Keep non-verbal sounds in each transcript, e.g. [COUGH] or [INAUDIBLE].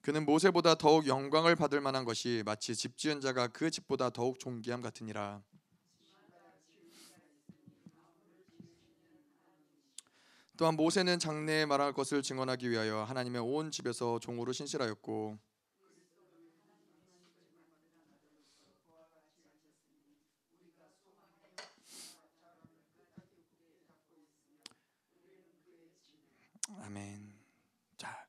그는 모세보다 더욱 영광을 받을 만한 것이 마치 집 지은 자가 그 집보다 더욱 존귀함 같으니라. 또한 모세는 장래에 말할 것을 증언하기 위하여 하나님의 온 집에서 종으로 신실하였고 아멘. 자,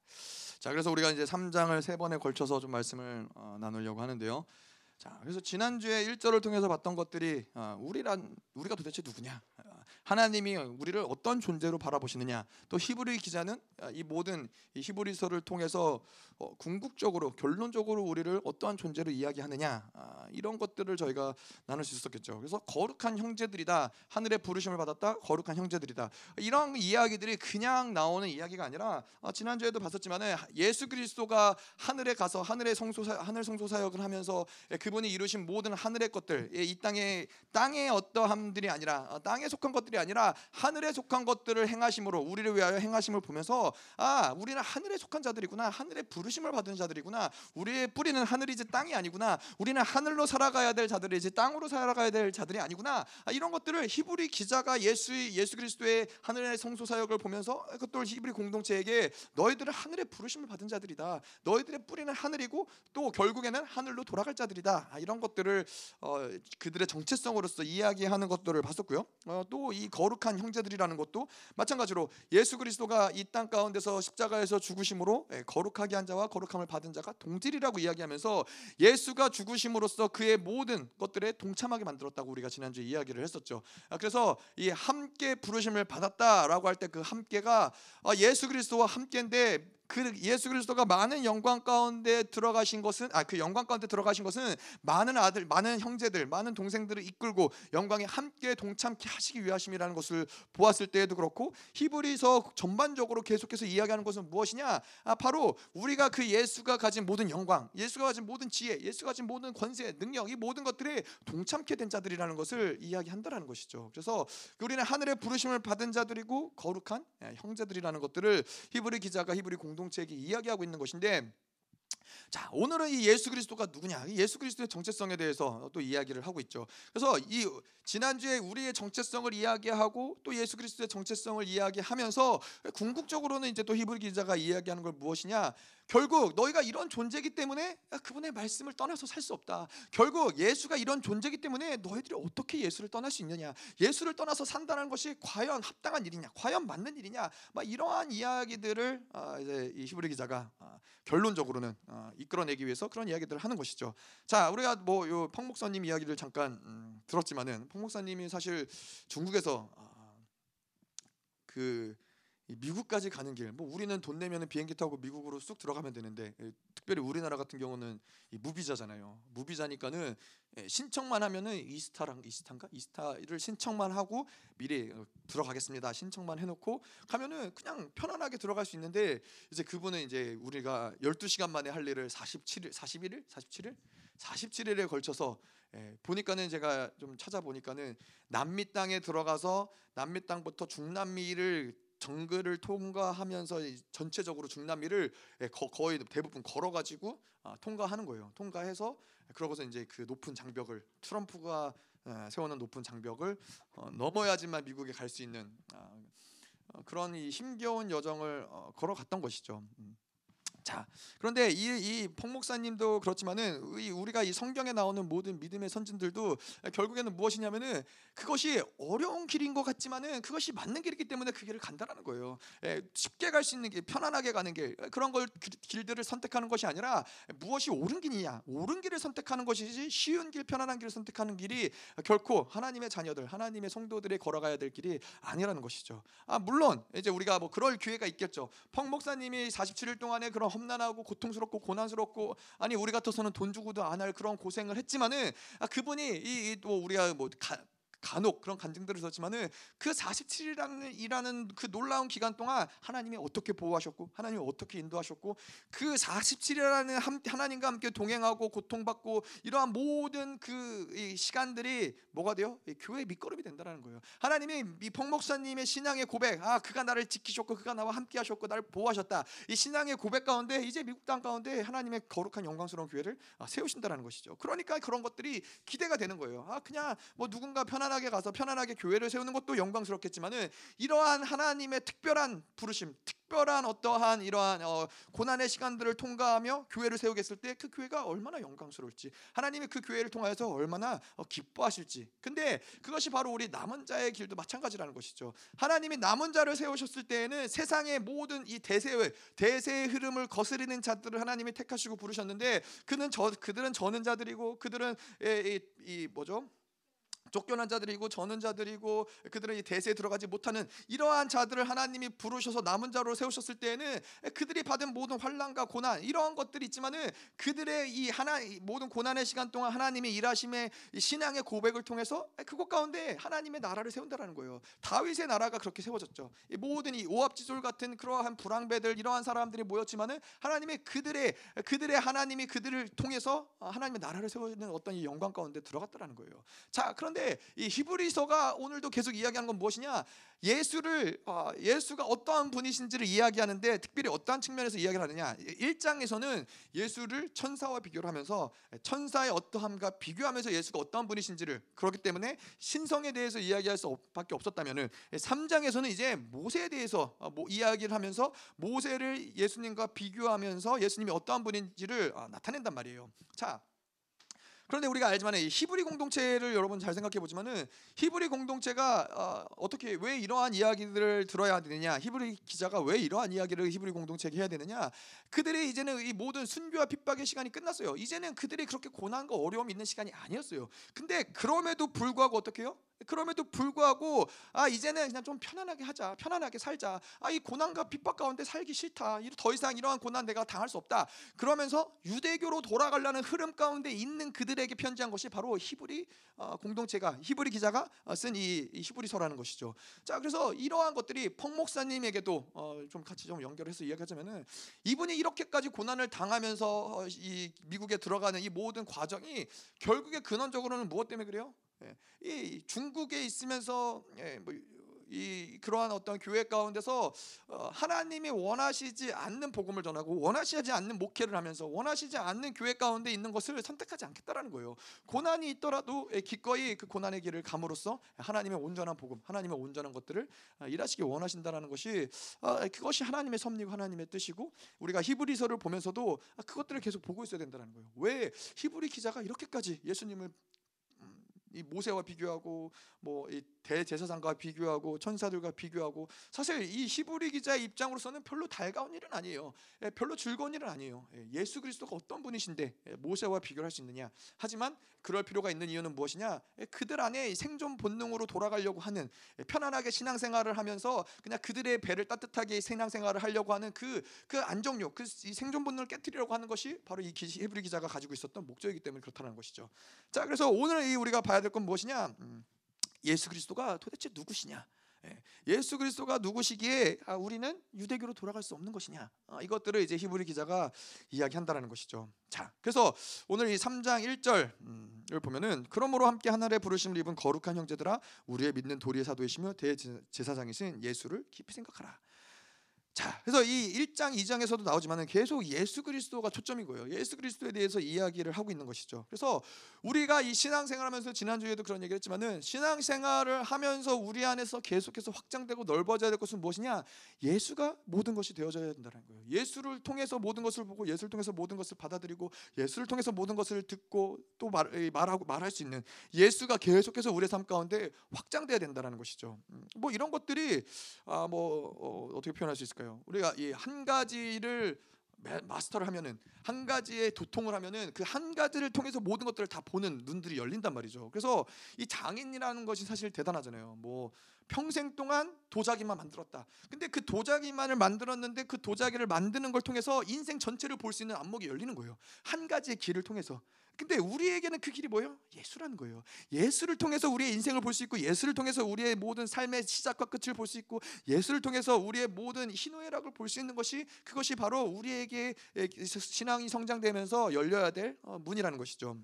자 그래서 우리가 이제 3장을 세 번에 걸쳐서 좀 말씀을 어, 나누려고 하는데요. 자, 그래서 지난주에 1절을 통해서 봤던 것들이 어, 우리란 우리가 도대체 누구냐? 어, 하나님이 우리를 어떤 존재로 바라보시느냐? 또 히브리 기자는 어, 이 모든 이 히브리서를 통해서 어, 궁극적으로 결론적으로 우리를 어떠한 존재로 이야기하느냐? 아, 이런 것들을 저희가 나눌 수 있었겠죠. 그래서 거룩한 형제들이다. 하늘의 부르심을 받았다. 거룩한 형제들이다. 이런 이야기들이 그냥 나오는 이야기가 아니라 어, 지난주에도 봤었지만은 예수 그리스도가 하늘에 가서 하늘의 성소사 하늘 성소 사역을 하면서 예, 그분이 이루신 모든 하늘의 것들 예, 이 땅에 땅의 어떠함들이 아니라 어, 땅에 속한 것들이 아니라 하늘에 속한 것들을 행하심으로 우리를 위하여 행하심을 보면서 아 우리는 하늘에 속한 자들이구나. 하늘의 부르심을 받은 자들이구나. 우리의 뿌리는 하늘이지 땅이 아니구나. 우리는 하늘로 살아가야 될 자들이지 땅으로 살아가야 될 자들이 아니구나. 아, 이런 것들을 히브리 기자가 예수 예수 그리스도의 하늘의 성소 사역을 보면서 그것도 히브리 공동체에게 너희들은 하늘의 부르심을 받은 자들이다. 너희들의 뿌리는 하늘이고 또 결국에는 하늘로 돌아갈 자들이다. 아, 이런 것들을 어, 그들의 정체성으로서 이야기하는 것들을 봤었고요. 어, 또이 거룩한 형제들이라는 것도 마찬가지로 예수 그리스도가 이 땅 가운데서 십자가에서 죽으심으로 예, 거룩하게 한 자와 거룩함을 받은 자가 동질이라고 이야기하면서 예수가 죽으심으로써 그의 모든 것들에 동참하게 만들었다고 우리가 지난주에 이야기를 했었죠. 아, 그래서 이 함께 부르심을 받았다라고 할 때 그 함께가 아, 예수 그리스도와 함께인데 그 예수 그리스도가 많은 영광 가운데 들어가신 것은 아 그 영광 가운데 들어가신 것은 많은 아들, 많은 형제들, 많은 동생들을 이끌고 영광에 함께 동참케 하시기 위하심이라는 것을 보았을 때에도 그렇고 히브리서 전반적으로 계속해서 이야기하는 것은 무엇이냐? 아 바로 우리가 그 예수가 가진 모든 영광, 예수가 가진 모든 지혜, 예수가 가진 모든 권세, 능력 이 모든 것들에 동참케 된 자들이라는 것을 이야기한다라는 것이죠. 그래서 우리는 하늘의 부르심을 받은 자들이고 거룩한 예, 형제들이라는 것들을 히브리 기자가 히브리 공동 체에게 이야기하고 있는 것인데 자 오늘은 이 예수 그리스도가 누구냐? 이 예수 그리스도의 정체성에 대해서 또 이야기를 하고 있죠. 그래서 이 지난주에 우리의 정체성을 이야기하고 또 예수 그리스도의 정체성을 이야기하면서 궁극적으로는 이제 또 히브리 기자가 이야기하는 걸 무엇이냐 결국 너희가 이런 존재이기 때문에 그분의 말씀을 떠나서 살 수 없다. 결국 예수가 이런 존재이기 때문에 너희들이 어떻게 예수를 떠날 수 있느냐? 예수를 떠나서 산다는 것이 과연 합당한 일이냐? 과연 맞는 일이냐? 막 이러한 이야기들을 아, 이제 이 히브리 기자가 아, 결론적으로는 아, 이끌어내기 위해서 그런 이야기들을 하는 것이죠. 자, 우리가 뭐요 펑목사님 이야기를 잠깐 음, 들었지만은 펑목사님이 사실 중국에서 그 미국까지 가는 길, 뭐 우리는 돈 내면 비행기 타고 미국으로 쑥 들어가면 되는데 특별히 우리나라 같은 경우는 무비자잖아요. 무비자니까는 신청만 하면은 이스타랑 이스타인가 이스타를 신청만 하고 미리 어, 들어가겠습니다. 신청만 해놓고 가면은 그냥 편안하게 들어갈 수 있는데 이제 그분은 이제 우리가 12시간 만에 할 일을 47일, 41일, 47일, 47일에 걸쳐서 예, 보니까는 제가 좀 찾아보니까는 남미 땅에 들어가서 남미 땅부터 중남미를 정글을 통과하면서 전체적으로 중남미를 예, 거의 대부분 걸어가지고 아, 통과하는 거예요. 통과해서 그러고서 이제 그 높은 장벽을 트럼프가 예, 세워놓은 높은 장벽을 어, 넘어야지만 미국에 갈 수 있는 아, 어, 그런 이 힘겨운 여정을 어, 걸어갔던 것이죠. 음. 자, 그런데 이, 이 폭목사님도 그렇지만은 우리가 이 성경에 나오는 모든 믿음의 선진들도 결국에는 무엇이냐면은 그것이 어려운 길인 것 같지만은 그것이 맞는 길이기 때문에 그 길을 간다라는 거예요. 예, 쉽게 갈 수 있는 길, 편안하게 가는 길 그런 걸 길들을 선택하는 것이 아니라 무엇이 옳은 길이냐, 옳은 길을 선택하는 것이지 쉬운 길, 편안한 길을 선택하는 길이 결코 하나님의 자녀들, 하나님의 성도들이 걸어가야 될 길이 아니라는 것이죠. 아 물론 이제 우리가 뭐 그럴 기회가 있겠죠. 펑 목사님이 47일 동안에 그런 험난하고 고통스럽고 고난스럽고 아니 우리 같아서는 돈 주고도 안 할 그런 고생을 했지만은 아, 그분이 이 또 우리가 뭐 가, 간혹 그런 간증들을 들었지만은 그 47일이라는 그 놀라운 기간 동안 하나님이 어떻게 보호하셨고 하나님이 어떻게 인도하셨고 그 47일이라는 하나님과 함께 동행하고 고통받고 이러한 모든 그 시간들이 뭐가 돼요? 교회의 밑거름이 된다는 거예요. 하나님이 이 폭목사님의 신앙의 고백, 아 그가 나를 지키셨고 그가 나와 함께하셨고 나를 보호하셨다. 이 신앙의 고백 가운데 이제 미국 땅 가운데 하나님의 거룩한 영광스러운 교회를 아, 세우신다라는 것이죠. 그러니까 그런 것들이 기대가 되는 거예요. 아 그냥 뭐 누군가 편 안하게 가서 편안하게 교회를 세우는 것도 영광스럽겠지만은 이러한 하나님의 특별한 부르심, 특별한 어떠한 이러한 어, 고난의 시간들을 통과하며 교회를 세우겠을 때 그 교회가 얼마나 영광스러울지 하나님이 그 교회를 통하여서 얼마나 어, 기뻐하실지. 근데 그것이 바로 우리 남은 자의 길도 마찬가지라는 것이죠. 하나님이 남은 자를 세우셨을 때에는 세상의 모든 이 대세의 대세의 흐름을 거스리는 자들을 하나님이 택하시고 부르셨는데 그는 저 그들은 저는 자들이고 그들은 이, 이, 이 뭐죠 쫓겨난 자들이고 저는 자들이고 그들은 이 대세에 들어가지 못하는 이러한 자들을 하나님이 부르셔서 남은 자로 세우셨을 때에는 그들이 받은 모든 환란과 고난 이러한 것들이 있지만은 그들의 이 하나 모든 고난의 시간 동안 하나님의 일하심의 신앙의 고백을 통해서 그곳 가운데 하나님의 나라를 세운다라는 거예요. 다윗의 나라가 그렇게 세워졌죠. 이 모든 이 오합지졸 같은 그러한 불황배들 이러한 사람들이 모였지만은 하나님의 그들의 그들의 하나님이 그들을 통해서 하나님의 나라를 세우는 어떤 이 영광 가운데 들어갔다라는 거예요. 자 그런데 그런데 이 히브리서가 오늘도 계속 이야기하는 건 무엇이냐? 예수를 어, 예수가 어떠한 분이신지를 이야기하는데 특별히 어떠한 측면에서 이야기를 하느냐? 1장에서는 예수를 천사와 비교를 하면서 천사의 어떠함과 비교하면서 예수가 어떠한 분이신지를 그렇기 때문에 신성에 대해서 이야기할 수밖에 없었다면은 3장에서는 이제 모세에 대해서 어, 이야기를 하면서 모세를 예수님과 비교하면서 예수님이 어떠한 분인지를 어, 나타낸단 말이에요. 자, 그런데 우리가 알지만 이 히브리 공동체를 여러분 잘 생각해 보지만은 히브리 공동체가 어, 떻게왜 이러한 이야기들을 들어야 되느냐? 히브리 기자가 왜 이러한 이야기를 히브리 공동체에게 해야 되느냐? 그들이 이제는 이 모든 순교와 핍박의 시간이 끝났어요. 이제는 그들이 그렇게 고난과 어려움이 있는 시간이 아니었어요. 근데 그럼에도 불구하고 어떻게 해요? 그럼에도 불구하고 아 이제는 그냥 좀 편안하게 하자 편안하게 살자. 아 이 고난과 핍박 가운데 살기 싫다. 더 이상 이러한 고난 내가 당할 수 없다. 그러면서 유대교로 돌아가려는 흐름 가운데 있는 그들에게 편지한 것이 바로 히브리 어, 공동체가 히브리 기자가 어, 쓴이 히브리서라는 것이죠. 자 그래서 이러한 것들이 펑 목사님에게도 어, 좀 같이 좀 연결해서 이야기하자면은 이분이 이렇게까지 고난을 당하면서 이 미국에 들어가는 이 모든 과정이 결국에 근원적으로는 무엇 때문에 그래요? 예, 이 중국에 있으면서 예, 뭐이 그러한 어떤 교회 가운데서 어, 하나님이 원하시지 않는 복음을 전하고 원하시지 않는 목회를 하면서 원하시지 않는 교회 가운데 있는 것을 선택하지 않겠다라는 거예요. 고난이 있더라도 기꺼이 그 고난의 길을 감으로써 하나님의 온전한 복음, 하나님의 온전한 것들을 아, 일하시기 원하신다라는 것이 아, 그것이 하나님의 섭리고 하나님의 뜻이고 우리가 히브리서를 보면서도 아, 그것들을 계속 보고 있어야 된다는 거예요. 왜 히브리 기자가 이렇게까지 예수님을 이 모세와 비교하고 뭐 이 대제사장과 비교하고 천사들과 비교하고 사실 이 히브리 기자의 입장으로서는 별로 달가운 일은 아니에요. 예, 별로 즐거운 일은 아니에요. 예, 예수 그리스도가 어떤 분이신데 예, 모세와 비교를 할수 있느냐? 하지만 그럴 필요가 있는 이유는 무엇이냐? 그들 안에 생존 본능으로 돌아가려고 하는 편안하게 신앙생활을 하면서 그냥 그들의 배를 따뜻하게 신앙생활을 하려고 하는 그그 그 안정욕, 그 생존 본능을 깨뜨리려고 하는 것이 바로 이 히브리 기자가 가지고 있었던 목적이기 때문에 그렇다는 것이죠. 자, 그래서 오늘 이 우리가 봐야 될 건 무엇이냐? 음. 예수 그리스도가 도대체 누구시냐? 예, 예수 그리스도가 누구시기에 아, 우리는 유대교로 돌아갈 수 없는 것이냐? 아, 이것들을 이제 히브리 기자가 이야기한다라는 것이죠. 자, 그래서 오늘 이 3장 1절을 음, 보면은 그러므로 함께 하늘의 부르심을 입은 거룩한 형제들아 우리의 믿는 도리의 사도이시며 대제사장이신 예수를 깊이 생각하라. 자, 그래서 이 1장, 2장에서도 나오지만 계속 예수 그리스도가 초점인 거예요. 예수 그리스도에 대해서 이야기를 하고 있는 것이죠. 그래서 우리가 이 신앙생활 하면서 지난주에도 그런 얘기를 했지만은 신앙생활을 하면서 우리 안에서 계속해서 확장되고 넓어져야 될 것은 무엇이냐? 예수가 모든 것이 되어져야 된다는 거예요. 예수를 통해서 모든 것을 보고 예수를 통해서 모든 것을 받아들이고 예수를 통해서 모든 것을 듣고 또 말, 말하고 말할 수 있는 예수가 계속해서 우리의 삶 가운데 확장돼야 된다는 것이죠. 음, 뭐 이런 것들이 아, 뭐 어, 어떻게 표현할 수 있을까요? 우리가 이 한 가지를 마스터를 하면은 한 가지의 도통을 하면은 그 한 가지를 통해서 모든 것들을 다 보는 눈들이 열린단 말이죠. 그래서 이 장인이라는 것이 사실 대단하잖아요. 뭐 평생 동안 도자기만 만들었다. 근데 그 도자기만을 만들었는데 그 도자기를 만드는 걸 통해서 인생 전체를 볼 수 있는 안목이 열리는 거예요. 한 가지의 길을 통해서 근데 우리에게는 그 길이 뭐예요? 예수라는 거예요. 예수를 통해서 우리의 인생을 볼 수 있고 예수를 통해서 우리의 모든 삶의 시작과 끝을 볼 수 있고 예수를 통해서 우리의 모든 희노애락을 볼 수 있는 것이 그것이 바로 우리에게 신앙이 성장되면서 열려야 될 어, 문이라는 것이죠.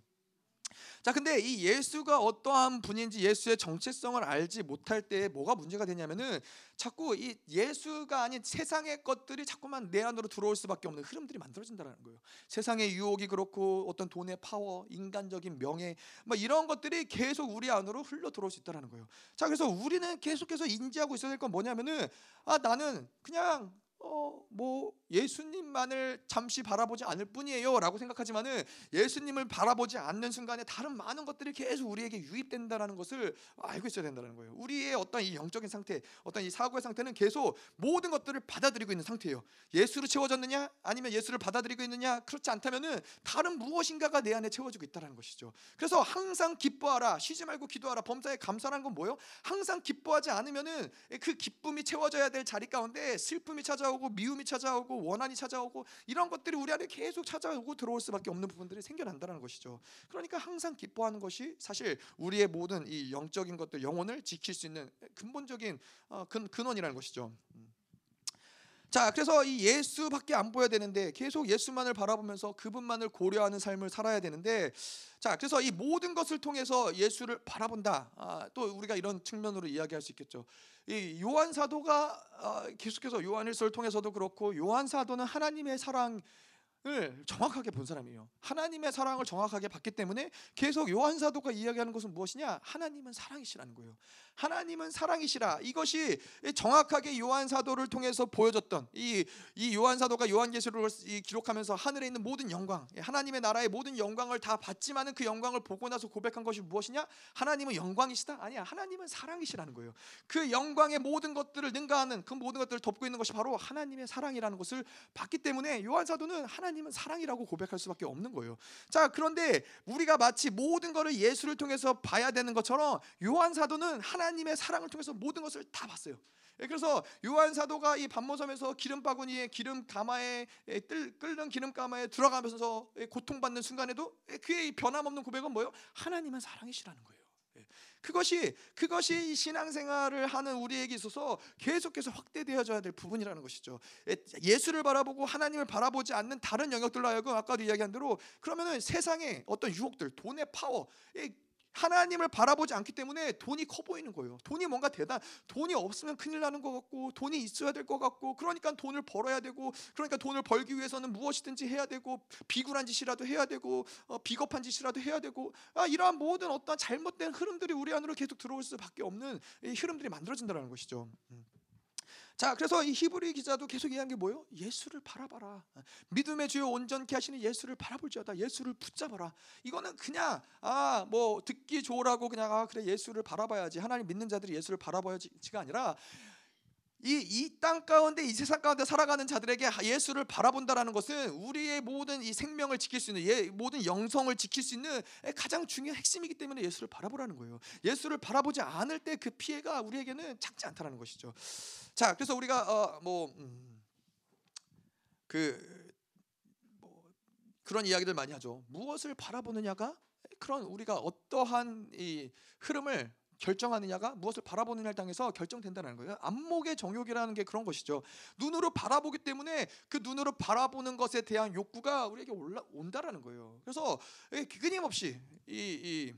자, 근데 이 예수가 어떠한 분인지 예수의 정체성을 알지 못할 때 뭐가 문제가 되냐면은 자꾸 이 예수가 아닌 세상의 것들이 자꾸만 내 안으로 들어올 수밖에 없는 흐름들이 만들어진다는 거예요. 세상의 유혹이 그렇고 어떤 돈의 파워, 인간적인 명예, 뭐 이런 것들이 계속 우리 안으로 흘러 들어올 수 있다는 거예요. 자, 그래서 우리는 계속해서 인지하고 있어야 될 건 뭐냐면은 아 나는 그냥 어, 뭐 예수님만을 잠시 바라보지 않을 뿐이에요라고 생각하지만은 예수님을 바라보지 않는 순간에 다른 많은 것들이 계속 우리에게 유입된다라는 것을 알고 있어야 된다는 거예요. 우리의 어떤 이 영적인 상태, 어떤 이 사고의 상태는 계속 모든 것들을 받아들이고 있는 상태예요. 예수로 채워졌느냐, 아니면 예수를 받아들이고 있느냐, 그렇지 않다면은 다른 무엇인가가 내 안에 채워지고 있다라는 것이죠. 그래서 항상 기뻐하라, 쉬지 말고 기도하라. 범사에 감사라는 건 뭐예요? 항상 기뻐하지 않으면은 그 기쁨이 채워져야 될 자리 가운데 슬픔이 찾아 오고 미움이 찾아오고 원한이 찾아오고 이런 것들이 우리 안에 계속 찾아오고 들어올 수밖에 없는 부분들이 생겨난다는 것이죠. 그러니까 항상 기뻐하는 것이 사실 우리의 모든 이 영적인 것들 영혼을 지킬 수 있는 근본적인 어, 근 근원이라는 것이죠. 음. 자, 그래서 이 예수밖에 안 보여야 되는데 계속 예수만을 바라보면서 그분만을 고려하는 삶을 살아야 되는데 자, 그래서 이 모든 것을 통해서 예수를 바라본다. 아, 또 우리가 이런 측면으로 이야기할 수 있겠죠. 이 요한 사도가 아, 계속해서 요한일서를 통해서도 그렇고 요한 사도는 하나님의 사랑 을 정확하게 본 사람이에요. 하나님의 사랑을 정확하게 봤기 때문에 계속 요한 사도가 이야기하는 것은 무엇이냐? 하나님은 사랑이시라는 거예요. 하나님은 사랑이시라. 이것이 정확하게 요한 사도를 통해서 보여졌던 이, 이 요한 사도가 요한계시록을 기록하면서 하늘에 있는 모든 영광, 하나님의 나라의 모든 영광을 다 받지만은 그 영광을 보고 나서 고백한 것이 무엇이냐? 하나님은 영광이시다? 아니야. 하나님은 사랑이시라는 거예요. 그 영광의 모든 것들을 능가하는 그 모든 것들을 덮고 있는 것이 바로 하나님의 사랑이라는 것을 봤기 때문에 요한 사도는 하나님 하나님은 사랑이라고 고백할 수밖에 없는 거예요. 자, 그런데 우리가 마치 모든 것을 예수를 통해서 봐야 되는 것처럼 요한 사도는 하나 님의 사랑을 통해서 모든 것을 다 봤어요. 예, 그래서 요한 사도가 이 반모섬에서 기름 바구니에 기름 가마에 예, 끓는 기름 가마에 들어가면서 예, 고통받는 순간에도 그의 변함없는 고백은 뭐예요? 하나님은 사랑이시라는 거예요. 그것이 그것이 신앙생활을 하는 우리에게 있어서 계속해서 확대되어져야 될 부분이라는 것이죠. 예수를 바라보고 하나님을 바라보지 않는 다른 영역들로 하여금 아까도 이야기한 대로 그러면은 세상의 어떤 유혹들, 돈의 파워, 하나님을 바라보지 않기 때문에 돈이 커 보이는 거예요. 돈이 뭔가 대단, 돈이 없으면 큰일 나는 것 같고, 돈이 있어야 될 것 같고, 그러니까 돈을 벌어야 되고, 그러니까 돈을 벌기 위해서는 무엇이든지 해야 되고, 비굴한 짓이라도 해야 되고, 어, 비겁한 짓이라도 해야 되고, 아, 이러한 모든 어떤 잘못된 흐름들이 우리 안으로 계속 들어올 수밖에 없는 흐름들이 만들어진다는 것이죠. 음. 자, 그래서 이 히브리 기자도 계속 얘기한 게 뭐예요? 예수를 바라봐라. 믿음의 주요 온전케 하시는 예수를 바라볼지어다. 예수를 붙잡아라. 이거는 그냥 아, 뭐 듣기 좋으라고 그냥 아, 그래 예수를 바라봐야지. 하나님 믿는 자들이 예수를 바라봐야지가 아니라 이이 땅 가운데 이 세상 가운데 살아가는 자들에게 예수를 바라본다라는 것은 우리의 모든 이 생명을 지킬 수 있는 예, 모든 영성을 지킬 수 있는 가장 중요한 핵심이기 때문에 예수를 바라보라는 거예요. 예수를 바라보지 않을 때 그 피해가 우리에게는 작지 않다라는 것이죠. 자, 그래서 우리가 어, 뭐, 음, 그, 뭐 그런 이야기들 많이 하죠. 무엇을 바라보느냐가 그런 우리가 어떠한 이 흐름을 결정하느냐가 무엇을 바라보느냐를 당해서 결정된다는 거예요. 안목의 정욕이라는 게 그런 것이죠. 눈으로 바라보기 때문에 그 눈으로 바라보는 것에 대한 욕구가 우리에게 올라온다라는 거예요. 그래서 끊임없이 이, 이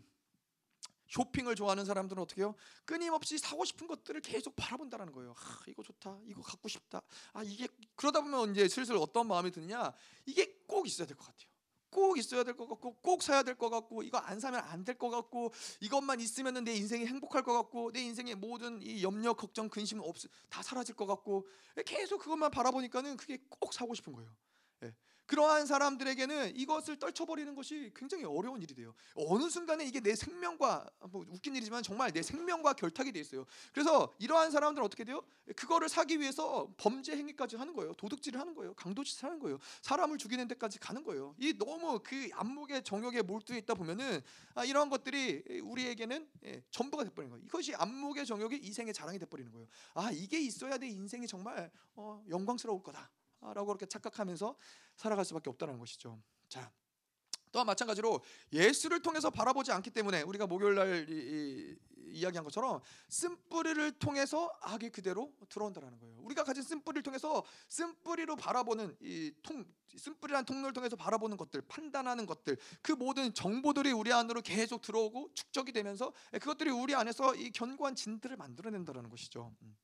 쇼핑을 좋아하는 사람들은 어떻게 해요? 끊임없이 사고 싶은 것들을 계속 바라본다는 거예요. 아, 이거 좋다. 이거 갖고 싶다. 아, 이게 그러다 보면 이제 슬슬 어떤 마음이 드느냐? 이게 꼭 있어야 될 것 같아요. 꼭 있어야 될 것 같고 꼭 사야 될 것 같고 이거 안 사면 안 될 것 같고 이것만 있으면 내 인생이 행복할 것 같고 내 인생의 모든 이 염려 걱정 근심 없다 사라질 것 같고 계속 그것만 바라보니까는 그게 꼭 사고 싶은 거예요. 예. 그러한 사람들에게는 이것을 떨쳐버리는 것이 굉장히 어려운 일이 돼요. 어느 순간에 이게 내 생명과 뭐 웃긴 일이지만 정말 내 생명과 결탁이 돼 있어요. 그래서 이러한 사람들은 어떻게 돼요? 그거를 사기 위해서 범죄 행위까지 하는 거예요. 도둑질을 하는 거예요. 강도짓을 하는 거예요. 사람을 죽이는 데까지 가는 거예요. 이 너무 그 안목의 정욕에 몰두해 있다 보면은 아, 이러한 것들이 우리에게는 예, 전부가 돼버리는 거예요. 이것이 안목의 정욕이 이생의 자랑이 돼버리는 거예요. 아 이게 있어야 내 인생이 정말 어, 영광스러울 거다. 라고 그렇게 착각하면서 살아갈 수밖에 없다는 것이죠. 자, 또한 마찬가지로 예수를 통해서 바라보지 않기 때문에 우리가 목요일 날 이, 이, 이야기한 것처럼 쓴뿌리를 통해서 악이 그대로 들어온다라는 거예요. 우리가 가진 쓴뿌리를 통해서 쓴뿌리로 바라보는 이 통, 쓴뿌리라는 통로를 통해서 바라보는 것들, 판단하는 것들, 그 모든 정보들이 우리 안으로 계속 들어오고 축적이 되면서 그것들이 우리 안에서 이 견고한 진들을 만들어낸다라는 것이죠. 음.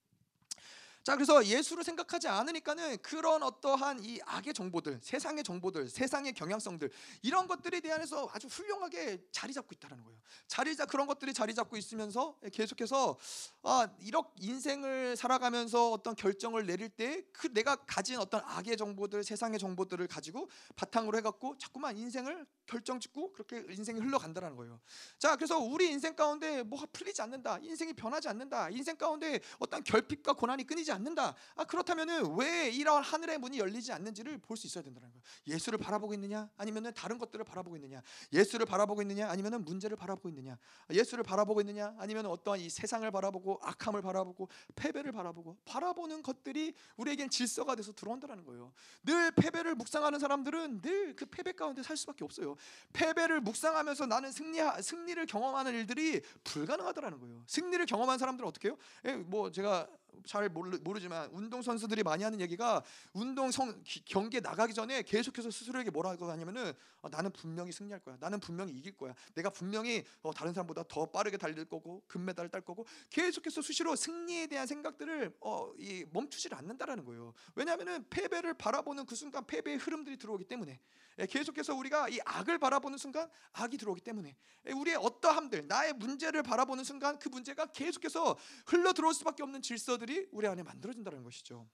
자, 그래서 예수를 생각하지 않으니까는 그런 어떠한 이 악의 정보들, 세상의 정보들, 세상의 경향성들 이런 것들에 대해서 아주 훌륭하게 자리 잡고 있다는 거예요. 자리 잡 그런 것들이 자리 잡고 있으면서 계속해서 아, 이렇게 인생을 살아가면서 어떤 결정을 내릴 때 그 내가 가진 어떤 악의 정보들, 세상의 정보들을 가지고 바탕으로 해 갖고 자꾸만 인생을 결정 짓고 그렇게 인생이 흘러간다는 거예요. 자, 그래서 우리 인생 가운데 뭐가 풀리지 않는다, 인생이 변하지 않는다, 인생 가운데 어떤 결핍과 고난이 끊이지 않는다. 아, 그렇다면은 왜 이러한 하늘의 문이 열리지 않는지를 볼 수 있어야 된다는 거예요. 예수를 바라보고 있느냐, 아니면은 다른 것들을 바라보고 있느냐, 예수를 바라보고 있느냐, 아니면은 문제를 바라보고 있느냐, 예수를 바라보고 있느냐, 아니면 어떠한 이 세상을 바라보고 악함을 바라보고 패배를 바라보고 바라보는 것들이 우리에겐 질서가 돼서 들어온다는 거예요. 늘 패배를 묵상하는 사람들은 늘 그 패배 가운데 살 수밖에 없어요. 패배를 묵상하면서 나는 승리 승리를 경험하는 일들이 불가능하다라는 거예요. 승리를 경험한 사람들은 어떻게 해요? 예, 뭐 제가 잘 모르, 지만 운동 선수들이 많이 하는 얘기가 운동 성, 경기에 나가기 전에 계속해서 스스로에게 뭐라고 하냐면은 어, 나는 분명히 승리할 거야. 나는 분명히 이길 거야. 내가 분명히 어, 다른 사람보다 더 빠르게 달릴 거고 금메달을 딸 거고 계속해서 수시로 승리에 대한 생각들을 어, 이 멈추질 않는다라는 거예요. 왜냐하면은 패배를 바라보는 그 순간 패배의 흐름들이 들어오기 때문에 예, 계속해서 우리가 이 악을 바라보는 순간 악이 들어오기 때문에 예, 우리의 어떠함들 나의 문제를 바라보는 순간 그 문제가 계속해서 흘러 들어올 수밖에 없는 질서들 이 우리 안에 만들어진다는 것이죠.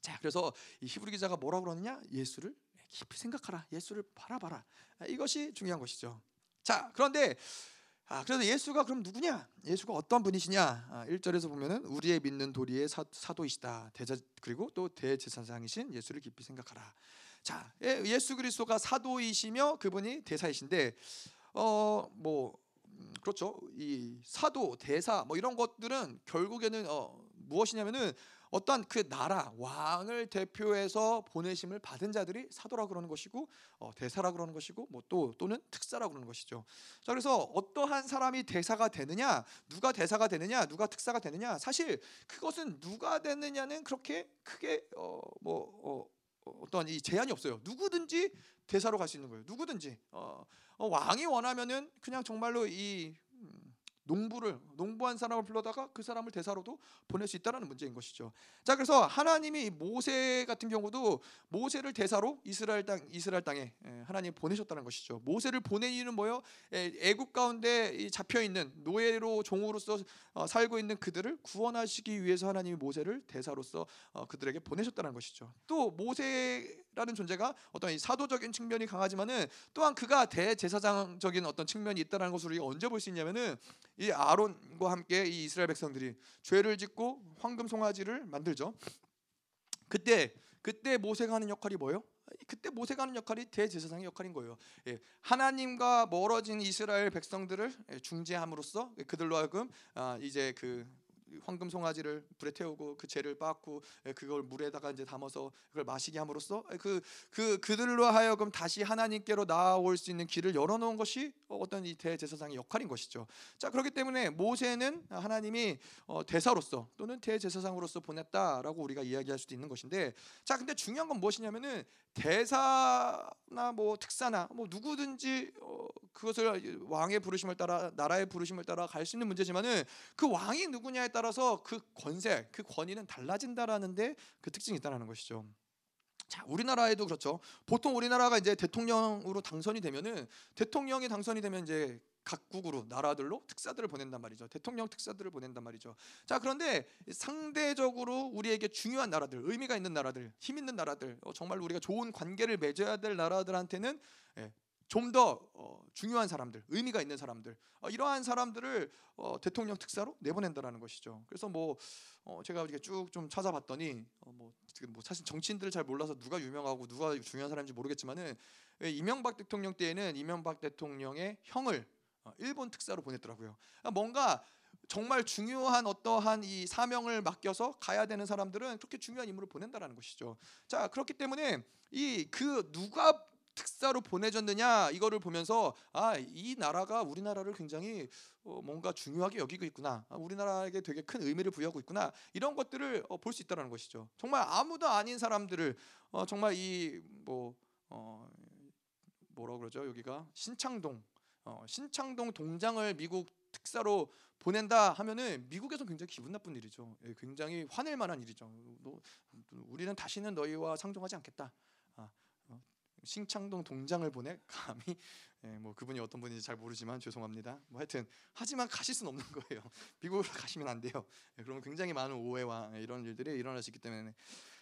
자, 그래서 이 히브리 기자가 뭐라고 그러느냐? 예수를 깊이 생각하라. 예수를 바라봐라. 아, 이것이 중요한 것이죠. 자, 그런데 아, 그래서 예수가 그럼 누구냐? 예수가 어떤 분이시냐? 아, 1절에서 보면은 우리의 믿는 도리의 사, 사도이시다. 대자 그리고 또 대제사장이신 예수를 깊이 생각하라. 자, 예, 예수 그리스도가 사도이시며 그분이 대사이신데 어뭐 음, 그렇죠. 이 사도, 대사 뭐 이런 것들은 결국에는 어, 무엇이냐면은 어떠한 그 나라 왕을 대표해서 보내심을 받은 자들이 사도라 그러는 것이고 어, 대사라 그러는 것이고 뭐 또 또는 특사라 그러는 것이죠. 자 그래서 어떠한 사람이 대사가 되느냐, 누가 대사가 되느냐, 누가 특사가 되느냐, 사실 그것은 누가 되느냐는 그렇게 크게 어뭐 어, 어떤 이 제한이 없어요. 누구든지 대사로 갈 수 있는 거예요. 누구든지 어, 어, 왕이 원하면은 그냥 정말로 이 농부를 농부한 사람을 불러다가 그 사람을 대사로도 보낼 수 있다라는 문제인 것이죠. 자, 그래서 하나님이 모세 같은 경우도 모세를 대사로 이스라엘 땅 이스라엘 땅에 예, 하나님 보내셨다는 것이죠. 모세를 보낸 이유는 뭐요? 예, 애국 가운데 잡혀 있는 노예로 종으로서 어, 살고 있는 그들을 구원하시기 위해서 하나님이 모세를 대사로서 어, 그들에게 보내셨다는 것이죠. 또 모세 라는 존재가 어떤 사도적인 측면이 강하지만은 또한 그가 대제사장적인 어떤 측면이 있다는 것을 우리가 언제 볼 수 있냐면은 이 아론과 함께 이 이스라엘 백성들이 죄를 짓고 황금 송아지를 만들죠. 그때 그때 모세가 하는 역할이 뭐예요? 그때 모세가 하는 역할이 대제사장의 역할인 거예요. 예, 하나님과 멀어진 이스라엘 백성들을 예, 중재함으로써 그들로 하여금 아, 이제 그 황금 송아지를 불에 태우고 그 죄를 빻고 예, 그걸 물에다가 이제 담아서 그걸 마시게 함으로써 그그 그, 그들로 하여금 다시 하나님께로 나아올 수 있는 길을 열어놓은 것이 어떤 이 대제사장의 역할인 것이죠. 자 그렇기 때문에 모세는 하나님이 어, 대사로서 또는 대제사장으로서 보냈다라고 우리가 이야기할 수도 있는 것인데 자 근데 중요한 건 무엇이냐면은 대사나 뭐 특사나 뭐 누구든지 어, 그것을 왕의 부르심을 따라 나라의 부르심을 따라 갈 수 있는 문제지만은 그 왕이 누구냐에 따라서 그 권세, 그 권위는 달라진다라는데 그 특징이 있다는 것이죠. 자, 우리나라에도 그렇죠. 보통 우리나라가 이제 대통령으로 당선이 되면은 대통령이 당선이 되면 이제 각국으로 나라들로 특사들을 보낸단 말이죠. 대통령 특사들을 보낸단 말이죠. 자 그런데 상대적으로 우리에게 중요한 나라들, 의미가 있는 나라들, 힘 있는 나라들, 어, 정말 우리가 좋은 관계를 맺어야 될 나라들한테는 예, 좀더 어, 중요한 사람들, 의미가 있는 사람들, 어, 이러한 사람들을 어, 대통령 특사로 내보낸다라는 것이죠. 그래서 뭐 어, 제가 이렇게 쭉 좀 찾아봤더니 어, 뭐, 뭐 사실 정치인들을 잘 몰라서 누가 유명하고 누가 중요한 사람인지 모르겠지만은 예, 이명박 대통령 때에는 이명박 대통령의 형을 어, 일본 특사로 보냈더라고요. 그러니까 뭔가 정말 중요한 어떠한 이 사명을 맡겨서 가야 되는 사람들은 그렇게 중요한 임무를 보낸다라는 것이죠. 자 그렇기 때문에 이 그 누가 특사로 보내졌느냐 이거를 보면서 아 이 나라가 우리나라를 굉장히 어, 뭔가 중요하게 여기고 있구나 아, 우리나라에게 되게 큰 의미를 부여하고 있구나 이런 것들을 어, 볼수 있다는 것이죠 정말 아무도 아닌 사람들을 어, 정말 이뭐 어, 뭐라 그러죠 여기가 신창동 어, 신창동 동장을 미국 특사로 보낸다 하면은 미국에서 굉장히 기분 나쁜 일이죠. 예, 굉장히 화낼 만한 일이죠. 너, 우리는 다시는 너희와 상종하지 않겠다. 신창동 동장을 보내 [LAUGHS] 감히 예, 뭐 그분이 어떤 분인지 잘 모르지만 죄송합니다. 뭐 하여튼 하지만 가실 수는 없는 거예요. [LAUGHS] 미국으로 가시면 안 돼요. 예, 그러면 굉장히 많은 오해와 이런 일들이 일어날 수 있기 때문에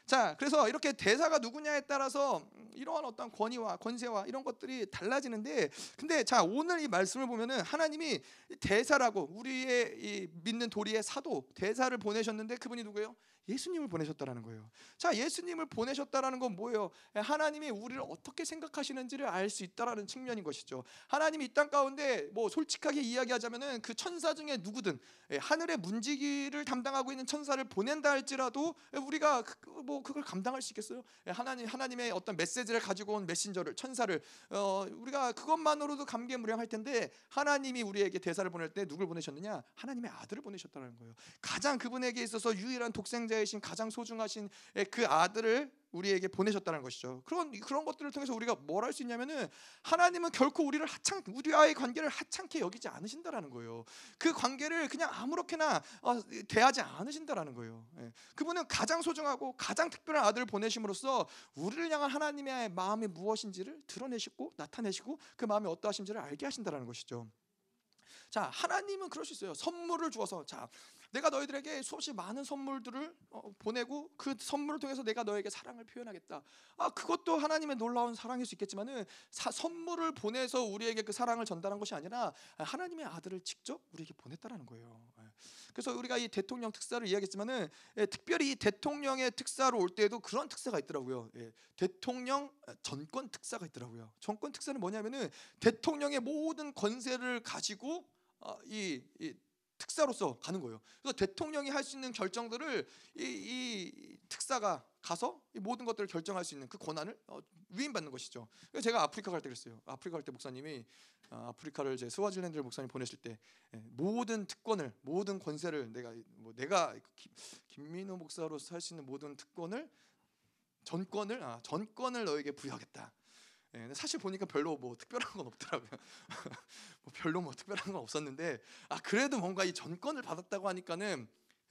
자, 그래서 이렇게 대사가 누구냐에 따라서 이러한 어떤 권위와 권세와 이런 것들이 달라지는데, 근데 자 오늘 이 말씀을 보면은 하나님이 대사라고 우리의 이 믿는 도리의 사도 대사를 보내셨는데 그분이 누구예요? 예수님을 보내셨다라는 거예요. 자, 예수님을 보내셨다라는 건 뭐예요? 하나님이 우리를 어떻게 생각하시는지를 알 수 있다라는 측면인 것이죠. 하나님이 이 땅 가운데 뭐 솔직하게 이야기하자면은 그 천사 중에 누구든 예, 하늘의 문지기를 담당하고 있는 천사를 보낸다 할지라도 우리가 그, 뭐 그걸 감당할 수 있겠어요? 예, 하나님 하나님의 어떤 메시지를 가지고 온 메신저를 천사를 어, 우리가 그것만으로도 감개무량할 텐데 하나님이 우리에게 대사를 보낼 때 누굴 보내셨느냐? 하나님의 아들을 보내셨다는 거예요. 가장 그분에게 있어서 유일한 독생자 자이신 가장 소중하신 그 아들을 우리에게 보내셨다는 것이죠. 그런 그런 것들을 통해서 우리가 뭘 할 수 있냐면은 하나님은 결코 우리를 하찮 우리와의 관계를 하찮게 여기지 않으신다라는 거예요. 그 관계를 그냥 아무렇게나 어, 대하지 않으신다라는 거예요. 예. 그분은 가장 소중하고 가장 특별한 아들을 보내심으로써 우리를 향한 하나님의 마음이 무엇인지를 드러내시고 나타내시고 그 마음이 어떠하신지를 알게 하신다라는 것이죠. 자, 하나님은 그럴 수 있어요. 선물을 주어서 자, 내가 너희들에게 수없이 많은 선물들을 어, 보내고 그 선물을 통해서 내가 너에게 사랑을 표현하겠다. 아, 그것도 하나님의 놀라운 사랑일 수 있겠지만은 사, 선물을 보내서 우리에게 그 사랑을 전달한 것이 아니라 하나님의 아들을 직접 우리에게 보냈다라는 거예요. 예. 그래서 우리가 이 대통령 특사를 이야기했지만은 예, 특별히 이 대통령의 특사로 올 때에도 그런 특사가 있더라고요. 예, 대통령 전권 특사가 있더라고요. 전권 특사는 뭐냐면은 대통령의 모든 권세를 가지고 어, 이, 이 특사로서 가는 거예요. 그래서 대통령이 할 수 있는 결정들을 이, 이 특사가 가서 이 모든 것들을 결정할 수 있는 그 권한을 어, 위임받는 것이죠. 그래서 제가 아프리카 갈 때 그랬어요. 아프리카 갈 때 목사님이 어, 아프리카를 제 스와질랜드를 목사님 보내실 때 예, 모든 특권을 모든 권세를 내가 뭐 내가 김민호 목사로서 할 수 있는 모든 특권을 전권을 아, 전권을 너에게 부여하겠다. 예, 사실 보니까 별로 뭐 특별한 건 없더라고요. [LAUGHS] 뭐 별로 뭐 특별한 건 없었는데 아 그래도 뭔가 이 전권을 받았다고 하니까는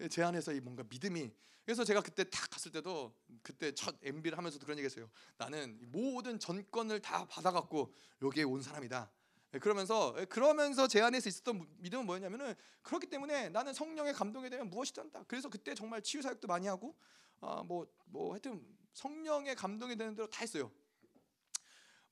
제 안에서 이 뭔가 믿음이 그래서 제가 그때 딱 갔을 때도 그때 첫 MB를 하면서도 그런 얘기했어요. 나는 모든 전권을 다 받아갖고 여기에 온 사람이다. 예, 그러면서 예, 그러면서 제 안에서 있었던 믿음은 뭐였냐면은 그렇기 때문에 나는 성령의 감동에 대한 무엇이든 한다. 그래서 그때 정말 치유 사역도 많이 하고 아뭐뭐 뭐 하여튼 성령의 감동이 되는 대로 다 했어요.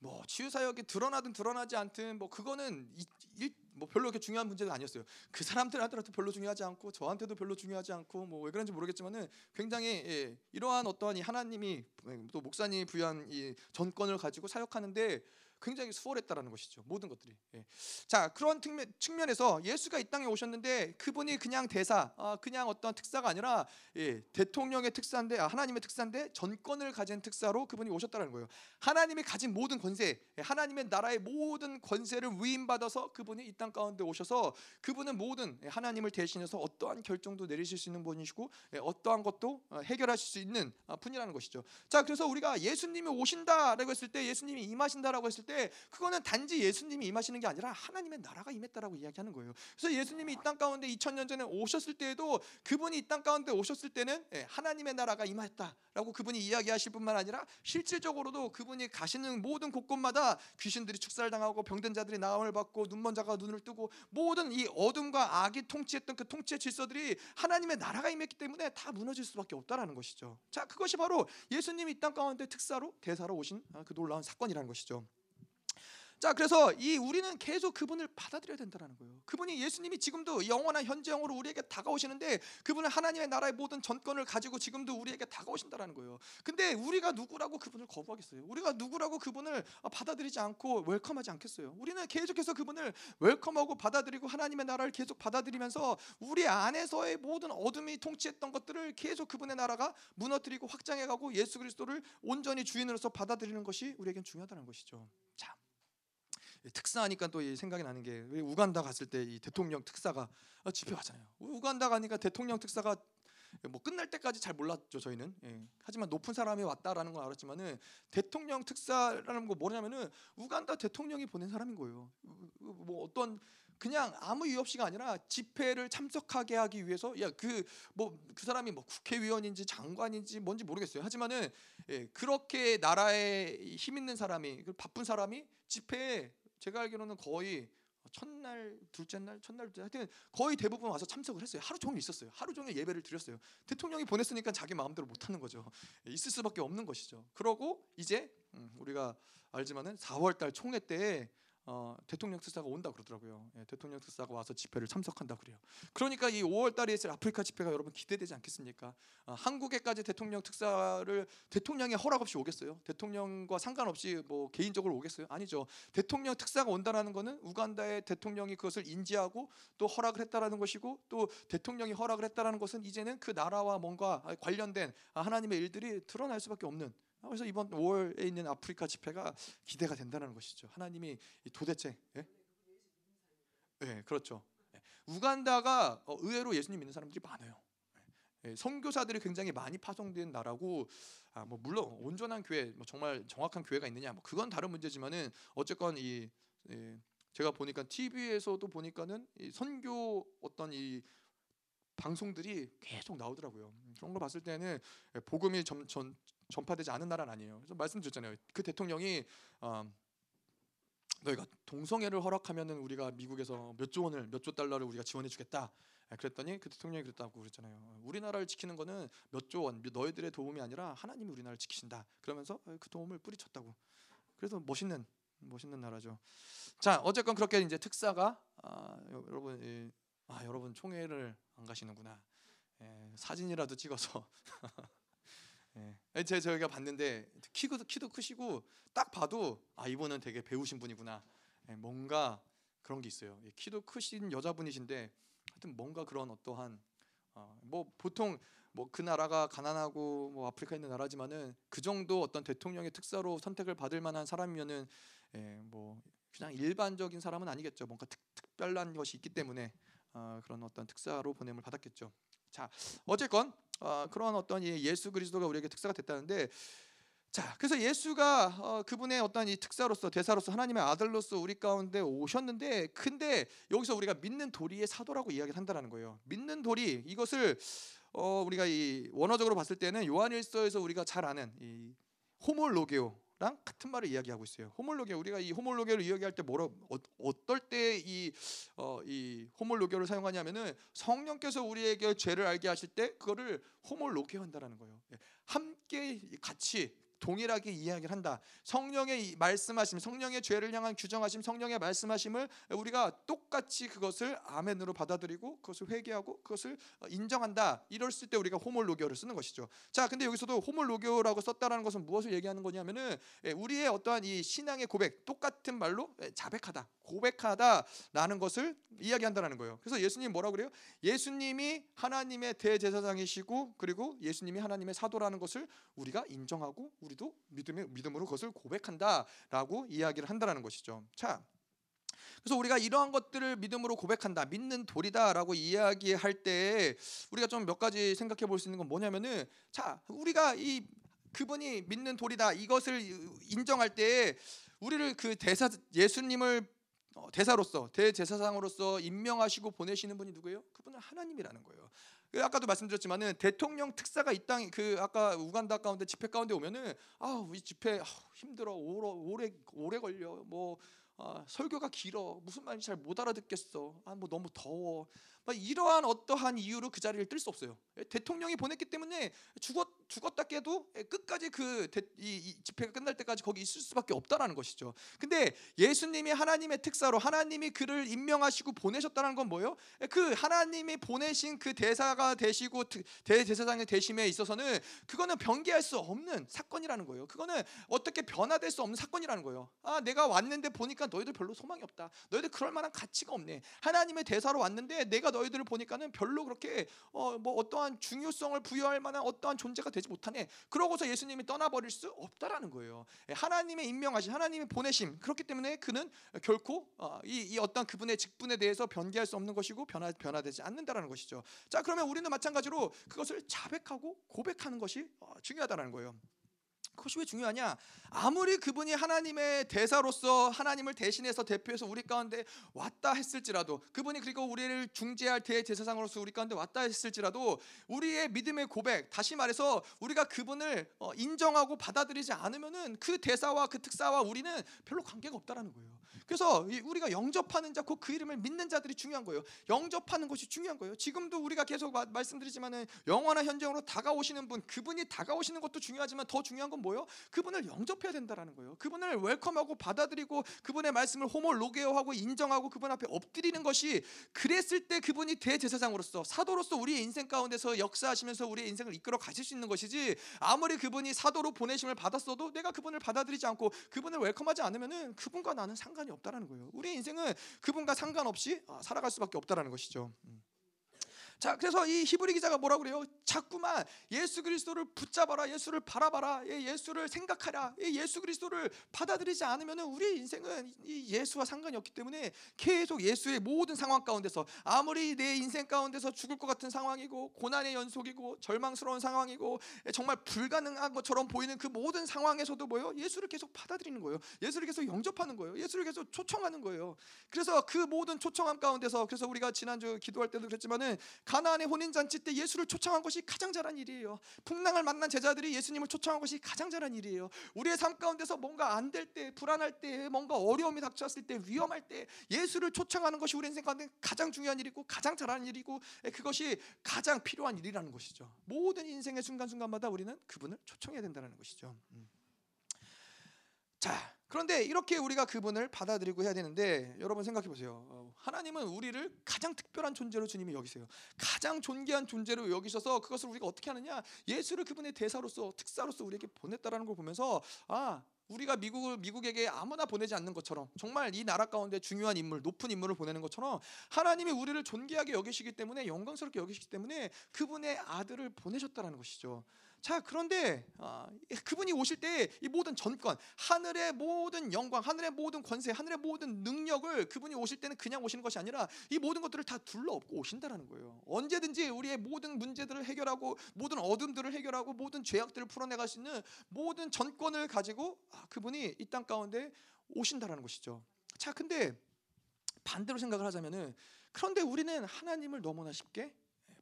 뭐 치유 사역이 드러나든 드러나지 않든 뭐 그거는 이, 일, 뭐 별로 그렇게 중요한 문제가 아니었어요. 그 사람들한테도 별로 중요하지 않고 저한테도 별로 중요하지 않고 뭐 왜 그런지 모르겠지만은 굉장히 예, 이러한 어떠한 이 하나님이 또 목사님이 부여한 이 전권을 가지고 사역하는데 굉장히 수월했다라는 것이죠. 모든 것들이. 예. 자 그런 측면, 에서 예수가 이 땅에 오셨는데 그분이 그냥 대사, 아, 그냥 어떤 특사가 아니라 예, 대통령의 특사인데 아, 하나님의 특사인데 전권을 가진 특사로 그분이 오셨다는 거예요. 하나님이 가진 모든 권세, 예, 하나님의 나라의 모든 권세를 위임받아서 그분이 이 땅 가운데 오셔서 그분은 모든 예, 하나님을 대신해서 어떠한 결정도 내리실 수 있는 분이시고 예, 어떠한 것도 어, 해결하실 수 있는 아, 분이라는 것이죠. 자 그래서 우리가 예수님이 오신다라고 했을 때 예수님이 임하신다라고 했을 때때 그거는 단지 예수님이 임하시는 게 아니라 하나님의 나라가 임했다라고 이야기하는 거예요. 그래서 예수님이 이 땅 가운데 2000년 전에 오셨을 때에도 그분이 이 땅 가운데 오셨을 때는 예, 하나님의 나라가 임했다라고 그분이 이야기하실 뿐만 아니라 실질적으로도 그분이 가시는 모든 곳곳마다 귀신들이 축사를 당하고 병든 자들이 나음을 받고 눈먼 자가 눈을 뜨고 모든 이 어둠과 악이 통치했던 그 통치의 질서들이 하나님의 나라가 임했기 때문에 다 무너질 수밖에 없다라는 것이죠. 자, 그것이 바로 예수님이 이 땅 가운데 특사로 대사로 오신 아, 그 놀라운 사건이라는 것이죠. 자, 그래서 이 우리는 계속 그분을 받아들여야 된다는 거예요. 그분이 예수님이 지금도 영원한 현재형으로 우리에게 다가오시는데 그분은 하나님의 나라의 모든 전권을 가지고 지금도 우리에게 다가오신다는 거예요. 근데 우리가 누구라고 그분을 거부하겠어요? 우리가 누구라고 그분을 받아들이지 않고 웰컴하지 않겠어요? 우리는 계속해서 그분을 웰컴하고 받아들이고 하나님의 나라를 계속 받아들이면서 우리 안에서의 모든 어둠이 통치했던 것들을 계속 그분의 나라가 무너뜨리고 확장해가고 예수 그리스도를 온전히 주인으로서 받아들이는 것이 우리에겐 중요하다는 것이죠. 참 특사하니까 또 생각이 나는 게 우간다 갔을 때 이 대통령 특사가 어, 집회 왔잖아요. 우간다 가니까 대통령 특사가 뭐 끝날 때까지 잘 몰랐죠 저희는. 예. 하지만 높은 사람이 왔다라는 걸 알았지만은 대통령 특사라는 거 뭐냐면은 우간다 대통령이 보낸 사람인 거예요. 뭐 어떤 그냥 아무 이유 없이가 아니라 집회를 참석하게 하기 위해서 야 그 뭐그 그 사람이 뭐 국회의원인지 장관인지 뭔지 모르겠어요. 하지만은 예, 그렇게 나라에 힘 있는 사람이 그 바쁜 사람이 집회에 제가 알기로는 거의 첫날, 둘째 날, 첫날, 둘째 하여튼 거의 대부분 와서 참석을 했어요. 하루 종일 있었어요. 하루 종일 예배를 드렸어요. 대통령이 보냈으니까 자기 마음대로 못 하는 거죠. 있을 수밖에 없는 것이죠. 그러고 이제 음, 우리가 알지만은 4월 달 총회 때 어, 대통령 특사가 온다 그러더라고요. 예, 대통령 특사가 와서 집회를 참석한다 그래요. 그러니까 이 5월 달에 있을 아프리카 집회가 여러분 기대되지 않겠습니까? 어, 한국에까지 대통령 특사를 대통령의 허락 없이 오겠어요? 대통령과 상관없이 뭐 개인적으로 오겠어요? 아니죠. 대통령 특사가 온다라는 것은 우간다의 대통령이 그것을 인지하고 또 허락을 했다라는 것이고 또 대통령이 허락을 했다라는 것은 이제는 그 나라와 뭔가 관련된 하나님의 일들이 드러날 수밖에 없는 그래서 이번 5월에 있는 아프리카 집회가 기대가 된다는 것이죠. 하나님이 도대체 예? 네, 그렇죠. 예. 우간다가 어, 의외로 예수님 믿는 사람들이 많아요. 예, 선교사들이 굉장히 많이 파송된 나라고 아, 뭐 물론 온전한 교회, 뭐 정말 정확한 교회가 있느냐, 뭐 그건 다른 문제지만은 어쨌건 이 예, 제가 보니까 TV에서도 보니까는 이 선교 어떤 이 방송들이 계속 나오더라고요. 그런 걸 봤을 때는 복음이 점, 전, 전파되지 않은 나라는 아니에요. 그래서 말씀드렸잖아요. 그 대통령이 어, 너희가 동성애를 허락하면은 우리가 미국에서 몇 조 원을 몇 조 달러를 우리가 지원해 주겠다. 예, 그랬더니 그 대통령이 그랬다고 그랬잖아요. 우리나라를 지키는 거는 몇 조 원, 너희들의 도움이 아니라 하나님이 우리나라를 지키신다. 그러면서 그 도움을 뿌리쳤다고. 그래서 멋있는 멋있는 나라죠. 자, 어쨌건 그렇게 이제 특사가 아, 여러분 예, 아, 여러분 총회를 안 가시는구나. 예, 사진이라도 찍어서 [LAUGHS] 예. 제가 저희가 봤는데 키도 키도 크시고 딱 봐도 아 이분은 되게 배우신 분이구나. 예, 뭔가 그런 게 있어요. 예, 키도 크신 여자분이신데 하여튼 뭔가 그런 어떠한 어, 뭐 보통 뭐 그 나라가 가난하고 뭐 아프리카 있는 나라지만은 그 정도 어떤 대통령의 특사로 선택을 받을 만한 사람이면은 예, 뭐 그냥 일반적인 사람은 아니겠죠. 뭔가 특, 특별한 것이 있기 때문에 어, 그런 어떤 특사로 보냄을 받았겠죠. 자, 어쨌건 어, 그런 어떤 예수 그리스도가 우리에게 특사가 됐다는데 자, 그래서 예수가 어, 그분의 어떤 이 특사로서 대사로서 하나님의 아들로서 우리 가운데 오셨는데, 근데 여기서 우리가 믿는 도리의 사도라고 이야기를 한다는 거예요. 믿는 도리 이것을 어, 우리가 이 원어적으로 봤을 때는 요한일서에서 우리가 잘 아는 이 호몰로게오 랑 같은 말을 이야기하고 있어요. 호몰로게 우리가 이 호몰로게를 이야기할 때 뭐라 어, 떨때이 어, 이 호몰로게를 사용하냐면은 성령께서 우리에게 죄를 알게 하실 때 그거를 호몰로게 한다라는 거예요. 예, 함께 같이 동일하게 이야기를 한다. 성령의 말씀하심, 성령의 죄를 향한 규정하심, 성령의 말씀하심을 우리가 똑같이 그것을 아멘으로 받아들이고 그것을 회개하고 그것을 인정한다. 이랬을 때 우리가 호몰로교를 쓰는 것이죠. 자, 근데 여기서도 호몰로교라고 썼다라는 것은 무엇을 얘기하는 거냐면은 예, 우리의 어떠한 이 신앙의 고백 똑같은 말로 예, 자백하다. 고백하다라는 것을 이야기한다는 거예요. 그래서 예수님 뭐라 그래요? 예수님이 하나님의 대제사장이시고 그리고 예수님이 하나님의 사도라는 것을 우리가 인정하고 우리도 믿음으로 그것을 고백한다라고 이야기를 한다라는 것이죠. 자, 그래서 우리가 이러한 것들을 믿음으로 고백한다, 믿는 돌이다라고 이야기할 때 우리가 좀 몇 가지 생각해 볼 수 있는 건 뭐냐면은 자, 우리가 이 그분이 믿는 돌이다 이것을 인정할 때 우리를 그 대사 예수님을 어, 대사로서 대제사장으로서 임명하시고 보내시는 분이 누구예요? 그분은 하나님이라는 거예요. 그 아까도 말씀드렸지만은 대통령 특사가 이 땅 그 아까 우간다 가운데 집회 가운데 오면은 아우 이 집회 아우 힘들어. 오래 오래 오래 걸려. 뭐 아, 설교가 길어. 무슨 말인지 잘 못 알아듣겠어. 아 뭐 너무 더워. 막 이러한 어떠한 이유로 그 자리를 뜰 수 없어요. 예, 대통령이 보냈기 때문에 죽었 죽었다 깨도 예, 끝까지 그 이, 이 집회가 끝날 때까지 거기 있을 수밖에 없다라는 것이죠 근데 예수님이 하나님의 특사로 하나님이 그를 임명하시고 보내셨다는 건 뭐예요 예, 그 하나님이 보내신 그 대사가 되시고 대제사장의 되심에 있어서는 그거는 변개할 수 없는 사건이라는 거예요 그거는 어떻게 변화될 수 없는 사건이라는 거예요 아 내가 왔는데 보니까 너희들 별로 소망이 없다. 너희들 그럴 만한 가치가 없네. 하나님의 대사로 왔는데 내가 너희들을 보니까는 별로 그렇게 어, 뭐 어떠한 중요성을 부여할 만한 어떠한 존재가 되지 못하네. 그러고서 예수님이 떠나버릴 수 없다라는 거예요. 예, 하나님의 임명하신 하나님의 보내심 그렇기 때문에 그는 결코 어, 이, 이 어떤 그분의 직분에 대해서 변개할 수 없는 것이고 변화 변화되지 않는다라는 것이죠. 자 그러면 우리는 마찬가지로 그것을 자백하고 고백하는 것이 어, 중요하다는 거예요. 그것이 왜 중요하냐? 아무리 그분이 하나님의 대사로서 하나님을 대신해서 대표해서 우리 가운데 왔다 했을지라도 그분이 그리고 우리를 중재할 대제사장으로서 우리 가운데 왔다 했을지라도 우리의 믿음의 고백 다시 말해서 우리가 그분을 어, 인정하고 받아들이지 않으면은 그 대사와 그 특사와 우리는 별로 관계가 없다라는 거예요. 그래서 우리가 영접하는 자, 그 이름을 믿는 자들이 중요한 거예요. 영접하는 것이 중요한 거예요. 지금도 우리가 계속 말씀드리지만은 영원한 현장으로 다가오시는 분, 그분이 다가오시는 것도 중요하지만 더 중요한 건 뭐예요? 그분을 영접해야 된다라는 거예요. 그분을 웰컴하고 받아들이고 그분의 말씀을 호몰로게어하고 인정하고 그분 앞에 엎드리는 것이 그랬을 때 그분이 대제사장으로서 사도로서 우리의 인생 가운데서 역사하시면서 우리의 인생을 이끌어 가실 수 있는 것이지 아무리 그분이 사도로 보내심을 받았어도 내가 그분을 받아들이지 않고 그분을 웰컴하지 않으면은 그분과 나는 상관 이 없다. 없다라는 거예요. 우리 인생은 그분과 상관없이 아, 살아갈 수밖에 없다라는 것이죠. 음. 자, 그래서 이 히브리 기자가 뭐라고 그래요? 자꾸만 예수 그리스도를 붙잡아라, 예수를 바라봐라, 예, 예수를 생각하라, 예, 예수 그리스도를 받아들이지 않으면 우리 인생은 이 예수와 상관이 없기 때문에 계속 예수의 모든 상황 가운데서 아무리 내 인생 가운데서 죽을 것 같은 상황이고 고난의 연속이고 절망스러운 상황이고 예, 정말 불가능한 것처럼 보이는 그 모든 상황에서도 뭐요? 예수를 계속 받아들이는 거예요. 예수를 계속 영접하는 거예요. 예수를 계속 초청하는 거예요. 그래서 그 모든 초청함 가운데서 그래서 우리가 지난주 기도할 때도 그랬지만은 가나안의 혼인 잔치 때 예수를 초청한 것이 가장 잘한 일이에요. 풍랑을 만난 제자들이 예수님을 초청한 것이 가장 잘한 일이에요. 우리의 삶 가운데서 뭔가 안 될 때, 불안할 때, 뭔가 어려움이 닥쳤을 때, 위험할 때 예수를 초청하는 것이 우리 인생 가운데 가장 중요한 일이고 가장 잘하는 일이고 그것이 가장 필요한 일이라는 것이죠. 모든 인생의 순간순간마다 우리는 그분을 초청해야 된다는 것이죠. 음. 자, 그런데 이렇게 우리가 그분을 받아들이고 해야 되는데 여러분 생각해 보세요. 어, 하나님은 우리를 가장 특별한 존재로 주님이 여기세요. 가장 존귀한 존재로 여기셔서 그것을 우리가 어떻게 하느냐? 예수를 그분의 대사로서 특사로서 우리에게 보냈다라는 걸 보면서 아 우리가 미국을 미국에게 아무나 보내지 않는 것처럼 정말 이 나라 가운데 중요한 인물, 높은 인물을 보내는 것처럼 하나님이 우리를 존귀하게 여기시기 때문에 영광스럽게 여기시기 때문에 그분의 아들을 보내셨다라는 것이죠. 자 그런데 아, 그분이 오실 때 이 모든 전권, 하늘의 모든 영광, 하늘의 모든 권세, 하늘의 모든 능력을 그분이 오실 때는 그냥 오시는 것이 아니라 이 모든 것들을 다 둘러엎고 오신다라는 거예요. 언제든지 우리의 모든 문제들을 해결하고 모든 어둠들을 해결하고 모든 죄악들을 풀어내갈 수 있는 모든 전권을 가지고 아, 그분이 이 땅 가운데 오신다라는 것이죠. 자, 근데 반대로 생각을 하자면은 그런데 우리는 하나님을 너무나 쉽게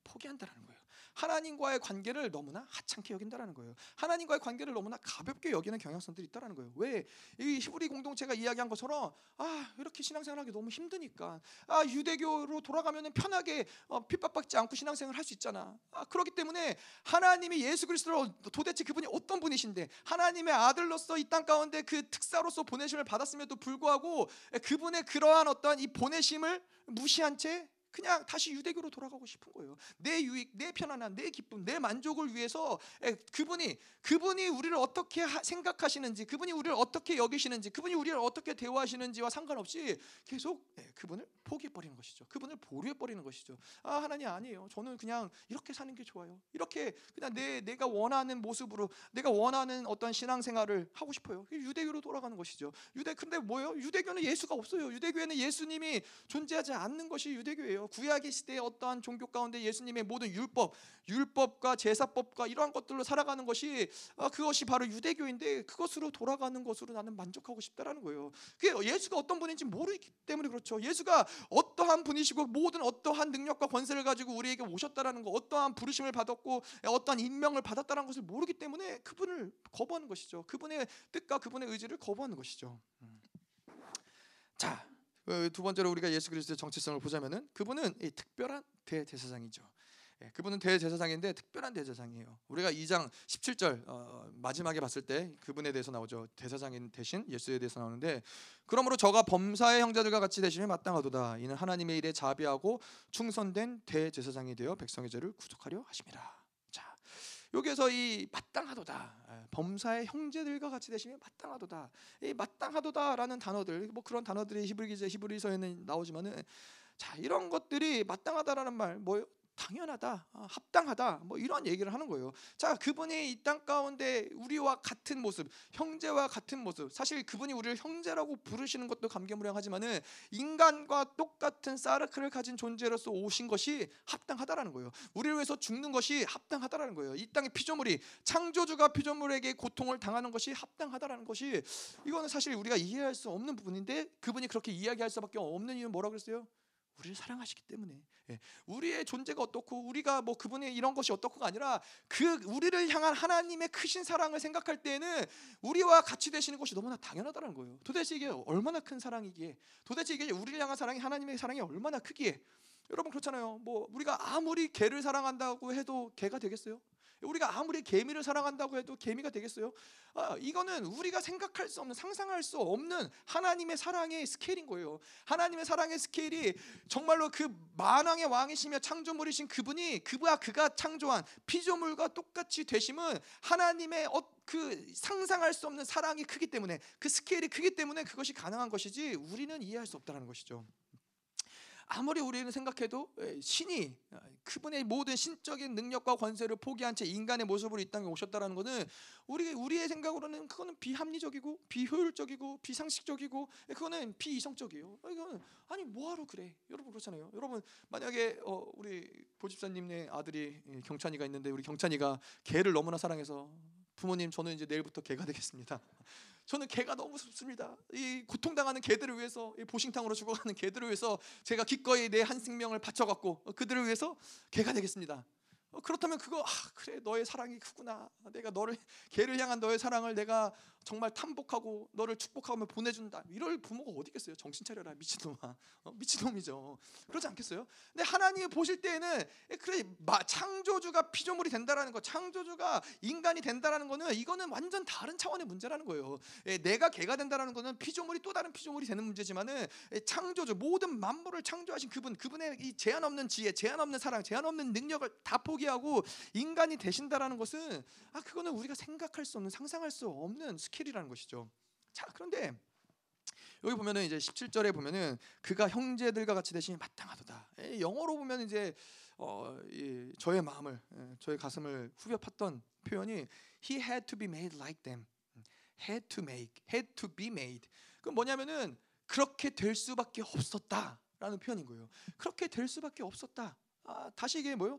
포기한다라는 거예요. 하나님과의 관계를 너무나 하찮게 여긴다라는 거예요. 하나님과의 관계를 너무나 가볍게 여기는 경향성들이 있다라는 거예요. 왜? 이 히브리 공동체가 이야기한 것처럼 아 이렇게 신앙생활하기 너무 힘드니까 아 유대교로 돌아가면 편하게 어, 핍박받지 않고 신앙생활 할 수 있잖아. 아, 그렇기 때문에 하나님이 예수 그리스도로 도대체 그분이 어떤 분이신데 하나님의 아들로서 이 땅 가운데 그 특사로서 보내심을 받았음에도 불구하고 그분의 그러한 어떤 이 보내심을 무시한 채 그냥 다시 유대교로 돌아가고 싶은 거예요. 내 유익, 내 편안함, 내 기쁨, 내 만족을 위해서 그분이 그분이 우리를 어떻게 생각하시는지, 그분이 우리를 어떻게 여기시는지, 그분이 우리를 어떻게 대화하시는지와 상관없이 계속 그분을 포기해 버리는 것이죠. 그분을 보류해 버리는 것이죠. 아 하나님 아니에요. 저는 그냥 이렇게 사는 게 좋아요. 이렇게 그냥 내 내가 원하는 모습으로 내가 원하는 어떤 신앙생활을 하고 싶어요. 유대교로 돌아가는 것이죠. 유대 근데 뭐예요? 유대교는 예수가 없어요. 유대교에는 예수님이 존재하지 않는 것이 유대교예요. 거예요. 구약의 시대에 어떠한 종교 가운데 예수님의 모든 율법, 율법과 제사법과 이러한 것들로 살아가는 것이 아, 그것이 바로 유대교인데 그것으로 돌아가는 것으로 나는 만족하고 싶다라는 거예요. 그게 예수가 어떤 분인지 모르기 때문에 그렇죠. 예수가 어떠한 분이시고 모든 어떠한 능력과 권세를 가지고 우리에게 오셨다라는 거, 어떠한 부르심을 받았고 어떠한 임명을 받았다는 것을 모르기 때문에 그분을 거부하는 것이죠. 그분의 뜻과 그분의 의지를 거부하는 것이죠. 음. 자, 어, 두 번째로 우리가 예수 그리스도의 정체성을 보자면은 그분은 이 특별한 대제사장이죠. 예, 그분은 대제사장인데 특별한 대제사장이에요. 우리가 2장 17절 어, 마지막에 봤을 때 그분에 대해서 나오죠. 대사장인 대신 예수에 대해서 나오는데 그러므로 저가 범사의 형제들과 같이 되심에 마땅하도다. 이는 하나님의 일에 자비하고 충성된 대제사장이 되어 백성의 죄를 구속하려 하심이라. 자, 여기에서 이 마땅하도다. 예, 범사의 형제들과 같이 되심에 마땅하도다. 이 마땅하도다라는 단어들 뭐 그런 단어들이 히브리기제 히브리서에는 나오지만은 자 이런 것들이 마땅하다라는 말 뭐예요? 당연하다, 아, 합당하다, 뭐 이런 얘기를 하는 거예요. 자, 그분이 이 땅 가운데 우리와 같은 모습, 형제와 같은 모습. 사실 그분이 우리를 형제라고 부르시는 것도 감개무량하지만은 인간과 똑같은 사르크를 가진 존재로서 오신 것이 합당하다라는 거예요. 우리를 위해서 죽는 것이 합당하다라는 거예요. 이 땅의 피조물이 창조주가 피조물에게 고통을 당하는 것이 합당하다라는 것이 이거는 사실 우리가 이해할 수 없는 부분인데 그분이 그렇게 이야기할 수밖에 없는 이유는 뭐라고 그랬어요? 우리를 사랑하시기 때문에 예, 우리의 존재가 어떻고 우리가 뭐 그분의 이런 것이 어떻고가 아니라 그 우리를 향한 하나님의 크신 사랑을 생각할 때는 우리와 같이 되시는 것이 너무나 당연하다는 거예요. 도대체 이게 얼마나 큰 사랑이기에 도대체 이게 우리를 향한 사랑이 하나님의 사랑이 얼마나 크기에 여러분 그렇잖아요. 뭐 우리가 아무리 개를 사랑한다고 해도 개가 되겠어요? 우리가 아무리 개미를 사랑한다고 해도 개미가 되겠어요? 아, 이거는 우리가 생각할 수 없는 상상할 수 없는 하나님의 사랑의 스케일인 거예요. 하나님의 사랑의 스케일이 정말로 그 만왕의 왕이시며 창조물이신 그분이 그와 그가 창조한 피조물과 똑같이 되심은 하나님의 어, 그 상상할 수 없는 사랑이 크기 때문에 그 스케일이 크기 때문에 그것이 가능한 것이지 우리는 이해할 수 없다는 것이죠. 아무리 우리는 생각해도 예, 신이 아, 그분의 모든 신적인 능력과 권세를 포기한 채 인간의 모습으로 이 땅에 오셨다라는 것은 우리 우리의 생각으로는 그거는 비합리적이고 비효율적이고 비상식적이고 예, 그거는 비이성적이에요. 이거는 아니 뭐하러 그래? 여러분 그렇잖아요. 여러분 만약에 어, 우리 보집사님네 아들이 예, 경찬이가 있는데 우리 경찬이가 개를 너무나 사랑해서 부모님 저는 이제 내일부터 개가 되겠습니다. 저는 개가 너무 습습니다. 이 고통당하는 개들을 위해서 이 보신탕으로 죽어가는 개들을 위해서 제가 기꺼이 내 한 생명을 바쳐갖고 그들을 위해서 개가 되겠습니다. 어, 그렇다면 그거 아, 그래 너의 사랑이 크구나. 내가 너를 개를 향한 너의 사랑을 내가 정말 탐복하고 너를 축복하며 보내준다. 이럴 부모가 어디 있겠어요? 정신 차려라 미친놈아. 어, 미친놈이죠. 그러지 않겠어요? 근데 하나님이 보실 때에는 그래 창조주가 피조물이 된다라는 거, 창조주가 인간이 된다라는 거는 이거는 완전 다른 차원의 문제라는 거예요. 예, 내가 개가 된다라는 거는 피조물이 또 다른 피조물이 되는 문제지만은 예, 창조주 모든 만물을 창조하신 그분, 그분의 이 제한 없는 지혜, 제한 없는 사랑, 제한 없는 능력을 다 포기하고 인간이 되신다라는 것은 아 그거는 우리가 생각할 수 없는, 상상할 수 없는 스케일 스케일이라는 것이죠. 자, 그런데 여기 보면은 이제 17절에 보면은 그가 형제들과 같이 되심이 마땅하도다. 영어로 보면 이제 어, 이, 저의 마음을 예, 저의 가슴을 후벼 팠던 표현이 he had to be made like them. had to make, had to be made. 그 뭐냐면은 그렇게 될 수밖에 없었다라는 표현인 거예요. 그렇게 될 수밖에 없었다. 아, 다시 이게 뭐요?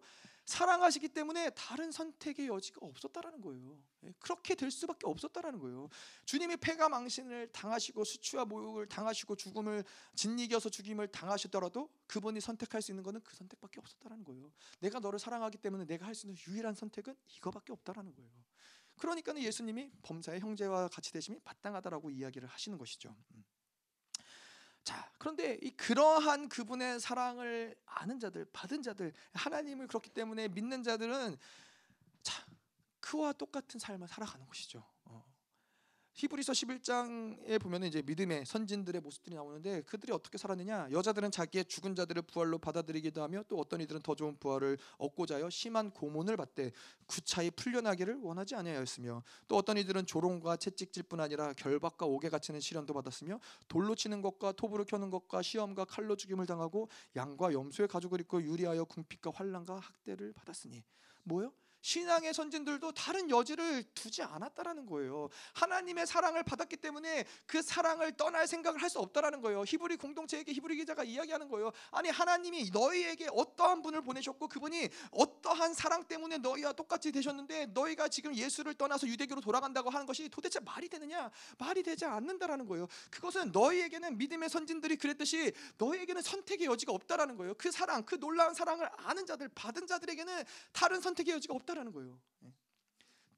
사랑하시기 때문에 다른 선택의 여지가 없었다라는 거예요. 예, 그렇게 될 수밖에 없었다라는 거예요. 주님이 폐가 망신을 당하시고 수치와 모욕을 당하시고 죽음을 짓이겨서 죽임을 당하셨더라도 그분이 선택할 수 있는 것은 그 선택밖에 없었다라는 거예요. 내가 너를 사랑하기 때문에 내가 할 수 있는 유일한 선택은 이거밖에 없다라는 거예요. 그러니까는 예수님이 범사의 형제와 같이 되심이 마땅하다라고 이야기를 하시는 것이죠. 음. 자, 그런데 이 그러한 그분의 사랑을 아는 자들, 받은 자들, 하나님을 그렇기 때문에 믿는 자들은 자, 그와 똑같은 삶을 살아가는 것이죠. 어. 히브리서 11장에 보면 이제 믿음의 선진들의 모습들이 나오는데 그들이 어떻게 살았느냐? 여자들은 자기의 죽은 자들을 부활로 받아들이기도 하며 또 어떤 이들은 더 좋은 부활을 얻고자 하여 심한 고문을 받되 구차히 풀려나기를 원하지 아니하였으며 또 어떤 이들은 조롱과 채찍질뿐 아니라 결박과 옥에 갇히는 시련도 받았으며 돌로 치는 것과 톱으로 켜는 것과 시험과 칼로 죽임을 당하고 양과 염소의 가죽을 입고 유리하여 궁핍과 환란과 학대를 받았으니 뭐요? 신앙의 선진들도 다른 여지를 두지 않았다라는 거예요. 하나님의 사랑을 받았기 때문에 그 사랑을 떠날 생각을 할 수 없다라는 거예요. 히브리 공동체에게 히브리 기자가 이야기하는 거예요. 아니 하나님이 너희에게 어떠한 분을 보내셨고 그분이 어떠한 사랑 때문에 너희와 똑같이 되셨는데 너희가 지금 예수를 떠나서 유대교로 돌아간다고 하는 것이 도대체 말이 되느냐? 말이 되지 않는다라는 거예요. 그것은 너희에게는 믿음의 선진들이 그랬듯이 너희에게는 선택의 여지가 없다라는 거예요. 그 사랑, 그 놀라운 사랑을 아는 자들, 받은 자들에게는 다른 선택의 여지가 없다 라는 거예요. 예.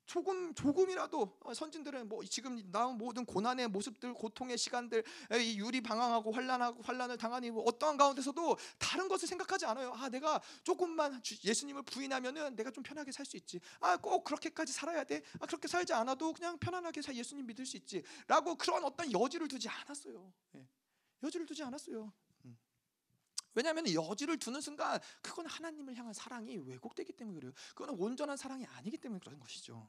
조금 조금이라도 어, 선진들은 뭐 지금 나온 모든 고난의 모습들, 고통의 시간들, 이 유리 방황하고 환란하고 환란을 당하니 뭐 어떠한 가운데서도 다른 것을 생각하지 않아요. 아 내가 조금만 예수님을 부인하면은 내가 좀 편하게 살 수 있지. 아 꼭 그렇게까지 살아야 돼. 아 그렇게 살지 않아도 그냥 편안하게 살 예수님 믿을 수 있지.라고 그런 어떤 여지를 두지 않았어요. 예. 여지를 두지 않았어요. 음. 왜냐하면 여지를 두는 순간 그건 하나님을 향한 사랑이 왜곡되기 때문에 그래요. 그거는 온전한 사랑이 아니기 때문에 그런 것이죠.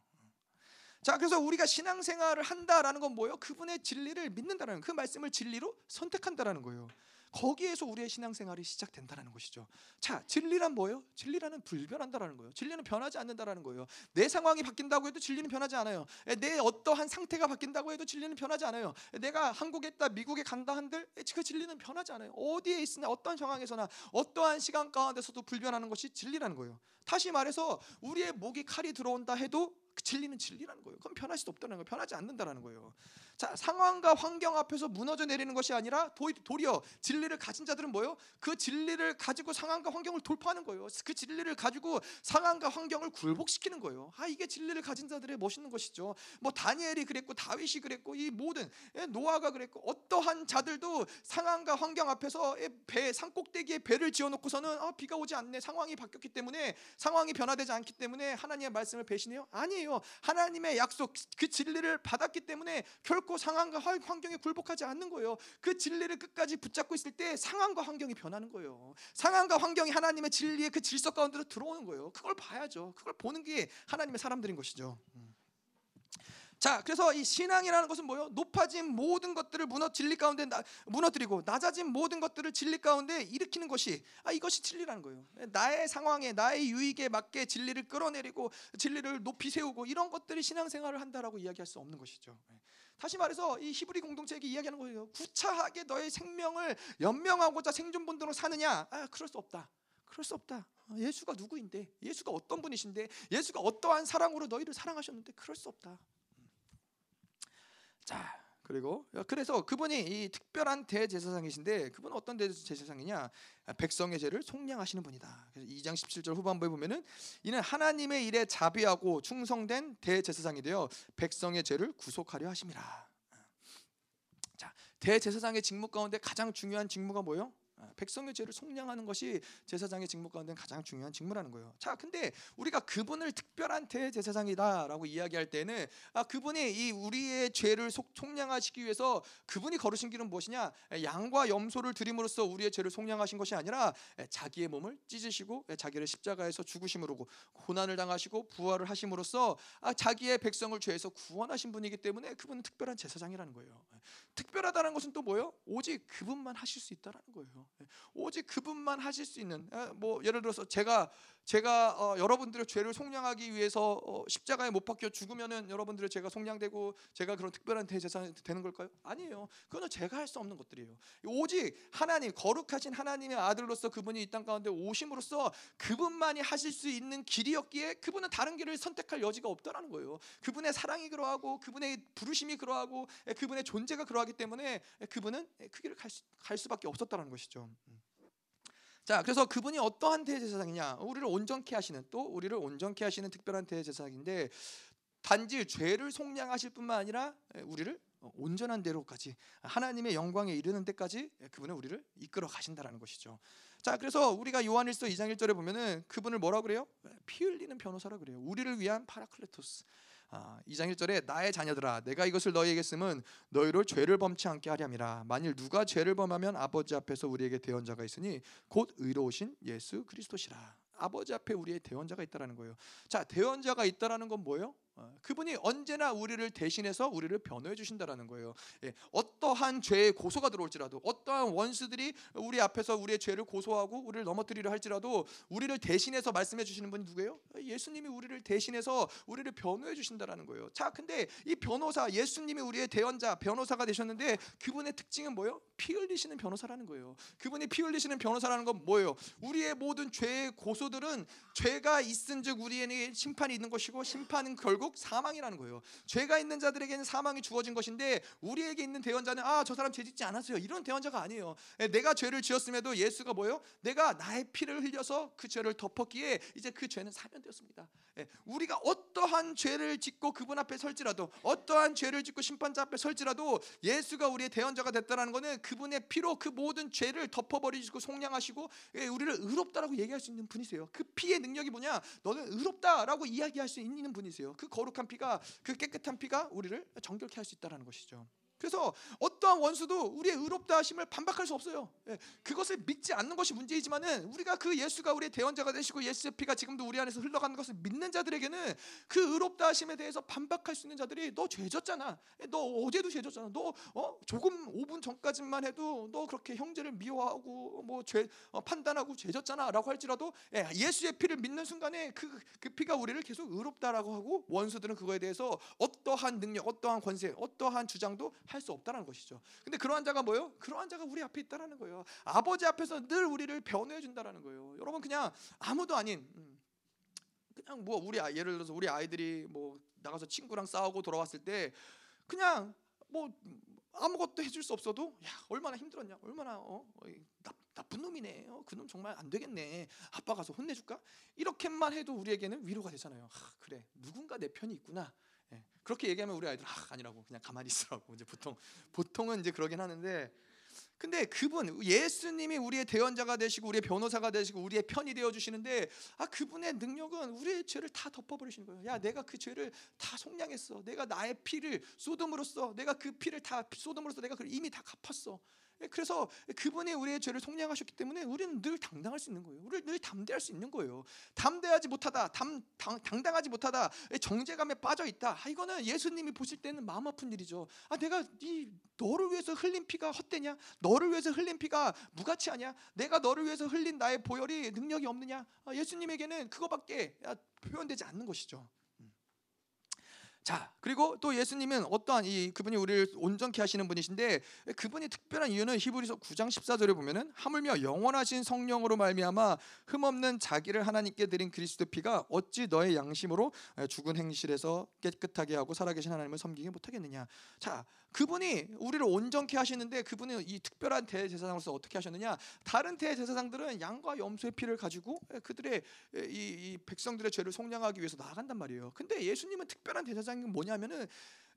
자, 그래서 우리가 신앙생활을 한다라는 건 뭐예요? 그분의 진리를 믿는다라는 그 말씀을 진리로 선택한다라는 거예요. 거기에서 우리의 신앙생활이 시작된다라는 것이죠. 자, 진리란 뭐예요? 진리라는 불변한다라는 거예요. 진리는 변하지 않는다라는 거예요. 내 상황이 바뀐다고 해도 진리는 변하지 않아요. 내 어떠한 상태가 바뀐다고 해도 진리는 변하지 않아요. 내가 한국에 있다, 미국에 간다 한들 그 진리는 변하지 않아요. 어디에 있으나 어떤 상황에서나 어떠한 시간 가운데서도 불변하는 것이 진리라는 거예요. 다시 말해서 우리의 목이 칼이 들어온다 해도 그 진리는 진리라는 거예요. 그럼 변할 수 없다는 거예요. 변하지 않는다라는 거예요. 자, 상황과 환경 앞에서 무너져 내리는 것이 아니라 도리어 진리를 가진 자들은 뭐예요? 그 진리를 가지고 상황과 환경을 돌파하는 거예요. 그 진리를 가지고 상황과 환경을 굴복시키는 거예요. 아, 이게 진리를 가진 자들의 멋있는 것이죠. 뭐 다니엘이 그랬고 다윗이 그랬고 이 모든 예, 노아가 그랬고 어떠한 자들도 상황과 환경 앞에서 배 산꼭대기에 배를 지어 놓고서는 아, 비가 오지 않네. 상황이 바뀌었기 때문에 상황이 변화되지 않기 때문에 하나님의 말씀을 배신해요? 아니 에요. 하나님의 약속 그 진리를 받았기 때문에 결코 상황과 환경에 굴복하지 않는 거예요. 그 진리를 끝까지 붙잡고 있을 때 상황과 환경이 변하는 거예요. 상황과 환경이 하나님의 진리의 그 질서 가운데로 들어오는 거예요. 그걸 봐야죠. 그걸 보는 게 하나님의 사람들인 것이죠. 음. 자, 그래서 이 신앙이라는 것은 뭐요? 높아진 모든 것들을 무너 진리 가운데 나, 무너뜨리고 낮아진 모든 것들을 진리 가운데 일으키는 것이 아 이것이 진리라는 거예요. 나의 상황에 나의 유익에 맞게 진리를 끌어내리고 진리를 높이 세우고 이런 것들이 신앙생활을 한다라고 이야기할 수 없는 것이죠. 네. 다시 말해서 이 히브리 공동체에게 이야기하는 거예요. 구차하게 너의 생명을 연명하고자 생존 본능으로 사느냐? 아, 그럴 수 없다. 그럴 수 없다. 예수가 누구인데? 예수가 어떤 분이신데? 예수가 어떠한 사랑으로 너희를 사랑하셨는데? 그럴 수 없다. 자, 그리고 그래서 그분이 이 특별한 대제사장이신데 그분은 어떤 대제사장이냐? 백성의 죄를 속량하시는 분이다. 그래서 2장 17절 후반부에 보면은 이는 하나님의 일에 자비하고 충성된 대제사장이 되어 백성의 죄를 구속하려 하심이라. 자, 대제사장의 직무 가운데 가장 중요한 직무가 뭐예요? 아, 백성의 죄를 속량하는 것이 제사장의 직무 가운데 가장 중요한 직무라는 거예요. 자, 근데 우리가 그분을 특별한 대제사장이다라고 이야기할 때는 아, 그분이 이 우리의 죄를 속, 속량하시기 위해서 그분이 걸으신 길은 무엇이냐? 양과 염소를 드림으로써 우리의 죄를 속량하신 것이 아니라 자기의 몸을 찢으시고 자기를 십자가에서 죽으심으로 고난을 당하시고 부활을 하심으로써 아, 자기의 백성을 죄에서 구원하신 분이기 때문에 그분은 특별한 제사장이라는 거예요. 특별하다는 것은 또 뭐예요? 오직 그분만 하실 수 있다라는 거예요. 오직 그분만 하실 수 있는 뭐 예를 들어서 제가 제가 어, 여러분들의 죄를 속량하기 위해서 어, 십자가에 못 박혀 죽으면은 여러분들의 죄가 속량되고 제가 그런 특별한 대제사장이 되는 걸까요? 아니에요. 그거는 제가 할 수 없는 것들이에요. 오직 하나님 거룩하신 하나님의 아들로서 그분이 이 땅 가운데 오심으로써 그분만이 하실 수 있는 길이었기에 그분은 다른 길을 선택할 여지가 없다라는 거예요. 그분의 사랑이 그러하고 그분의 부르심이 그러하고 그분의 존재가 그러하기 때문에 그분은 그 길을 갈, 수, 갈 수밖에 없었다는 것이죠. 음. 자, 그래서 그분이 어떠한 대제사장이냐? 우리를 온전케 하시는 또 우리를 온전케 하시는 특별한 대제사장인데 단지 죄를 속량하실 뿐만 아니라 우리를 온전한 데로까지 하나님의 영광에 이르는 데까지 그분은 우리를 이끌어 가신다라는 것이죠. 자, 그래서 우리가 요한일서 2장 1절에 보면은 그분을 뭐라 그래요? 피 흘리는 변호사라 그래요. 우리를 위한 파라클레토스. 아, 2장 1절에 나의 자녀들아 내가 이것을 너희에게 씀은 너희를 죄를 범치 않게 하려 함이라 만일 누가 죄를 범하면 아버지 앞에서 우리에게 대언자가 있으니 곧 의로우신 예수 그리스도시라 아버지 앞에 우리의 대언자가 있다라는 거예요. 자, 대언자가 있다라는 건 뭐예요? 어, 그분이 언제나 우리를 대신해서 우리를 변호해 주신다라는 거예요. 예, 어떠한 죄의 고소가 들어올지라도 어떠한 원수들이 우리 앞에서 우리의 죄를 고소하고 우리를 넘어뜨리려 할지라도 우리를 대신해서 말씀해 주시는 분이 누구예요? 예수님이 우리를 대신해서 우리를 변호해 주신다라는 거예요. 자, 근데 이 변호사 예수님이 우리의 대원자 변호사가 되셨는데 그분의 특징은 뭐예요? 피 흘리시는 변호사라는 거예요. 그분이 피 흘리시는 변호사라는 건 뭐예요? 우리의 모든 죄의 고소들은 죄가 있은즉 우리에게 심판이 있는 것이고 심판은 결국 사망이라는 거예요. 죄가 있는 자들에게는 사망이 주어진 것인데 우리에게 있는 대원자는 아 저 사람 죄 짓지 않았어요. 이런 대원자가 아니에요. 예, 내가 죄를 지었음에도 예수가 뭐예요? 내가 나의 피를 흘려서 그 죄를 덮었기에 이제 그 죄는 사면되었습니다. 예, 우리가 어떠한 죄를 짓고 그분 앞에 설지라도 어떠한 죄를 짓고 심판자 앞에 설지라도 예수가 우리의 대원자가 됐다는 것은 그분의 피로 그 모든 죄를 덮어버리시고 속량하시고 예, 우리를 의롭다라고 얘기할 수 있는 분이세요. 그 피의 능력이 뭐냐? 너는 의롭다라고 이야기할 수 있는 분이세요. 그 거룩한 피가 그 깨끗한 피가 우리를 정결케 할 수 있다라는 것이죠. 그래서 어떠한 원수도 우리의 의롭다 하심을 반박할 수 없어요. 예, 그것을 믿지 않는 것이 문제이지만은 우리가 그 예수가 우리의 대원자가 되시고 예수의 피가 지금도 우리 안에서 흘러가는 것을 믿는 자들에게는 그 의롭다 하심에 대해서 반박할 수 있는 자들이 너 죄졌잖아. 예, 너 어제도 죄졌잖아. 너 어, 조금 5분 전까지만 해도 너 그렇게 형제를 미워하고 뭐죄 어, 판단하고 죄졌잖아라고 할지라도 예, 예수의 피를 믿는 순간에 그, 그 피가 우리를 계속 의롭다라고 하고 원수들은 그거에 대해서 어떠한 능력, 어떠한 권세, 어떠한 주장도 할 수 없다는 것이죠. 근데 그러한 자가 뭐예요? 그러한 자가 우리 앞에 있다라는 거예요. 아버지 앞에서 늘 우리를 변호해 준다라는 거예요. 여러분 그냥 아무도 아닌 음, 그냥 뭐 우리 아, 예를 들어서 우리 아이들이 뭐 나가서 친구랑 싸우고 돌아왔을 때 그냥 뭐 아무것도 해줄 수 없어도 야 얼마나 힘들었냐 얼마나 어, 나, 나쁜 놈이네 어, 그놈 정말 안 되겠네 아빠 가서 혼내줄까 이렇게만 해도 우리에게는 위로가 되잖아요 아, 그래 누군가 내 편이 있구나 예. 그렇게 얘기하면 우리 아이들 아 아니라고 그냥 가만히 있으라고 이제 보통 보통은 이제 그러긴 하는데 근데 그분 예수님이 우리의 대원자가 되시고 우리의 변호사가 되시고 우리의 편이 되어 주시는데 아 그분의 능력은 우리의 죄를 다 덮어 버리시는 거예요. 야 내가 그 죄를 다 속량했어. 내가 나의 피를 쏟음으로써 내가 그 피를 다 쏟음으로써 내가 그걸 이미 다 갚았어. 예, 그래서 그분이 우리의 죄를 속량하셨기 때문에 우리는 늘 당당할 수 있는 거예요. 우리를 늘 담대할 수 있는 거예요. 담대하지 못하다, 담, 당, 당당하지 못하다, 정제감에 빠져 있다. 아, 이거는 예수님이 보실 때는 마음 아픈 일이죠. 아, 내가 이 너를 위해서 흘린 피가 헛되냐? 너를 위해서 흘린 피가 무가치하냐? 내가 너를 위해서 흘린 나의 보혈이 능력이 없느냐? 아, 예수님에게는 그거밖에 표현되지 않는 것이죠. 자, 그리고 또 예수님은 어떠한 이 그분이 우리를 온전케 하시는 분이신데 그분이 특별한 이유는 히브리서 9장 14절에 보면은 하물며 영원하신 성령으로 말미암아 흠없는 자기를 하나님께 드린 그리스도 피가 어찌 너의 양심으로 죽은 행실에서 깨끗하게 하고 살아계신 하나님을 섬기게 못하겠느냐. 자, 그분이 우리를 온전케 하시는데 그분은 이 특별한 대제사장으로서 어떻게 하셨느냐? 다른 대제사장들은 양과 염소의 피를 가지고 그들의 이, 이 백성들의 죄를 속량하기 위해서 나아간단 말이에요. 근데 예수님은 특별한 대제사장 세상이 뭐냐면은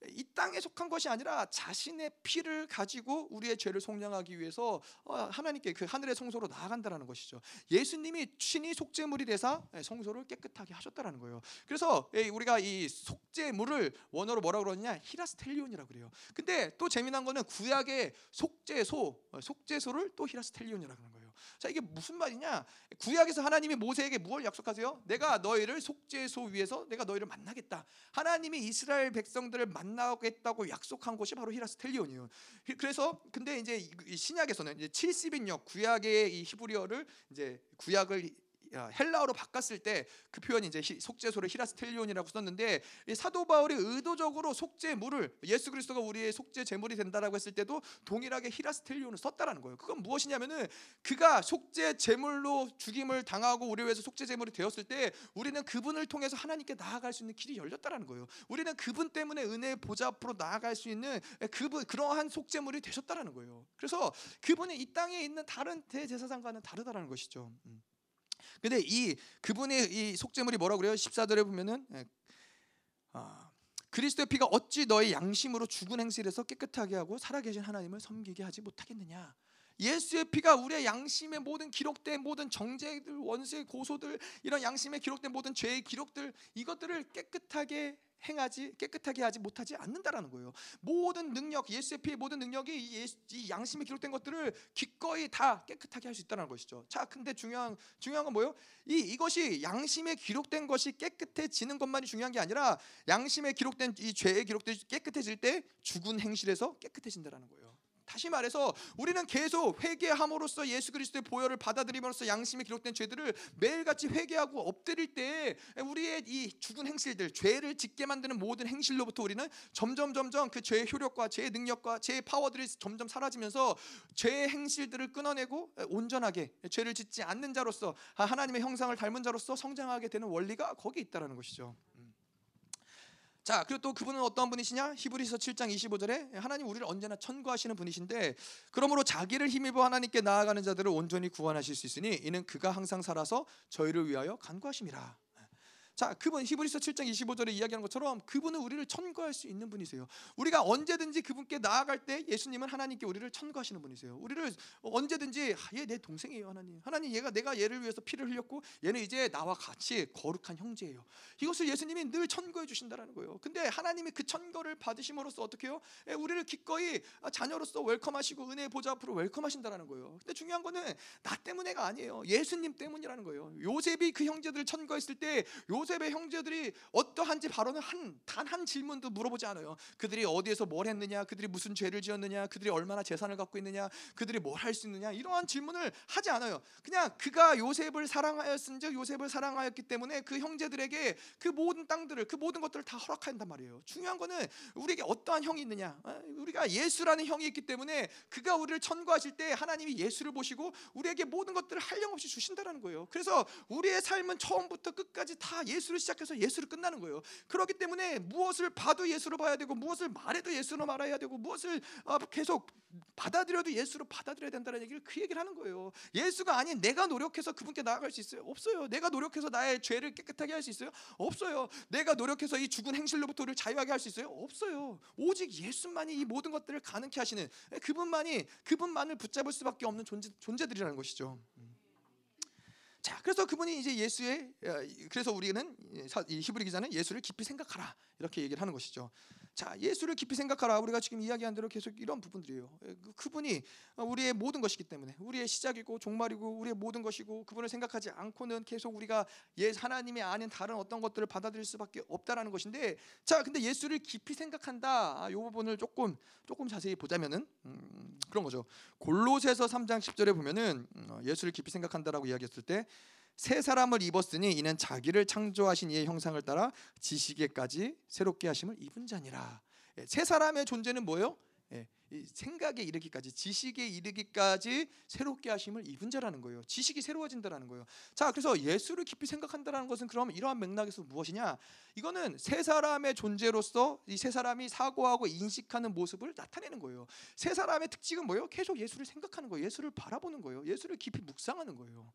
이 땅에 속한 것이 아니라 자신의 피를 가지고 우리의 죄를 속량하기 위해서 어, 하나님께 그 하늘의 성소로 나아간다라는 것이죠. 예수님이 친히 속죄물이 되사 예, 성소를 깨끗하게 하셨다라는 거예요. 그래서 예, 우리가 이 속죄물을 원어로 뭐라고 그러냐 히라스텔리온이라고 그래요. 근데 또 재미난 거는 구약의 속죄소, 어, 속죄소를 또 히라스텔리온이라고 하는 거예요. 자 이게 무슨 말이냐? 구약에서 하나님이 모세에게 무엇 약속하세요? 내가 너희를 속죄소 위에서 내가 너희를 만나겠다. 하나님이 이스라엘 백성들을 만나겠다고 약속한 곳이 바로 히라스텔리온이에요. 그래서 근데 이제 신약에서는 이제 70인역 구약의 이 히브리어를 이제 구약을 헬라어로 바꿨을 때 그 표현이 이제 속죄소를 히라스텔리온이라고 썼는데 사도 바울이 의도적으로 속죄 물을 예수 그리스도가 우리의 속죄 제물이 된다라고 했을 때도 동일하게 히라스텔리온을 썼다라는 거예요. 그건 무엇이냐면은 그가 속죄 제물로 죽임을 당하고 우리 위해서 속죄 제물이 되었을 때 우리는 그분을 통해서 하나님께 나아갈 수 있는 길이 열렸다라는 거예요. 우리는 그분 때문에 은혜의 보좌 앞으로 나아갈 수 있는 그분 그러한 속죄물이 되셨다라는 거예요. 그래서 그분이 이 땅에 있는 다른 대제사장과는 다르다라는 것이죠. 음. 근데 이 그분의 이 속죄물이 뭐라고 그래요? 14절에 보면은 예, 아, 그리스도의 피가 어찌 너의 양심으로 죽은 행실에서 깨끗하게 하고 살아계신 하나님을 섬기게 하지 못하겠느냐? 예수의 피가 우리의 양심의 모든 기록된 모든 정죄들, 원수의 고소들, 이런 양심에 기록된 모든 죄의 기록들 이것들을 깨끗하게 행하지 깨끗하게 하지 못하지 않는다라는 거예요. 모든 능력 예수의 피의 모든 능력이 이, 예수, 이 양심에 기록된 것들을 기꺼이 다 깨끗하게 할 수 있다는 것이죠. 자, 근데 중요한 중요한 건 뭐예요? 이 이것이 양심에 기록된 것이 깨끗해지는 것만이 중요한 게 아니라 양심에 기록된 이 죄에 기록된 깨끗해질 때 죽은 행실에서 깨끗해진다라는 거예요. 다시 말해서 우리는 계속 회개함으로써 예수 그리스도의 보혈을 받아들임으로써 양심에 기록된 죄들을 매일같이 회개하고 엎드릴 때 우리의 이 죽은 행실들, 죄를 짓게 만드는 모든 행실로부터 우리는 점점 점점 그 죄의 효력과 죄의 능력과 죄의 파워들이 점점 사라지면서 죄의 행실들을 끊어내고 온전하게 죄를 짓지 않는 자로서 하나님의 형상을 닮은 자로서 성장하게 되는 원리가 거기에 있다라는 것이죠. 자, 그리고 또 그분은 어떤 분이시냐? 히브리서 7장 25절에 하나님 우리를 언제나 천구하시는 분이신데 그러므로 자기를 힘입어 하나님께 나아가는 자들을 온전히 구원하실 수 있으니 이는 그가 항상 살아서 저희를 위하여 간구하심이라. 자, 그분 히브리서 7장 25절에 이야기하는 것처럼 그분은 우리를 천거할 수 있는 분이세요. 우리가 언제든지 그분께 나아갈 때 예수님은 하나님께 우리를 천거하시는 분이세요. 우리를 언제든지 아, 얘내 동생이에요, 하나님. 하나님 얘가 내가 얘를 위해서 피를 흘렸고 얘는 이제 나와 같이 거룩한 형제예요. 이것을 예수님이 늘 천거해 주신다라는 거예요. 근데 하나님이 그 천거를 받으심으로써 어떻게 해요? 예, 우리를 기꺼이 자녀로서 웰컴하시고 은혜의 보좌 앞으로 웰컴하신다라는 거예요. 근데 중요한 거는 나 때문에가 아니에요. 예수님 때문이라는 거예요. 요셉이 그 형제들을 천거했을 때 요, 요셉의 형제들이 어떠한 지 바로는 한 단 한 질문도 물어보지 않아요. 그들이 어디에서 뭘 했느냐, 그들이 무슨 죄를 지었느냐, 그들이 얼마나 재산을 갖고 있느냐, 그들이 뭘 할 수 있느냐 이러한 질문을 하지 않아요. 그냥 그가 요셉을 사랑하였은즉 요셉을 사랑하였기 때문에 그 형제들에게 그 모든 땅들을 그 모든 것들을 다 허락한단 말이에요. 중요한 거는 우리에게 어떠한 형이 있느냐, 어? 우리가 예수라는 형이 있기 때문에 그가 우리를 천구하실 때 하나님이 예수를 보시고 우리에게 모든 것들을 한량없이 주신다라는 거예요. 그래서 우리의 삶은 처음부터 끝까지 다 예 수를 시작해서 예수를 끝나는 거예요. 그렇기 때문에 무엇을 봐도 예수로 봐야 되고 무엇을 말해도 예수로 말해야 되고 무엇을 어, 계속 받아들여도 예수로 받아들여야 된다는 얘기를 그 얘기를 하는 거예요. 예수가 아닌 내가 노력해서 그분께 나아갈 수 있어요? 없어요. 내가 노력해서 나의 죄를 깨끗하게 할 수 있어요? 없어요. 내가 노력해서 이 죽은 행실로부터 우리를 자유하게 할 수 있어요? 없어요. 오직 예수만이 이 모든 것들을 가능케 하시는 그분만이 그분만을 붙잡을 수밖에 없는 존재, 존재들이라는 것이죠. 자, 그래서 그분이 이제 예수의 그래서 우리는 이 히브리 기자는 예수를 깊이 생각하라 이렇게 얘기를 하는 것이죠. 자, 예수를 깊이 생각하라. 우리가 지금 이야기한 대로 계속 이런 부분들이에요. 예, 그, 그분이 우리의 모든 것이기 때문에 우리의 시작이고 종말이고 우리의 모든 것이고 그분을 생각하지 않고는 계속 우리가 예 하나님의 아닌 다른 어떤 것들을 받아들일 수밖에 없다라는 것인데 자, 근데 예수를 깊이 생각한다. 아, 요 부분을 조금 조금 자세히 보자면은 음, 그런 거죠. 골로새서 3장 10절에 보면은 음, 어, 예수를 깊이 생각한다라고 이야기했을 때 새 사람을 입었으니 이는 자기를 창조하신 이의 형상을 따라 지식에까지 새롭게 하심을 입은 자니라. 예, 새 사람의 존재는 뭐예요? 예, 생각에 이르기까지 지식에 이르기까지 새롭게 하심을 입은 자라는 거예요. 지식이 새로워진다라는 거예요. 자, 그래서 예수를 깊이 생각한다라는 것은 그럼 이러한 맥락에서 무엇이냐? 이거는 새 사람의 존재로서 이새 사람이 사고하고 인식하는 모습을 나타내는 거예요. 새 사람의 특징은 뭐예요? 계속 예수를 생각하는 거예요. 예수를 바라보는 거예요. 예수를 깊이 묵상하는 거예요.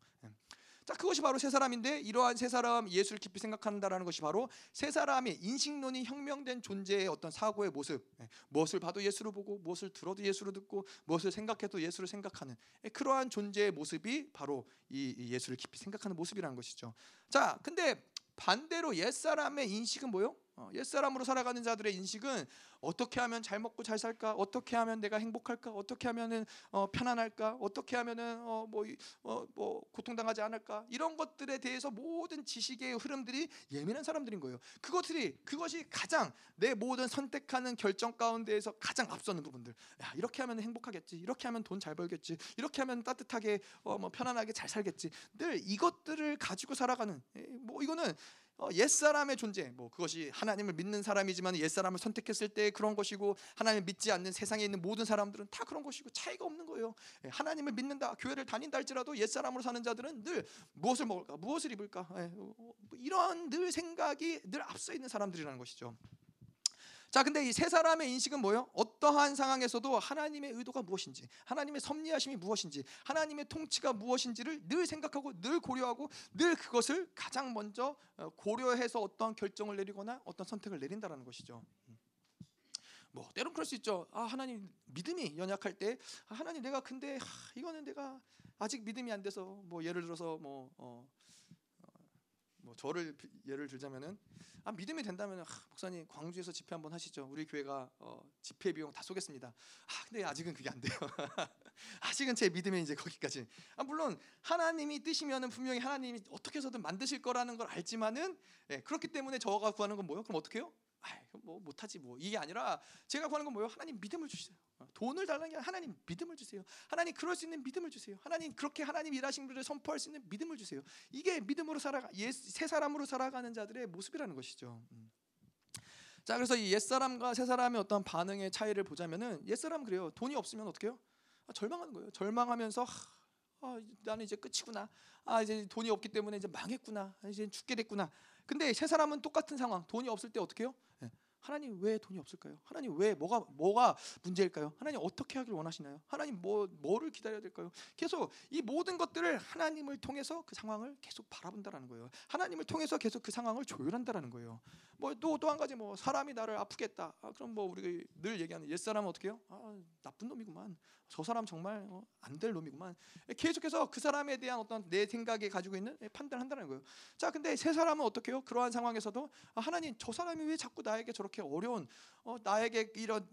예. 자, 그것이 바로 세 사람인데 이러한 세 사람 예수를 깊이 생각한다라는 것이 바로 세 사람의 인식론이 혁명된 존재의 어떤 사고의 모습. 예, 무엇을 봐도 예수를 보고 무엇을 들어도 예수를 듣고 무엇을 생각해도 예수를 생각하는 예, 그러한 존재의 모습이 바로 이 예수를 깊이 생각하는 모습이라는 것이죠. 자, 근데 반대로 옛 사람의 인식은 뭐요? 어, 옛사람으로 살아가는 자들의 인식은 어떻게 하면 잘 먹고 잘 살까? 어떻게 하면 내가 행복할까? 어떻게 하면은 어, 편안할까? 어떻게 하면은 어, 뭐, 어, 뭐 고통당하지 않을까? 이런 것들에 대해서 모든 지식의 흐름들이 예민한 사람들인 거예요. 그것들이 그것이 가장 내 모든 선택하는 결정 가운데에서 가장 앞서는 부분들. 야 이렇게 하면 행복하겠지. 이렇게 하면 돈 잘 벌겠지. 이렇게 하면 따뜻하게 어, 뭐 편안하게 잘 살겠지. 늘 이것들을 가지고 살아가는 뭐 이거는 어, 옛사람의 존재 뭐 그것이 하나님을 믿는 사람이지만 옛사람을 선택했을 때 그런 것이고 하나님을 믿지 않는 세상에 있는 모든 사람들은 다 그런 것이고 차이가 없는 거예요. 예, 하나님을 믿는다 교회를 다닌다 할지라도 옛사람으로 사는 자들은 늘 무엇을 먹을까 무엇을 입을까 예, 어, 뭐 이런 늘 생각이 늘 앞서 있는 사람들이라는 것이죠. 자, 근데 이 세 사람의 인식은 뭐예요? 어떠한 상황에서도 하나님의 의도가 무엇인지, 하나님의 섭리하심이 무엇인지, 하나님의 통치가 무엇인지를 늘 생각하고 늘 고려하고 늘 그것을 가장 먼저 어, 고려해서 어떤 결정을 내리거나 어떤 선택을 내린다라는 것이죠. 음. 뭐 때론 그럴 수 있죠. 아 하나님 믿음이 연약할 때 아, 하나님 내가 근데 하, 이거는 내가 아직 믿음이 안 돼서 뭐 예를 들어서 뭐 어, 뭐 저를 비- 예를 들자면은 아 믿음이 된다면은 아, 목사님 광주에서 집회 한번 하시죠. 우리 교회가 어, 집회 비용 다 쏘겠습니다. 아 근데 아직은 그게 안 돼요. [LAUGHS] 아직은 제 믿음이 이제 거기까지. 아 물론 하나님이 뜨시면은 분명히 하나님이 어떻게 해서든 만드실 거라는 걸 알지만은 예, 그렇기 때문에 저가 구하는 건 뭐요? 그럼 어떻게 해요? 아, 뭐 못하지 뭐 이게 아니라 제가 구하는 건 뭐예요? 하나님 믿음을 주세요. 어, 돈을 달라는 게 아니라 하나님 믿음을 주세요. 하나님 그럴 수 있는 믿음을 주세요. 하나님 그렇게 하나님 일하신 분을 선포할 수 있는 믿음을 주세요. 이게 믿음으로 살아가 옛, 새 사람으로 살아가는 자들의 모습이라는 것이죠. 음. 자 그래서 이옛 사람과 새 사람의 어떤 반응의 차이를 보자면은 옛 사람 은 그래요. 돈이 없으면 어떻게 해요? 아, 절망하는 거예요. 절망하면서 하, 아, 나는 이제 끝이구나. 아 이제 돈이 없기 때문에 이제 망했구나. 아, 이제 죽게 됐구나. 근데 새 사람은 똑같은 상황. 돈이 없을 때 어떻게 해요? 예. 하나님 왜 돈이 없을까요? 하나님 왜 뭐가 뭐가 문제일까요? 하나님 어떻게 하길 원하시나요? 하나님 뭐 뭐를 기다려야 될까요? 계속 이 모든 것들을 하나님을 통해서 그 상황을 계속 바라본다라는 거예요. 하나님을 통해서 계속 그 상황을 조율한다라는 거예요. 뭐 또 또 한 가지 뭐 사람이 나를 아프겠다. 아, 그럼 뭐 우리가 늘 얘기하는 옛 사람은 어떻게 해요? 아, 나쁜 놈이구만. 저 사람 정말 어, 안될 놈이구만. 계속해서 그 사람에 대한 어떤 내 생각에 가지고 있는 판단을 한다는 거예요. 자, 근데 새 사람은 어떻게 해요? 그러한 상황에서도 아, 하나님 저 사람이 왜 자꾸 나에게 저렇게 어려운 어, 나에게 이런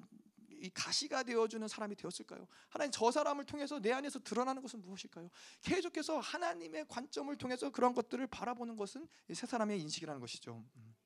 이 가시가 되어주는 사람이 되었을까요? 하나님 저 사람을 통해서 내 안에서 드러나는 것은 무엇일까요? 계속해서 하나님의 관점을 통해서 그런 것들을 바라보는 것은 이새 사람의 인식이라는 것이죠. 음.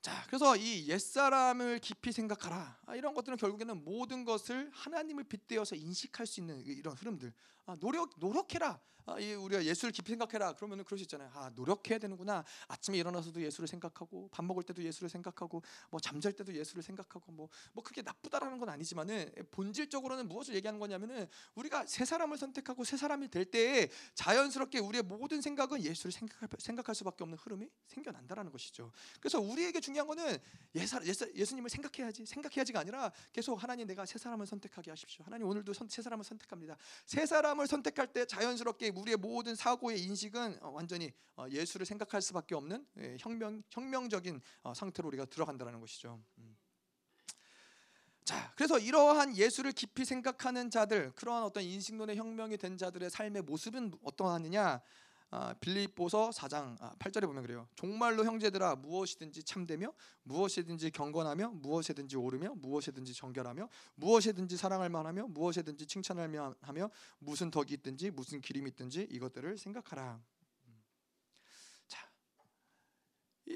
자, 그래서 이 옛 사람을 깊이 생각하라. 아, 이런 것들은 결국에는 모든 것을 하나님을 빗대어서 인식할 수 있는 이- 이런 흐름들. 아, 노력 노력해라. 아, 이 우리가 예수를 깊이 생각해라. 그러면은 그럴 수 있잖아요. 아, 노력해야 되는구나. 아침에 일어나서도 예수를 생각하고 밥 먹을 때도 예수를 생각하고 뭐 잠잘 때도 예수를 생각하고 뭐뭐 그게 나쁘다라는 건 아니지만은 본질적으로는 무엇을 얘기하는 거냐면은 우리가 새 사람을 선택하고 새 사람이 될 때에 자연스럽게 우리의 모든 생각은 예수를 생각할, 생각할 수밖에 없는 흐름이 생겨난다라는 것이죠. 그래서 우리에게 중요한 거는 예사, 예사, 예수님을 생각해야지 생각해야지가 아니라 계속 하나님 내가 새 사람을 선택하게 하십시오. 하나님 오늘도 선, 새 사람을 선택합니다. 새 사람 을 선택할 때 자연스럽게 우리의 모든 사고의 인식은 어, 완전히 어, 예수를 생각할 수밖에 없는 예, 혁명 혁명적인 어, 상태로 우리가 들어간다는 것이죠. 음. 자, 그래서 이러한 예수를 깊이 생각하는 자들, 그러한 어떤 인식론의 혁명이 된 자들의 삶의 모습은 어떠하느냐? 아, 빌립보서 4장 아, 8절에 보면 그래요. 정말로 형제들아 무엇이든지 참되며 무엇이든지 경건하며 무엇이든지 오르며 무엇이든지 정결하며 무엇이든지 사랑할 만하며 무엇이든지 칭찬할 만하며 무슨 덕이 있든지 무슨 기림이 있든지 이것들을 생각하라. 음. 자, 이,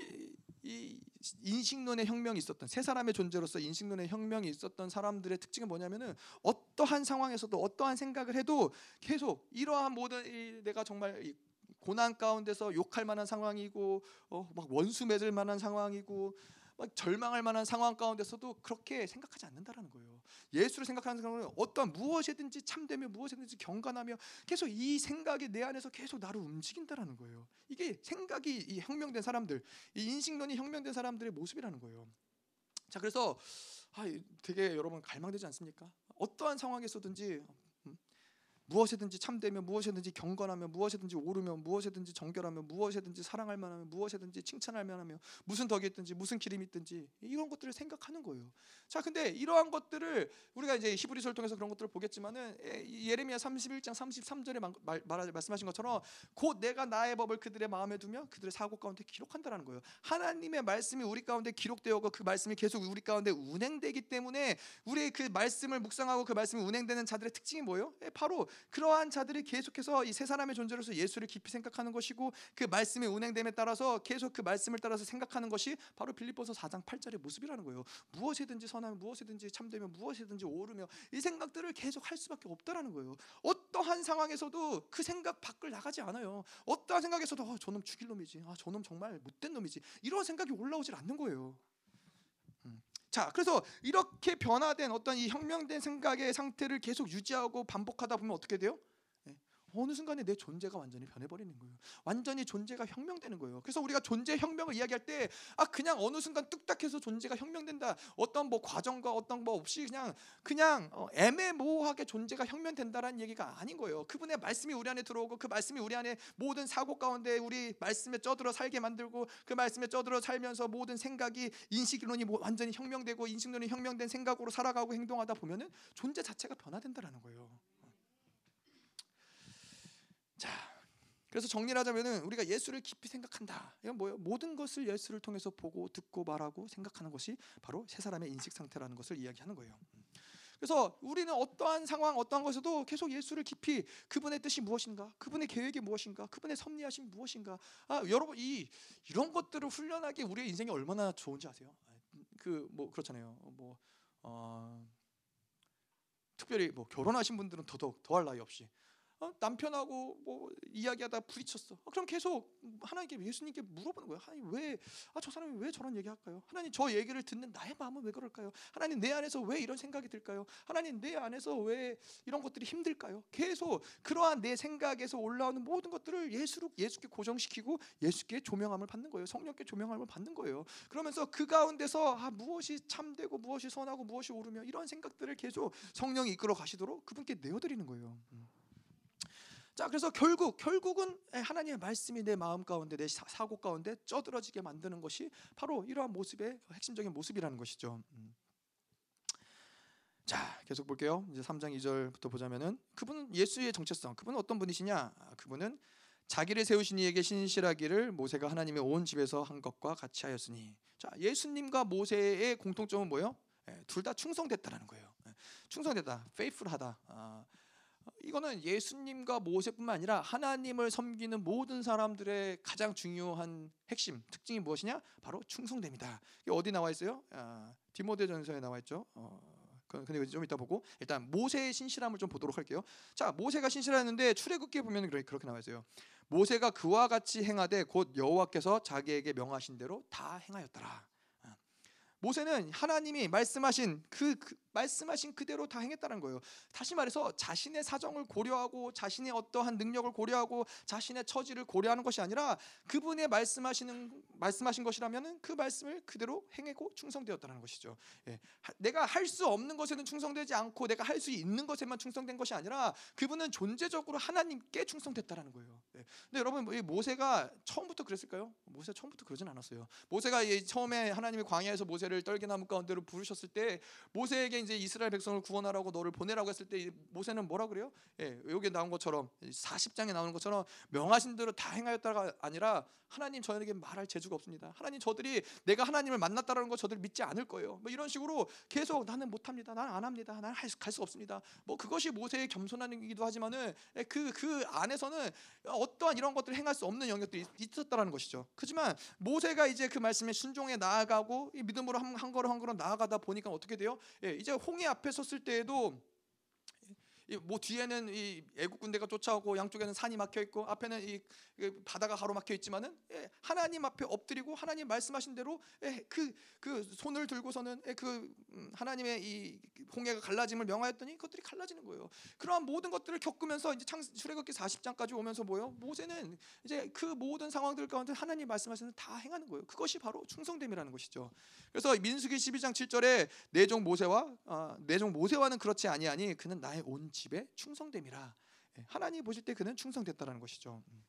이 인식론의 혁명이 있었던 세 사람의 존재로서 인식론의 혁명이 있었던 사람들의 특징은 뭐냐면은 어떠한 상황에서도 어떠한 생각을 해도 계속 이러한 모든 이 내가 정말 이 고난 가운데서 욕할 만한 상황이고 어, 막 원수 맺을 만한 상황이고 막 절망할 만한 상황 가운데서도 그렇게 생각하지 않는다라는 거예요. 예수를 생각하는 사람은 어떠한 무엇이든지 참되며 무엇이든지 경건하며 계속 이 생각이 내 안에서 계속 나를 움직인다라는 거예요. 이게 생각이 이 혁명된 사람들, 이 인식론이 혁명된 사람들의 모습이라는 거예요. 자, 그래서 아, 되게 여러분 갈망되지 않습니까? 어떠한 상황에서든지 음, 무엇이든지 참되며 무엇이든지 경건하며 무엇이든지 오르며 무엇이든지 정결하며 무엇이든지 사랑할 만하며 무엇이든지 칭찬할 만하며 무슨 덕이 있든지 무슨 기림이 있든지 이런 것들을 생각하는 거예요. 자, 근데 이러한 것들을 우리가 이제 히브리서를 통해서 그런 것들을 보겠지만은 예, 이 예레미야 31장 33절에 말, 말, 말- 말씀하신 것처럼 곧 내가 나의 법을 그들의 마음에 두며 그들의 사고 가운데 기록한다라는 거예요. 하나님의 말씀이 우리 가운데 기록되고 그 말씀이 계속 우리 가운데 운행되기 때문에 우리의 그 말씀을 묵상하고 그 말씀이 운행되는 자들의 특징이 뭐예요? 예, 바로 그러한 자들이 계속해서 이 세 사람의 존재로서 예수를 깊이 생각하는 것이고 그 말씀이 운행됨에 따라서 계속 그 말씀을 따라서 생각하는 것이 바로 빌립보서 4장 8절의 모습이라는 거예요. 무엇이든지 선하며 무엇이든지 참되며 무엇이든지 오르며 이 생각들을 계속 할 수밖에 없다라는 거예요. 어떠한 상황에서도 그 생각 밖을 나가지 않아요. 어떠한 생각에서도 어, 저놈 죽일 놈이지. 아, 저놈 정말 못된 놈이지. 이런 생각이 올라오질 않는 거예요. 음. 자, 그래서 이렇게 변화된 어떤 이 혁명된 생각의 상태를 계속 유지하고 반복하다 보면 어떻게 돼요? 예. 어느 순간에 내 존재가 완전히 변해버리는 거예요. 완전히 존재가 혁명되는 거예요. 그래서 우리가 존재 혁명을 이야기할 때, 아 그냥 어느 순간 뚝딱해서 존재가 혁명된다. 어떤 뭐 과정과 어떤 뭐 없이 그냥 그냥 어, 애매모호하게 존재가 혁명된다라는 얘기가 아닌 거예요. 그분의 말씀이 우리 안에 들어오고 그 말씀이 우리 안에 모든 사고 가운데 우리 말씀에 쪄들어 살게 만들고 그 말씀에 쪄들어 살면서 모든 생각이 인식론이 뭐 완전히 혁명되고 인식론이 혁명된 생각으로 살아가고 행동하다 보면은 존재 자체가 변화된다라는 거예요. 자, 그래서 정리를 하자면은 우리가 예수를 깊이 생각한다. 이건 뭐예요? 모든 것을 예수를 통해서 보고 듣고 말하고 생각하는 것이 바로 세 사람의 인식 상태라는 것을 이야기하는 거예요. 그래서 우리는 어떠한 상황, 어떠한 것에도 계속 예수를 깊이 그분의 뜻이 무엇인가, 그분의 계획이 무엇인가, 그분의 섭리하심 무엇인가. 아, 여러분 이 이런 것들을 훈련하기 우리의 인생이 얼마나 좋은지 아세요? 그 뭐 그렇잖아요. 뭐 어, 특별히 뭐 결혼하신 분들은 더더욱 더할 나위 없이 어? 남편하고 뭐 이야기하다 부딪혔어. 어, 그럼 계속 하나님께 예수님께 물어보는 거예요. 하나님 왜 아 저 사람이 왜 저런 얘기할까요? 하나님 저 얘기를 듣는 나의 마음은 왜 그럴까요? 하나님 내 안에서 왜 이런 생각이 들까요? 하나님 내 안에서 왜 이런 것들이 힘들까요? 계속 그러한 내 생각에서 올라오는 모든 것들을 예수로 예수께 고정시키고 예수께 조명함을 받는 거예요. 성령께 조명함을 받는 거예요. 그러면서 그 가운데서 아 무엇이 참되고 무엇이 선하고 무엇이 옳으며 이런 생각들을 계속 성령이 이끌어 가시도록 그분께 내어드리는 거예요. 음. 자, 그래서 결국 결국은 하나님의 말씀이 내 마음 가운데 내 사고 가운데 쩌들어지게 만드는 것이 바로 이러한 모습의 핵심적인 모습이라는 것이죠. 음. 자, 계속 볼게요. 이제 3장 2절부터 보자면은 그분은 예수의 정체성. 그분은 어떤 분이시냐? 아, 그분은 자기를 세우신 이에게 신실하기를 모세가 하나님의 온 집에서 한 것과 같이 하였으니. 자, 예수님과 모세의 공통점은 뭐예요? 예, 둘다 충성됐다라는 거예요. 예, 충성됐다, faithful하다. 아, 이거는 예수님과 모세뿐만 아니라 하나님을 섬기는 모든 사람들의 가장 중요한 핵심 특징이 무엇이냐? 바로 충성됨이다. 이게 어디 나와 있어요? 아, 디모데전서에 나와 있죠. 어, 근데 좀 이따 보고 일단 모세의 신실함을 좀 보도록 할게요. 자, 모세가 신실했는데 출애굽기에 보면 그렇게 나와 있어요. 모세가 그와 같이 행하되 곧 여호와께서 자기에게 명하신 대로 다 행하였더라. 아, 모세는 하나님이 말씀하신 그, 그 말씀하신 그대로 다 행했다는 거예요. 다시 말해서 자신의 사정을 고려하고 자신의 어떠한 능력을 고려하고 자신의 처지를 고려하는 것이 아니라 그분의 말씀하시는 말씀하신 것이라면은 그 말씀을 그대로 행하고 충성되었다는 것이죠. 예. 내가 할 수 없는 것에는 충성되지 않고 내가 할 수 있는 것에만 충성된 것이 아니라 그분은 존재적으로 하나님께 충성됐다라는 거예요. 예. 근데 여러분 모세가 처음부터 그랬을까요? 모세 처음부터 그러진 않았어요. 모세가 처음에 하나님이 광야에서 모세를 떨기나무 가운데로 부르셨을 때 모세에게 이제 이스라엘 백성을 구원하라고 너를 보내라고 했을 때 모세는 뭐라 그래요? 예, 여기 나온 것처럼 40장에 나오는 것처럼 명하신 대로 다 행하였다가 아니라 하나님 저에게 말할 재주가 없습니다. 하나님 저들이 내가 하나님을 만났다라는 거 저들 믿지 않을 거예요. 뭐 이런 식으로 계속 나는 못합니다. 나는 안 합니다. 나는 갈 수 없습니다. 뭐 그것이 모세의 겸손함이기도 하지만은 그그 그 안에서는 어떠한 이런 것들을 행할 수 없는 영역들이 있었다라는 것이죠. 그렇지만 모세가 이제 그 말씀에 순종해 나아가고 믿음으로 한, 한 걸음 한 걸음 나아가다 보니까 어떻게 돼요? 예, 이제 홍해 앞에 섰을 때에도 뭐 뒤에는 이 애국 군대가 쫓아오고 양쪽에는 산이 막혀 있고 앞에는 이 바다가 가로막혀 있지만은 예, 하나님 앞에 엎드리고 하나님 말씀하신 대로 그그 예, 그 손을 들고서는 예, 그 음, 하나님의 이 홍해가 갈라짐을 명하였더니 그것들이 갈라지는 거예요. 그러한 모든 것들을 겪으면서 이제 출애굽기 40장까지 오면서 뭐요? 모세는 이제 그 모든 상황들 가운데 하나님 말씀하시는 다 행하는 거예요. 그것이 바로 충성됨이라는 것이죠. 그래서 민수기 12장 7절에 내종 모세와 아, 내종 모세와는 그렇지 아니하니 그는 나의 온 집에 충성됨이라. 하나님 보실 때 그는 충성됐다라는 것이죠. 음.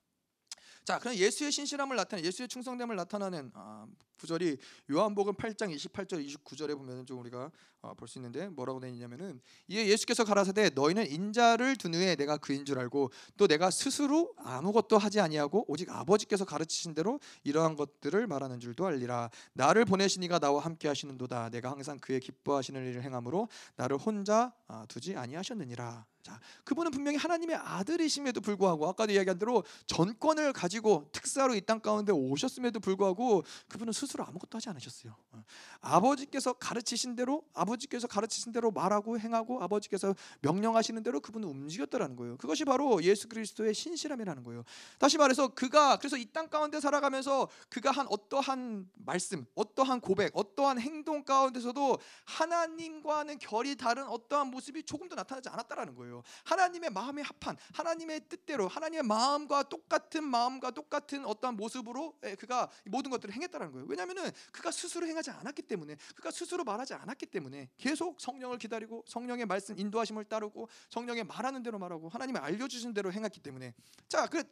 자, 그럼 예수의 신실함을 나타내 예수의 충성됨을 나타나는 아, 구절이 요한복음 8장 28절 29절에 보면 좀 우리가 어, 볼수 있는데 뭐라고 되어 있냐면은 이에 예수께서 가라사대 너희는 인자를 둔 후에 내가 그인 줄 알고 또 내가 스스로 아무것도 하지 아니하고 오직 아버지께서 가르치신 대로 이러한 것들을 말하는 줄도 알리라. 나를 보내신 이가 나와 함께 하시는도다. 내가 항상 그의 기뻐하시는 일을 행함으로 나를 혼자 아, 두지 아니하셨느니라 자, 그분은 분명히 하나님의 아들이심에도 불구하고 아까도 이야기한 대로 전권을 가지고 특사로 이 땅 가운데 오셨음에도 불구하고 그분은 스스로 아무것도 하지 않으셨어요. 어. 아버지께서 가르치신 대로 아버지께서 가르치신 대로 말하고 행하고 아버지께서 명령하시는 대로 그분은 움직였다라는 거예요. 그것이 바로 예수 그리스도의 신실함이라는 거예요. 다시 말해서 그가 그래서 이 땅 가운데 살아가면서 그가 한 어떠한 말씀, 어떠한 고백, 어떠한 행동 가운데서도 하나님과는 결이 다른 어떠한 모습이 조금도 나타나지 않았다라는 거예요. 하나님의 마음에 합한 하나님의 뜻대로 하나님의 마음과 똑같은 마음과 똑같은 어떠한 모습으로 그가 모든 것들을 행했다라는 거예요. 왜냐하면은 그가 스스로 행하지 않았기 때문에 그가 스스로 말하지 않았기 때문에 계속 성령을 기다리고 성령의 말씀 인도하심을 따르고 성령의 말하는 대로 말하고 하나님이 알려주신 대로 행했기 때문에 자 그.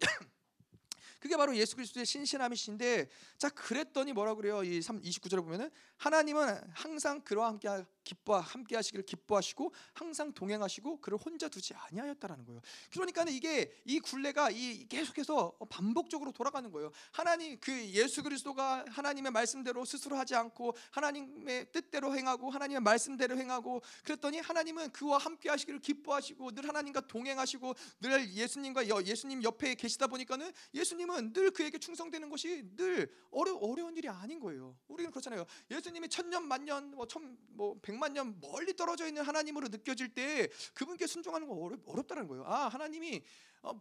그게 바로 예수 그리스도의 신실함이신데 자 그랬더니 뭐라 그래요? 이 29절에 보면은 하나님은 항상 그와 함께 기뻐 함께 하시기를 기뻐하시고 항상 동행하시고 그를 혼자 두지 아니하였다라는 거예요. 그러니까는 이게 이 굴레가 이 계속해서 반복적으로 돌아가는 거예요. 하나님 그 예수 그리스도가 하나님의 말씀대로 스스로 하지 않고 하나님의 뜻대로 행하고 하나님의 말씀대로 행하고 그랬더니 하나님은 그와 함께 하시기를 기뻐하시고 늘 하나님과 동행하시고 늘 예수님과 예수님 옆에 계시다 보니까는 예수님은 늘 그에게 충성되는 것이 늘 어려 어려운 일이 아닌 거예요. 우리는 그렇잖아요. 예수님이 천년 만년 뭐 천 뭐 백만 년 멀리 떨어져 있는 하나님으로 느껴질 때 그분께 순종하는 거 어렵, 어렵다는 거예요. 아 하나님이 어,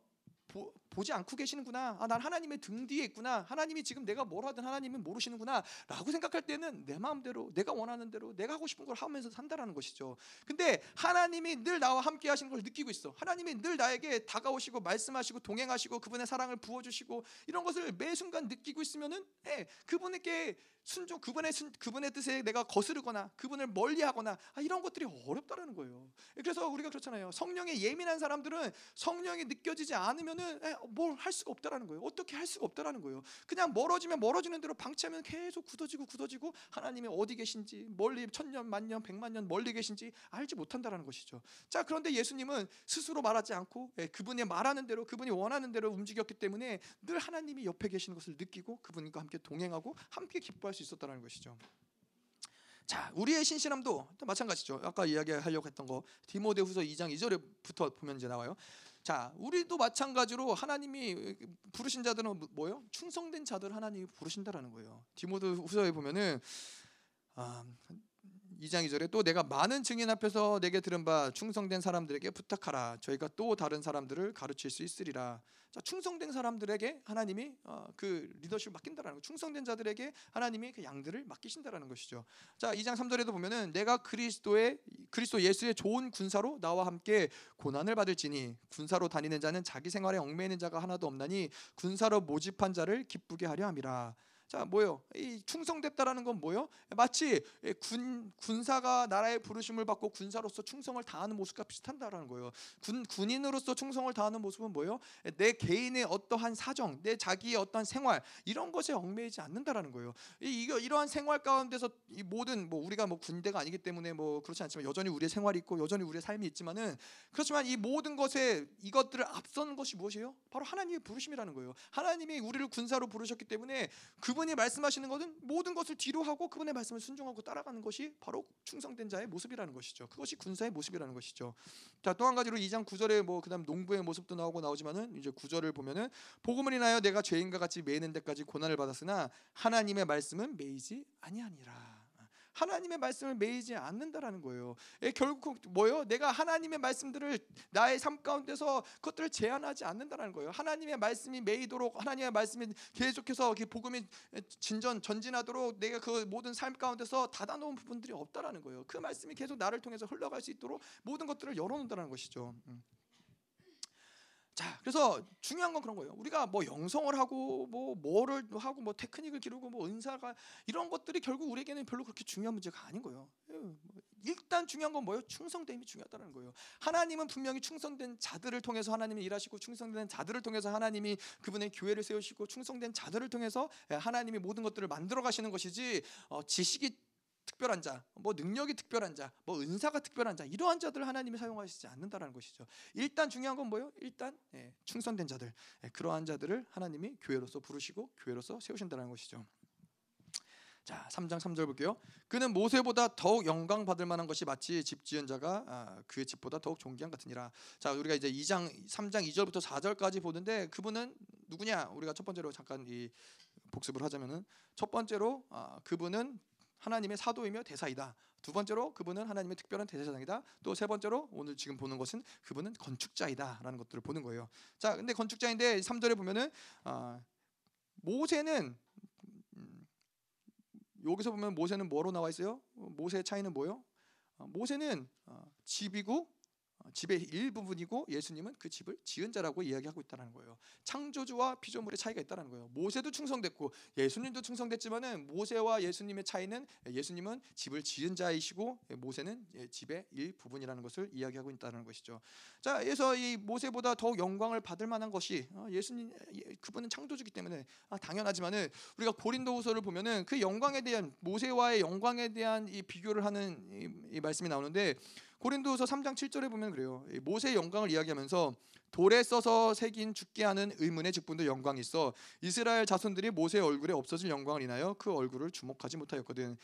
보, 보지 않고 계시는구나. 아, 난 하나님의 등 뒤에 있구나. 하나님이 지금 내가 뭘 하든 하나님은 모르시는구나. 라고 생각할 때는 내 마음대로, 내가 원하는 대로, 내가 하고 싶은 걸 하면서 산다라는 것이죠. 근데 하나님이 늘 나와 함께 하시는 걸 느끼고 있어. 하나님이 늘 나에게 다가오시고 말씀하시고 동행하시고 그분의 사랑을 부어주시고 이런 것을 매 순간 느끼고 있으면은 예, 그분에게 순종 그분의 순, 그분의 뜻에 내가 거스르거나 그분을 멀리 하거나 아, 이런 것들이 어렵다라는 거예요. 그래서 우리가 그렇잖아요. 성령에 예민한 사람들은 성령이 느껴지지 않으면 은뭘할 수가 없다라는 거예요. 어떻게 할 수가 없다라는 거예요. 그냥 멀어지면 멀어지는 대로 방치하면 계속 굳어지고 굳어지고 하나님이 어디 계신지 멀리 천년 만년 백만 년 멀리 계신지 알지 못한다라는 것이죠. 자 그런데 예수님은 스스로 말하지 않고 예, 그분이 말하는 대로 그분이 원하는 대로 움직였기 때문에 늘 하나님이 옆에 계시는 것을 느끼고 그분과 함께 동행하고 함께 기뻐할 수 있었다는 것이죠. 자, 우리의 신실함도 또 마찬가지죠. 아까 이야기하려고 했던 거 디모데후서 2장 2절에부터 보면 이제 나와요. 자, 우리도 마찬가지로 하나님이 부르신 자들은 뭐, 뭐요? 충성된 자들 하나님이 부르신다라는 거예요. 디모데후서에 보면은 아, 2장 2절에 또 내가 많은 증인 앞에서 내게 들은 바 충성된 사람들에게 부탁하라. 저희가 또 다른 사람들을 가르칠 수 있으리라. 자 충성된 사람들에게 하나님이 어, 그 리더십을 맡긴다라는 거 충성된 자들에게 하나님이 그 양들을 맡기신다라는 것이죠. 자 2장 3절에도 보면은 내가 그리스도의 그리스도 예수의 좋은 군사로 나와 함께 고난을 받을지니 군사로 다니는 자는 자기 생활에 얽매이는 자가 하나도 없나니 군사로 모집한 자를 기쁘게 하려 함이라 자, 뭐요? 이 충성됐다라는 건 뭐요? 마치 군 군사가 나라의 부르심을 받고 군사로서 충성을 다하는 모습과 비슷한다라는 거예요. 군 군인으로서 충성을 다하는 모습은 뭐요? 내 개인의 어떠한 사정, 내 자기의 어떠한 생활 이런 것에 얽매이지 않는다라는 거예요. 이 이러한 생활 가운데서 이 모든 뭐 우리가 뭐 군대가 아니기 때문에 뭐 그렇지 않지만 여전히 우리의 생활이 있고 여전히 우리의 삶이 있지만은 그렇지만 이 모든 것에 이것들을 앞선 것이 무엇이에요? 바로 하나님의 부르심이라는 거예요. 하나님이 우리를 군사로 부르셨기 때문에 그 그분이 말씀하시는 것은 모든 것을 뒤로 하고 그분의 말씀을 순종하고 따라가는 것이 바로 충성된 자의 모습이라는 것이죠. 그것이 군사의 모습이라는 것이죠. 자, 또 한 가지로 2장 9절에 뭐 그다음 농부의 모습도 나오고 나오지만은 이제 9절을 보면은 복음을 인하여 내가 죄인과 같이 매는 데까지 고난을 받았으나 하나님의 말씀은 매이지 아니하니라. 하나님의 말씀을 매이지 않는다라는 거예요. 예, 결국 뭐요? 내가 하나님의 말씀들을 나의 삶 가운데서 그것들을 제한하지 않는다는 거예요. 하나님의 말씀이 매이도록 하나님의 말씀이 계속해서 복음이 진전 전진하도록 내가 그 모든 삶 가운데서 닫아놓은 부분들이 없다라는 거예요. 그 말씀이 계속 나를 통해서 흘러갈 수 있도록 모든 것들을 열어놓는다는 것이죠. 음. 자, 그래서 중요한 건 그런 거예요. 우리가 뭐 영성을 하고 뭐 뭐를 하고 뭐 테크닉을 기르고 뭐 은사가 이런 것들이 결국 우리에게는 별로 그렇게 중요한 문제가 아닌 거예요. 예, 뭐 일단 중요한 건 뭐예요? 충성됨이 중요하다는 거예요. 하나님은 분명히 충성된 자들을 통해서 하나님이 일하시고 충성된 자들을 통해서 하나님이 그분의 교회를 세우시고 충성된 자들을 통해서 예, 하나님이 모든 것들을 만들어 가시는 것이지 어, 지식이 특별한 자, 뭐 능력이 특별한 자, 뭐 은사가 특별한 자 이러한 자들 하나님이 사용하시지 않는다라는 것이죠. 일단 중요한 건 뭐예요? 일단 예, 충성된 자들, 예, 그러한 자들을 하나님이 교회로서 부르시고 교회로서 세우신다는 것이죠. 자, 3장 3절 볼게요. 그는 모세보다 더욱 영광 받을 만한 것이 마치 집 지은 자가 아, 그의 집보다 더욱 존귀한 같으니라. 자, 우리가 이제 2장 3장 2절부터 4절까지 보는데 그분은 누구냐? 우리가 첫 번째로 잠깐 이 복습을 하자면은 첫 번째로 아, 그분은 하나님의 사도이며 대사이다. 두 번째로 그분은 하나님의 특별한 대제사장이다. 또 세 번째로 오늘 지금 보는 것은 그분은 건축자이다라는 것들을 보는 거예요. 자, 근데 건축자인데 3절에 보면은 어, 모세는 음, 여기서 보면 모세는 뭐로 나와 있어요? 모세의 차이는 뭐요? 어, 모세는 어, 집이고 어, 집의 일부분이고 예수님은 그 집을 지은 자라고 이야기하고 있다는 거예요. 창조주와 피조물의 차이가 있다는 거예요. 모세도 충성됐고 예수님도 충성됐지만은 모세와 예수님의 차이는 예수님은 집을 지은 자이시고 모세는 예, 집의 일부분이라는 것을 이야기하고 있다는 것이죠. 자, 그래서 이 모세보다 더욱 영광을 받을 만한 것이 어, 예수님 예, 그분은 창조주기 때문에 아, 당연하지만은 우리가 고린도후서를 보면은 그 영광에 대한 모세와의 영광에 대한 이 비교를 하는 이, 이 말씀이 나오는데 고린도후서 3장 7절에 보면 그래요. 모세의 영광을 이야기하면서 돌에 써서 새긴 죽게 하는 의문의 직분도 영광이 있어 이스라엘 자손들이 모세의 얼굴에 없어질 영광을 인하여 그 얼굴을 주목하지 못하였거든.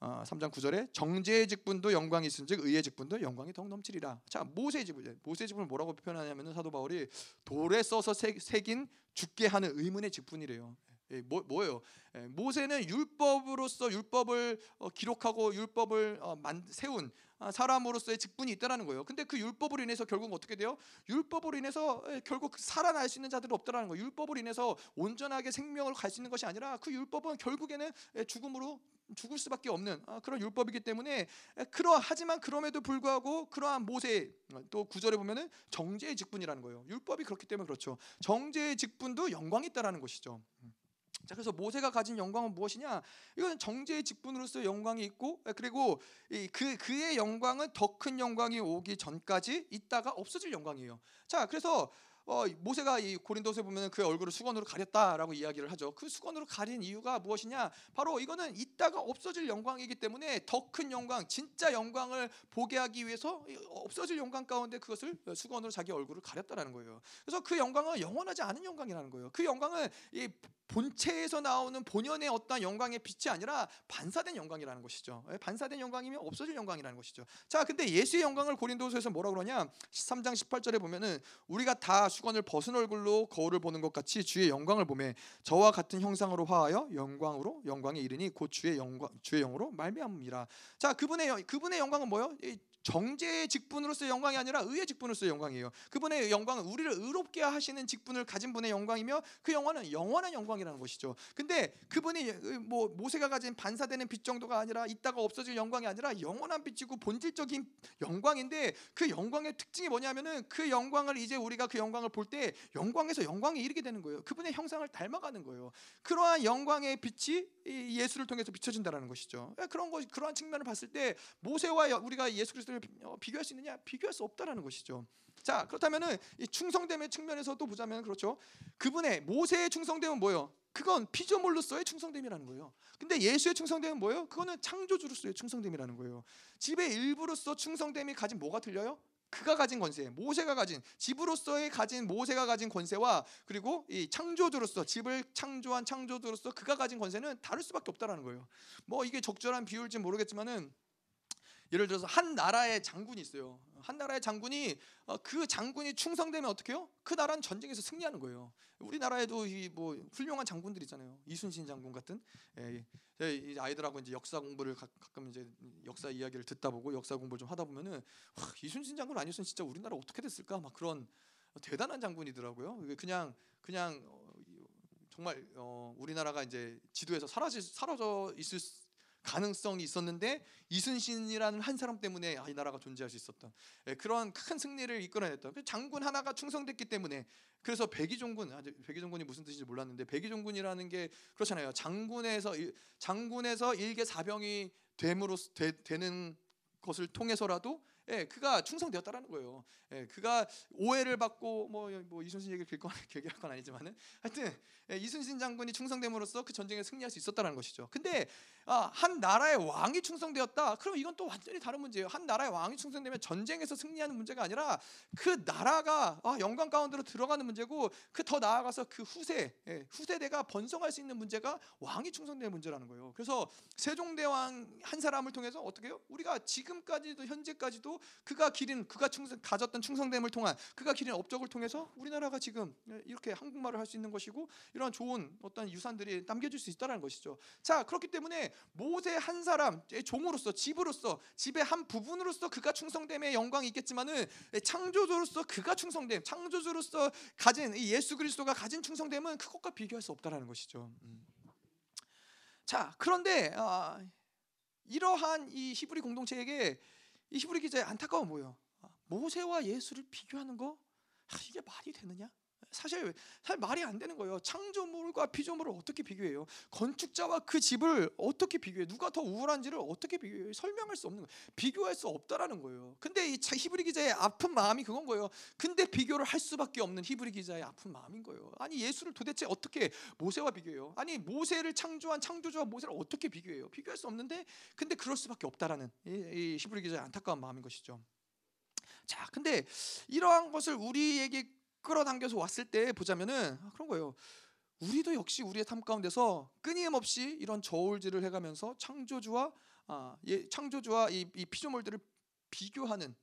어, 3장 9절에 정제의 직분도 영광이 있은즉 의의 직분도 영광이 더욱 넘치리라. 자 모세의 직분, 모세의 직분을 뭐라고 표현하냐면 사도 바울이 돌에 써서 새, 새긴 죽게 하는 의문의 직분이래요. 예, 뭐, 뭐예요? 예, 모세는 율법으로서 율법을 어, 기록하고 율법을 어, 만, 세운 아, 사람으로서의 직분이 있다라는 거예요. 근데 그 율법으로 인해서 결국 어떻게 돼요? 율법으로 인해서 예, 결국 살아날 수 있는 자들이 없다라는 거예요. 율법으로 인해서 온전하게 생명을 갈 수 있는 것이 아니라 그 율법은 결국에는 예, 죽음으로 죽을 수밖에 없는 아, 그런 율법이기 때문에 예, 그러 하지만 그럼에도 불구하고 그러한 모세 또 구절에 보면은 정제의 직분이라는 거예요. 율법이 그렇기 때문에 그렇죠. 정제의 직분도 영광이 있다라는 것이죠. 음. 자 그래서 모세가 가진 영광은 무엇이냐? 이건 정제의 직분으로서 영광이 있고 그리고 그 그의 영광은 더 큰 영광이 오기 전까지 있다가 없어질 영광이에요. 자 그래서 어, 모세가 이 고린도서에 보면 그의 얼굴을 수건으로 가렸다라고 이야기를 하죠. 그 수건으로 가린 이유가 무엇이냐? 바로 이거는 있다가 없어질 영광이기 때문에 더 큰 영광, 진짜 영광을 보게 하기 위해서 없어질 영광 가운데 그것을 수건으로 자기 얼굴을 가렸다라는 거예요. 그래서 그 영광은 영원하지 않은 영광이라는 거예요. 그 영광은 이 본체에서 나오는 본연의 어떤 영광의 빛이 아니라 반사된 영광이라는 것이죠. 예, 반사된 영광이면 없어질 영광이라는 것이죠. 자, 근데 예수의 영광을 고린도서에서 뭐라 그러냐? 13장 18절에 보면은 우리가 다 수건을 벗은 얼굴로 거울을 보는 것 같이 주의 영광을 보매 저와 같은 형상으로 화하여 영광으로 영광에 이르니 곧 주의 영광 주의 영으로 말미암이라. 자, 그분의 그분의 영광은 뭐요? 정제의 직분으로서 영광이 아니라 의의 직분으로서 영광이에요. 그분의 영광은 우리를 의롭게 하시는 직분을 가진 분의 영광이며 그 영광은 영원한 영광이라는 것이죠. 근데 그분이 뭐 모세가 가진 반사되는 빛 정도가 아니라 있다가 없어질 영광이 아니라 영원한 빛이고 본질적인 영광인데 그 영광의 특징이 뭐냐면은 그 영광을 이제 우리가 그 영광을 볼 때 영광에서 영광에 이르게 되는 거예요. 그분의 형상을 닮아가는 거예요. 그러한 영광의 빛이 예수를 통해서 비춰진다라는 것이죠. 그런 것 그러한 측면을 봤을 때 모세와 우리가 예수 그리스도 것들을 어, 비교할 수 있느냐? 비교할 수 없다라는 것이죠. 자 그렇다면은 이 충성됨의 측면에서도 보자면 그렇죠. 그분의 모세의 충성됨은 뭐예요? 그건 피조물로서의 충성됨이라는 거예요. 근데 예수의 충성됨은 뭐예요? 그거는 창조주로서의 충성됨이라는 거예요. 집의 일부로서 충성됨이 가진 뭐가 틀려요? 그가 가진 권세, 모세가 가진 집으로서의 가진 모세가 가진 권세와 그리고 이 창조주로서 집을 창조한 창조주로서 그가 가진 권세는 다를 수밖에 없다라는 거예요. 뭐 이게 적절한 비율지 모르겠지만은 예를 들어서 한 나라의 장군이 있어요. 한 나라의 장군이 어, 그 장군이 충성되면 어떻게 해요? 그 나라는 전쟁에서 승리하는 거예요. 우리나라에도 뭐 훌륭한 장군들 있잖아요. 이순신 장군 같은 예, 예. 아이들하고 이제 역사 공부를 가 끔 이제 역사 이야기를 듣다 보고 역사 공부를 좀 하다 보면은 와, 이순신 장군 아니었으면 진짜 우리나라 어떻게 됐을까? 막 그런 대단한 장군이더라고요. 그냥 그냥 어, 정말 어, 우리나라가 이제 지도에서 사라질 사라져 있을 가능성이 있었는데 이순신이라는 한 사람 때문에 아, 이 나라가 존재할 수 있었던 예, 그런 큰 승리를 이끌어냈던 그 장군 하나가 충성됐기 때문에 그래서 백의종군 아, 백의종군이 무슨 뜻인지 몰랐는데 백의종군이라는 게 그렇잖아요 장군에서 장군에서 일개 사병이 됨으로 되, 되는 것을 통해서라도 예, 그가 충성되었다라는 거예요. 예, 그가 오해를 받고 뭐, 뭐 이순신 얘기를 길건 [LAUGHS] 얘기할 건 아니지만은 하여튼 예, 이순신 장군이 충성됨으로써 그 전쟁에 승리할 수 있었다라는 것이죠. 근데 아, 한 나라의 왕이 충성되었다. 그럼 이건 또 완전히 다른 문제예요. 한 나라의 왕이 충성되면 전쟁에서 승리하는 문제가 아니라 그 나라가 아, 영광 가운데로 들어가는 문제고 그 더 나아가서 그 후세 예, 후세대가 번성할 수 있는 문제가 왕이 충성되는 문제라는 거예요. 그래서 세종대왕 한 사람을 통해서 어떻게 해요? 우리가 지금까지도 현재까지도 그가 기린 그가 충성 가졌던 충성됨을 통한 그가 기린 업적을 통해서 우리나라가 지금 이렇게 한국말을 할 수 있는 것이고 이러한 좋은 어떤 유산들이 남겨질 수 있다는 것이죠. 자 그렇기 때문에 모세 한 사람 종으로서 집으로서 집의 한 부분으로서 그가 충성됨의 영광이 있겠지만은 창조주로서 그가 충성됨 창조주로서 가진 예수 그리스도가 가진 충성됨은 그것과 비교할 수 없다라는 것이죠. 음. 자 그런데 아, 이러한 이 히브리 공동체에게 이 히브리 기자의 안타까운 뭐예요? 모세와 예수를 비교하는 거 아, 이게 말이 되느냐? 사실 사실 말이 안 되는 거예요. 창조물과 피조물을 어떻게 비교해요? 건축자와 그 집을 어떻게 비교해? 누가 더 우월한지를 어떻게 비교해요? 설명할 수 없는 거예요. 비교할 수 없다라는 거예요. 근데 이 히브리 기자의 아픈 마음이 그건 거예요. 근데 비교를 할 수밖에 없는 히브리 기자의 아픈 마음인 거예요. 아니 예수를 도대체 어떻게 모세와 비교해요? 아니 모세를 창조한 창조주와 모세를 어떻게 비교해요? 비교할 수 없는데 근데 그럴 수밖에 없다라는 이, 이 히브리 기자의 안타까운 마음인 것이죠. 자, 근데 이러한 것을 우리에게 끌어당겨서 왔을 때 보자면은 아, 그런 거예요. 우리도 역시 우리의 삶 가운데서 끊임없이 이런 저울질을 해가면서 창조주와 아, 예, 창조주와 이, 이 피조물들을 비교하는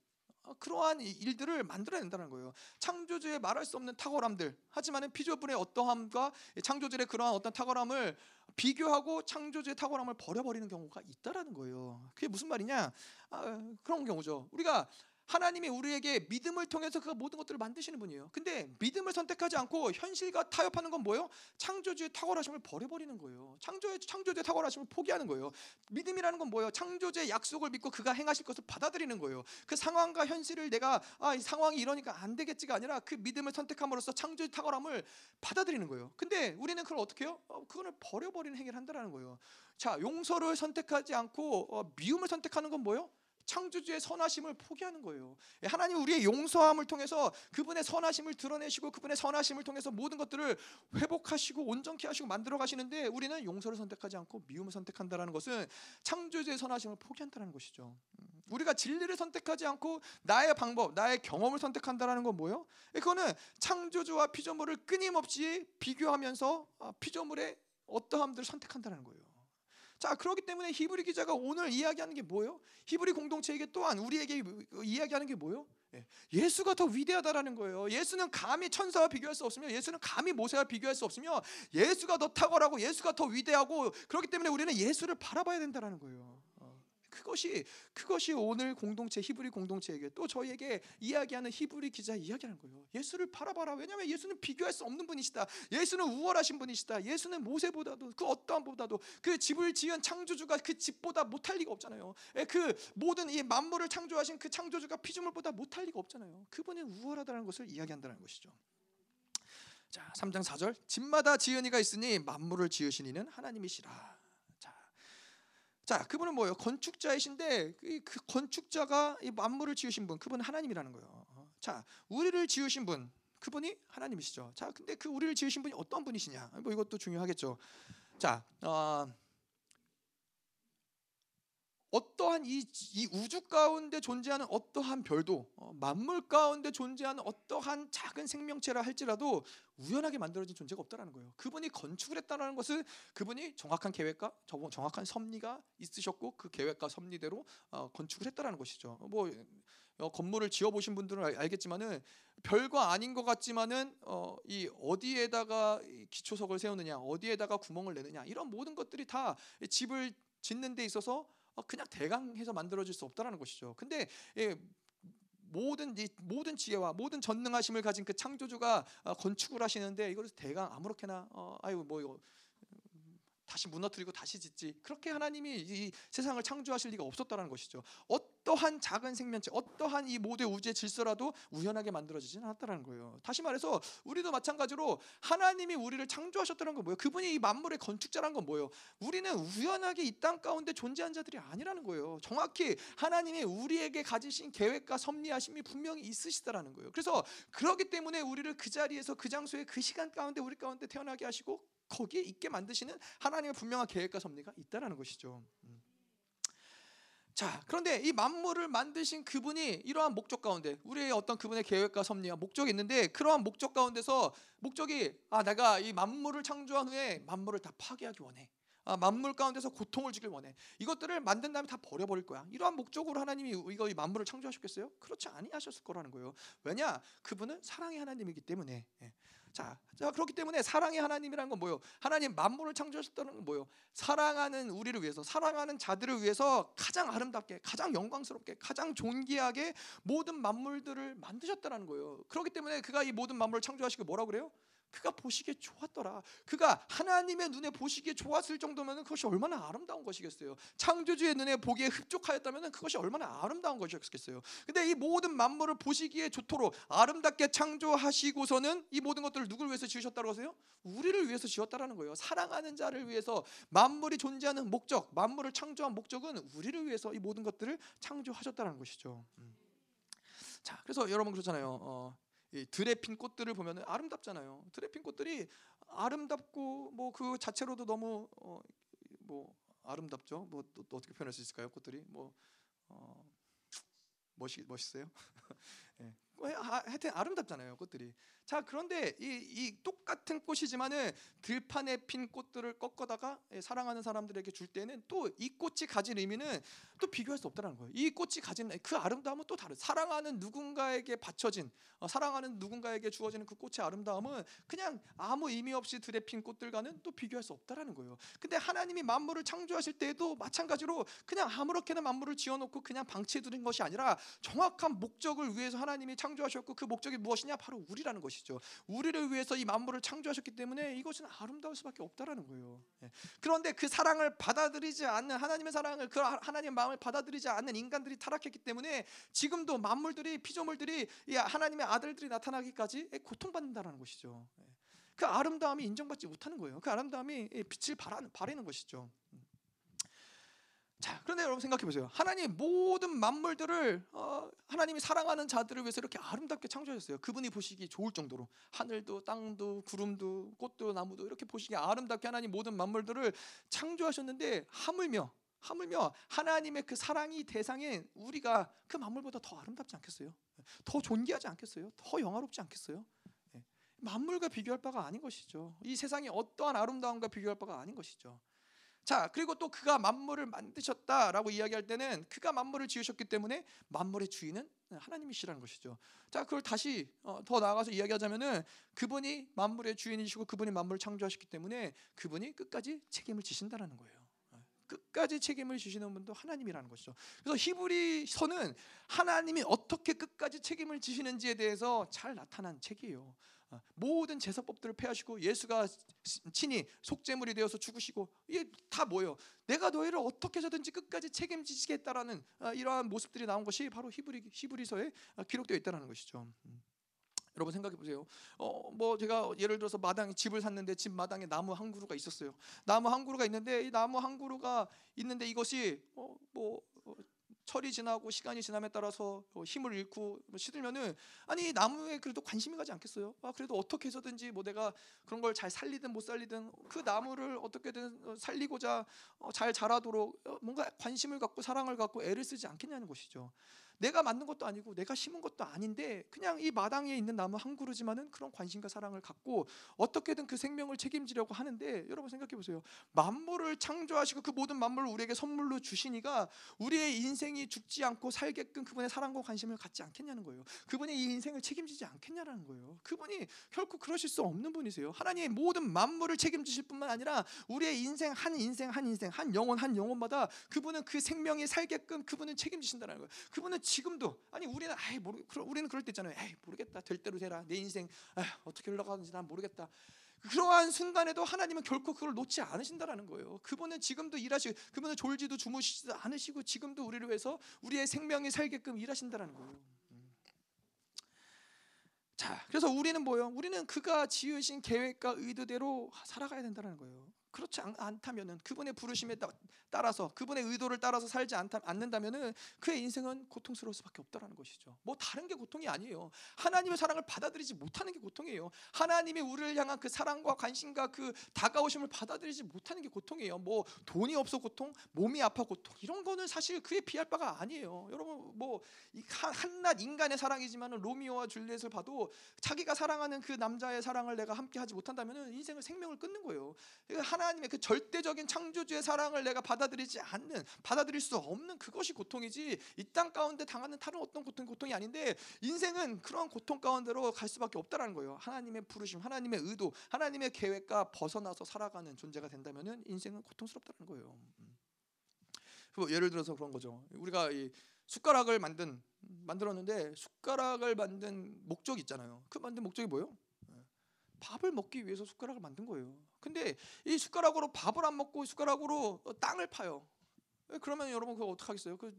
아, 그러한 일들을 만들어낸다는 거예요. 창조주의 말할 수 없는 탁월함들, 하지만은 피조물의 어떠함과 창조주의 그러한 어떤 탁월함을 비교하고 창조주의 탁월함을 버려버리는 경우가 있다라는 거예요. 그게 무슨 말이냐? 아, 그런 경우죠. 우리가 하나님이 우리에게 믿음을 통해서 그 모든 것들을 만드시는 분이에요. 근데 믿음을 선택하지 않고 현실과 타협하는 건 뭐예요? 창조주의 탁월하심을 버려버리는 거예요. 창조의 창조주의 탁월하심을 포기하는 거예요. 믿음이라는 건 뭐예요? 창조주의 약속을 믿고 그가 행하실 것을 받아들이는 거예요. 그 상황과 현실을 내가 아, 이 상황이 이러니까 안 되겠지가 아니라 그 믿음을 선택함으로써 창조의 탁월함을 받아들이는 거예요. 근데 우리는 그걸 어떻게 해요? 어, 그거를 버려버리는 행위를 한다는 거예요. 자, 용서를 선택하지 않고 어, 미움을 선택하는 건 뭐예요? 창조주의 선하심을 포기하는 거예요. 예, 하나님 우리의 용서함을 통해서 그분의 선하심을 드러내시고 그분의 선하심을 통해서 모든 것들을 회복하시고 온전케 하시고 만들어 가시는데 우리는 용서를 선택하지 않고 미움을 선택한다라는 것은 창조주의 선하심을 포기한다는 것이죠. 음, 우리가 진리를 선택하지 않고 나의 방법, 나의 경험을 선택한다라는 건 뭐예요? 예, 그거는 창조주와 피조물을 끊임없이 비교하면서 아, 피조물의 어떠함들을 선택한다는 거예요. 자, 그렇기 때문에 히브리 기자가 오늘 이야기하는 게 뭐예요? 히브리 공동체에게 또한 우리에게 이야기하는 게 뭐예요? 예, 예수가 더 위대하다라는 거예요. 예수는 감히 천사와 비교할 수 없으며 예수는 감히 모세와 비교할 수 없으며 예수가 더 탁월하고 예수가 더 위대하고 그렇기 때문에 우리는 예수를 바라봐야 된다라는 거예요. 그것이 그것이 오늘 공동체 히브리 공동체에게 또 저희에게 이야기하는 히브리 기자 이야기하는 거예요. 예수를 바라봐라. 왜냐하면 예수는 비교할 수 없는 분이시다. 예수는 우월하신 분이시다. 예수는 모세보다도 그 어떠함보다도 그 집을 지은 창조주가 그 집보다 못할 리가 없잖아요. 예, 그 모든 이 만물을 창조하신 그 창조주가 피조물보다 못할 리가 없잖아요. 그분은 우월하다는 것을 이야기한다는 것이죠. 자, 3장 4절. 집마다 지은 이가 있으니 만물을 지으신 이는 하나님이시라. 자, 그분은 뭐예요? 건축자이신데 그 건축자가 이 만물을 지으신 분, 그분은 하나님이라는 거예요. 자, 우리를 지으신 분, 그분이 하나님이시죠. 자, 근데 그 우리를 지으신 분이 어떤 분이시냐? 뭐 이것도 중요하겠죠. 자, 어, 어떠한 이, 이, 우주 가운데 존재하는 어떠한 별도 어, 만물 가운데 존재하는 어떠한 작은 생명체라 할지라도 우연하게 만들어진 존재가 없다라는 거예요. 그분이 건축을 했다는 것은 그분이 정확한 계획과 정확한 섭리가 있으셨고 그 계획과 섭리대로 어, 건축을 했다라는 것이죠. 뭐 어, 건물을 지어 보신 분들은 알 겠지만은 별거 아닌 것 같지만은 어, 이 어디에다가 기초석을 세우느냐, 어디에다가 구멍을 내느냐 이런 모든 것들이 다 집을 짓는 데 있어서 어, 그냥 대강해서 만들어질 수 없다라는 것이죠. 근데 예, 모든 이 모든 지혜와 모든 전능하심을 가진 그 창조주가 어, 건축을 하시는데 이걸 대강 아무렇게나 어, 아유 뭐 이거 다시 무너뜨리고 다시 짓지. 그렇게 하나님이 이 세상을 창조하실 리가 없었다는 것이죠. 어 떠한 작은 생명체, 어떠한 이 모두의 우주의 질서라도 우연하게 만들어지지는 않았다는 거예요. 다시 말해서 우리도 마찬가지로 하나님이 우리를 창조하셨다는 건 뭐예요? 그분이 이 만물의 건축자라는 건 뭐예요? 우리는 우연하게 이 땅 가운데 존재한 자들이 아니라는 거예요. 정확히 하나님이 우리에게 가지신 계획과 섭리하심이 분명히 있으시다라는 거예요. 그래서 그렇기 때문에 우리를 그 자리에서 그 장소에 그 시간 가운데 우리 가운데 태어나게 하시고 거기에 있게 만드시는 하나님의 분명한 계획과 섭리가 있다라는 것이죠. 음. 자, 그런데 이 만물을 만드신 그분이 이러한 목적 가운데 우리의 어떤 그분의 계획과 섭리와 목적이 있는데 그러한 목적 가운데서 목적이 아 내가 이 만물을 창조한 후에 만물을 다 파괴하기 원해. 아, 만물 가운데서 고통을 주길 원해. 이것들을 만든 다음에 다 버려버릴 거야. 이러한 목적으로 하나님이 이거 이 만물을 창조하셨겠어요? 그렇지 아니하셨을 거라는 거예요. 왜냐? 그분은 사랑의 하나님이기 때문에. 예. 자, 자 그렇기 때문에 사랑의 하나님이라는 건 뭐요? 하나님 만물을 창조하셨다는 건 뭐요? 사랑하는 우리를 위해서, 사랑하는 자들을 위해서 가장 아름답게, 가장 영광스럽게, 가장 존귀하게 모든 만물들을 만드셨다는 거예요. 그렇기 때문에 그가 이 모든 만물을 창조하시고 뭐라 그래요? 그가 보시기에 좋았더라. 그가 하나님의 눈에 보시기에 좋았을 정도면 그것이 얼마나 아름다운 것이겠어요. 창조주의 눈에 보기에 흡족하였다면 그것이 얼마나 아름다운 것이었겠어요. 근데 이 모든 만물을 보시기에 좋도록 아름답게 창조하시고서는 이 모든 것들을 누굴 위해서 지으셨다고 하세요? 우리를 위해서 지었다라는 거예요. 사랑하는 자를 위해서 만물이 존재하는 목적, 만물을 창조한 목적은 우리를 위해서 이 모든 것들을 창조하셨다는 것이죠. 음. 자, 그래서 여러분 그렇잖아요. 어, 이 들에 핀 꽃들을 보면 아름답잖아요. 들에 핀 꽃들이 아름답고 뭐 그 자체로도 너무 어, 뭐 아름답죠. 뭐 또, 또 어떻게 표현할 수 있을까요? 꽃들이 뭐 어, 멋이 멋있어요. [LAUGHS] 예. 하- 하여튼 아름답잖아요 꽃들이. 자 그런데 이, 이 똑같은 꽃이지만은 들판에 핀 꽃들을 꺾어다가 예, 사랑하는 사람들에게 줄 때는 또 이 꽃이 가진 의미는 또 비교할 수 없다는 거예요. 이 꽃이 가진 그 아름다움은 또 다른. 사랑하는 누군가에게 바쳐진, 어, 사랑하는 누군가에게 주어지는 그 꽃의 아름다움은 그냥 아무 의미 없이 들에 핀 꽃들과는 또 비교할 수 없다라는 거예요. 근데 하나님이 만물을 창조하실 때에도 마찬가지로 그냥 아무렇게나 만물을 지어놓고 그냥 방치해 두는 것이 아니라 정확한 목적을 위해서 하나님이 창 조하셨고 그 목적이 무엇이냐 바로 우리라는 것이죠. 우리를 위해서 이 만물을 창조하셨기 때문에 이것은 아름다울 수밖에 없다라는 거예요. 예. 그런데 그 사랑을 받아들이지 않는 하나님의 사랑을 그 하- 하나님의 마음을 받아들이지 않는 인간들이 타락했기 때문에 지금도 만물들이 피조물들이 이 하나님의 아들들이 나타나기까지 고통받는다라는 것이죠. 예. 그 아름다움이 인정받지 못하는 거예요. 그 아름다움이 빛을 발하는, 바라는 것이죠. 음. 자, 그런데 여러분 생각해 보세요. 하나님 모든 만물들을 어, 하나님이 사랑하는 자들을 위해서 이렇게 아름답게 창조하셨어요. 그분이 보시기 좋을 정도로 하늘도 땅도 구름도 꽃도 나무도 이렇게 보시기 아름답게 하나님 모든 만물들을 창조하셨는데 하물며 하물며 하나님의 그 사랑이 대상인 우리가 그 만물보다 더 아름답지 않겠어요? 더 존귀하지 않겠어요? 더 영화롭지 않겠어요? 예. 만물과 비교할 바가 아닌 것이죠. 이 세상이 어떠한 아름다움과 비교할 바가 아닌 것이죠. 자, 그리고 또 그가 만물을 만드셨다라고 이야기할 때는 그가 만물을 지으셨기 때문에 만물의 주인은 하나님이시라는 것이죠. 자, 그걸 다시 어, 더 나아가서 이야기하자면은 그분이 만물의 주인이시고 그분이 만물을 창조하셨기 때문에 그분이 끝까지 책임을 지신다라는 거예요. 어, 끝까지 책임을 지시는 분도 하나님이라는 것이죠. 그래서 히브리서는 하나님이 어떻게 끝까지 책임을 지시는지에 대해서 잘 나타난 책이에요. 어, 모든 제사법들을 폐하시고 예수가 친히 속죄물이 되어서 죽으시고 이게 다 뭐예요? 내가 너희를 어떻게 해서든지 끝까지 책임지시겠다라는 어, 이러한 모습들이 나온 것이 바로 히브리 히브리서에 어, 기록되어 있다는 것이죠. 음. 여러분 생각해 보세요. 어, 뭐 제가 예를 들어서 마당에 집을 샀는데 집 마당에 나무 한 그루가 있었어요. 나무 한 그루가 있는데 이 나무 한 그루가 있는데 이것이 어, 뭐 어, 철이 지나고 시간이 지남에 따라서 어, 힘을 잃고 뭐 시들면은 아니 이 나무에 그래도 관심이 가지 않겠어요? 아 그래도 어떻게 해서든지 뭐 내가 그런 걸 잘 살리든 못 살리든 그 나무를 어떻게든 어, 살리고자 어, 잘 자라도록 어, 뭔가 관심을 갖고 사랑을 갖고 애를 쓰지 않겠냐는 것이죠. 내가 만든 것도 아니고 내가 심은 것도 아닌데 그냥 이 마당에 있는 나무 한 그루지만은 그런 관심과 사랑을 갖고 어떻게든 그 생명을 책임지려고 하는데 여러분 생각해 보세요. 만물을 창조하시고 그 모든 만물을 우리에게 선물로 주시니까 우리의 인생이 죽지 않고 살게끔 그분의 사랑과 관심을 갖지 않겠냐는 거예요. 그분이 이 인생을 책임지지 않겠냐라는 거예요. 그분이 결코 그러실 수 없는 분이세요. 하나님의 모든 만물을 책임지실 뿐만 아니라 우리의 인생 한 인생 한 인생 한 영혼 한 영혼마다 그분은 그 생명이 살게끔 그분은 책임지신다는 거예요. 그분은 지금도 아니 우리는 아이 모르 우리는 그럴 때 있잖아요. 에이 모르겠다 될 대로 되라 내 인생 아휴, 어떻게 흘러가는지 난 모르겠다. 그러한 순간에도 하나님은 결코 그걸 놓지 않으신다라는 거예요. 그분은 지금도 일하시고 그분은 졸지도 주무시지도 않으시고 지금도 우리를 위해서 우리의 생명이 살게끔 일하신다라는 거예요. 음. 자, 그래서 우리는 뭐요? 우리는 그가 지으신 계획과 의도대로 살아가야 된다는 거예요. 그렇지 않, 않다면은 그분의 부르심에 따, 따라서 그분의 의도를 따라서 살지 않다, 않는다면은 그의 인생은 고통스러울 수밖에 없다라는 것이죠. 뭐 다른 게 고통이 아니에요. 하나님의 사랑을 받아들이지 못하는 게 고통이에요. 하나님이 우리를 향한 그 사랑과 관심과 그 다가오심을 받아들이지 못하는 게 고통이에요. 뭐 돈이 없어 고통, 몸이 아파 고통 이런 거는 사실 그에 비할 바가 아니에요. 여러분 뭐 한낱 인간의 사랑이지만은 로미오와 줄리엣을 봐도 자기가 사랑하는 그 남자의 사랑을 내가 함께 하지 못한다면은 인생을 생명을 끊는 거예요. 그러니까 하나님의 그 절대적인 창조주의 사랑을 내가 받아들이지 않는 받아들일 수 없는 그것이 고통이지 이 땅 가운데 당하는 다른 어떤 고통 고통이 아닌데 인생은 그런 고통 가운데로 갈 수밖에 없다라는 거예요. 하나님의 부르심, 하나님의 의도, 하나님의 계획과 벗어나서 살아가는 존재가 된다면은 인생은 고통스럽다는 거예요. 음. 그 예를 들어서 그런 거죠. 우리가 이 숟가락을 만든 만들었는데 숟가락을 만든 목적이 있잖아요. 그 만든 목적이 뭐예요? 예. 밥을 먹기 위해서 숟가락을 만든 거예요. 근데 이 숟가락으로 밥을 안 먹고 숟가락으로 땅을 파요. 그러면 여러분 그거 어떡 하겠어요? 그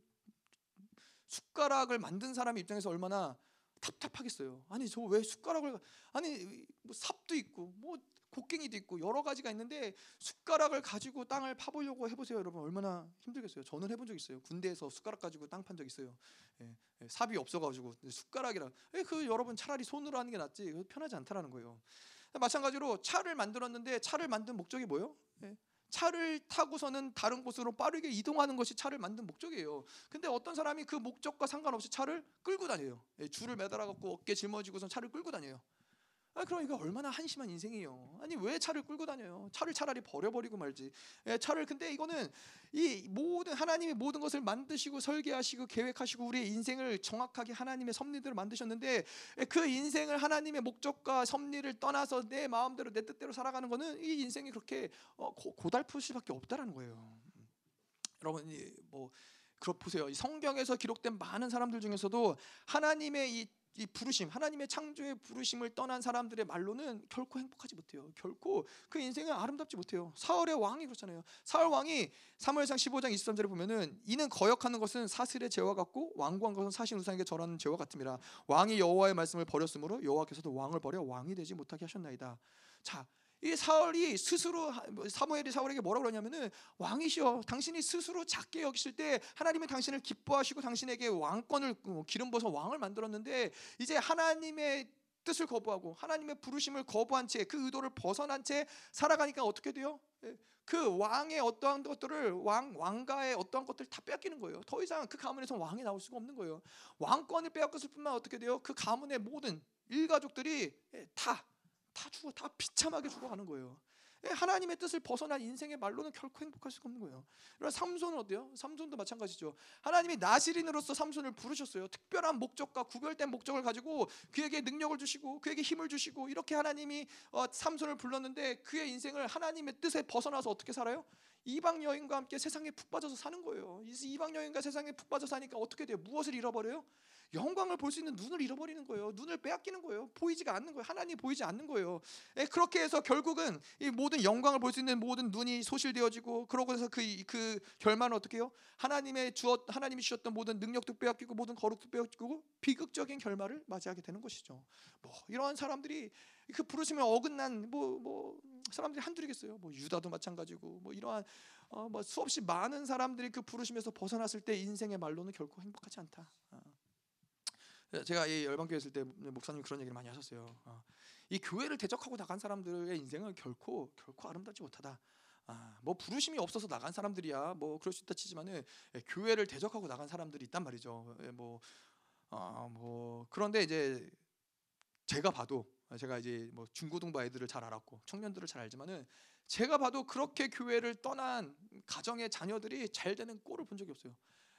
숟가락을 만든 사람 입장에서 얼마나 답답하겠어요. 아니 저 왜 숟가락을 아니 뭐 삽도 있고 뭐 곡괭이도 있고 여러 가지가 있는데 숟가락을 가지고 땅을 파보려고 해보세요, 여러분 얼마나 힘들겠어요. 저는 해본 적 있어요. 군대에서 숟가락 가지고 땅 판 적 있어요. 예, 예, 삽이 없어가지고 숟가락이라. 예, 그 여러분 차라리 손으로 하는 게 낫지. 편하지 않다라는 거예요. 마찬가지로 차를 만들었는데 차를 만든 목적이 뭐예요? 예, 차를 타고서는 다른 곳으로 빠르게 이동하는 것이 차를 만든 목적이에요. 근데 어떤 사람이 그 목적과 상관없이 차를 끌고 다녀요. 예, 줄을 매달아 갖고 어깨 짊어지고서 차를 끌고 다녀요. 아, 그러니까 얼마나 한심한 인생이에요. 아니 왜 차를 끌고 다녀요? 차를 차라리 버려버리고 말지. 예, 차를 근데 이거는 이 모든 하나님이 모든 것을 만드시고 설계하시고 계획하시고 우리의 인생을 정확하게 하나님의 섭리대로 만드셨는데 예, 그 인생을 하나님의 목적과 섭리를 떠나서 내 마음대로 내 뜻대로 살아가는 거는 이 인생이 그렇게 어, 고, 고달플 수밖에 없다라는 거예요. 여러분 뭐 그렇 보세요. 이 성경에서 기록된 많은 사람들 중에서도 하나님의 이 이 부르심, 하나님의 창조의 부르심을 떠난 사람들의 말로는 결코 행복하지 못해요. 결코 그 인생은 아름답지 못해요. 사울의 왕이 그렇잖아요. 사울 왕이 사무엘상 15장 23절에 보면은 이는 거역하는 것은 사슬의 죄와 같고 완고한 것은 사신 우상에게 절하는 죄와 같음이라. 왕이 여호와의 말씀을 버렸으므로 여호와께서도 왕을 버려 왕이 되지 못하게 하셨나이다. 자, 이 사울이 스스로 뭐 사무엘이 사울에게 뭐라고 그러냐면은 왕이시여 당신이 스스로 작게 여기실 때 하나님은 당신을 기뻐하시고 당신에게 왕권을 어, 기름 부어서 왕을 만들었는데 이제 하나님의 뜻을 거부하고 하나님의 부르심을 거부한 채 그 의도를 벗어난 채 살아가니까 어떻게 돼요? 예, 그 왕의 어떠한 것들을 왕 왕가의 어떠한 것들을 다 뺏기는 거예요. 더 이상 그 가문에서 왕이 나올 수가 없는 거예요. 왕권을 빼앗겼을 뿐만 어떻게 돼요? 그 가문의 모든 일가족들이 예, 다 다 죽어 다 비참하게 죽어가는 거예요. 예, 하나님의 뜻을 벗어난 인생의 말로는 결코 행복할 수가 없는 거예요. 그럼 삼손은 어때요? 삼손도 마찬가지죠. 하나님이 나시린으로서 삼손을 부르셨어요. 특별한 목적과 구별된 목적을 가지고 그에게 능력을 주시고 그에게 힘을 주시고 이렇게 하나님이 어, 삼손을 불렀는데 그의 인생을 하나님의 뜻에 벗어나서 어떻게 살아요? 이방 여인과 함께 세상에 푹 빠져서 사는 거예요. 이방 여인과 세상에 푹 빠져 사니까 어떻게 돼요? 무엇을 잃어버려요? 영광을 볼 수 있는 눈을 잃어버리는 거예요. 눈을 빼앗기는 거예요. 보이지가 않는 거예요. 하나님 보이지 않는 거예요. 예, 그렇게 해서 결국은 이 모든 영광을 볼 수 있는 모든 눈이 소실되어지고 그러고 해서 그, 그 결말은 어떻게 해요? 하나님의 주었 하나님이 주셨던 모든 능력도 빼앗기고 모든 거룩도 빼앗기고 비극적인 결말을 맞이하게 되는 것이죠. 뭐 이러한 사람들이 그 부르심에 어긋난 뭐뭐 뭐 사람들이 한둘이겠어요. 뭐 유다도 마찬가지고 뭐 이러한 어, 뭐 수없이 많은 사람들이 그 부르심에서 벗어났을 때 인생의 말로는 결코 행복하지 않다. 어. 제가 이 열방교회 있을 때 목사님 그런 얘기를 많이 하셨어요. 어, 이 교회를 대적하고 나간 사람들의 인생은 결코 결코 아름답지 못하다. 아, 뭐 부르심이 없어서 나간 사람들이야 뭐 그럴 수 있다 치지만은 예, 교회를 대적하고 나간 사람들이 있단 말이죠. 예, 뭐, 어, 뭐 그런데 이제 제가 봐도 제가 이제 뭐 중고등부 아이들을 잘 알았고 청년들을 잘 알지만은 제가 봐도 그렇게 교회를 떠난 가정의 자녀들이 잘 되는 꼴을 본 적이 없어요.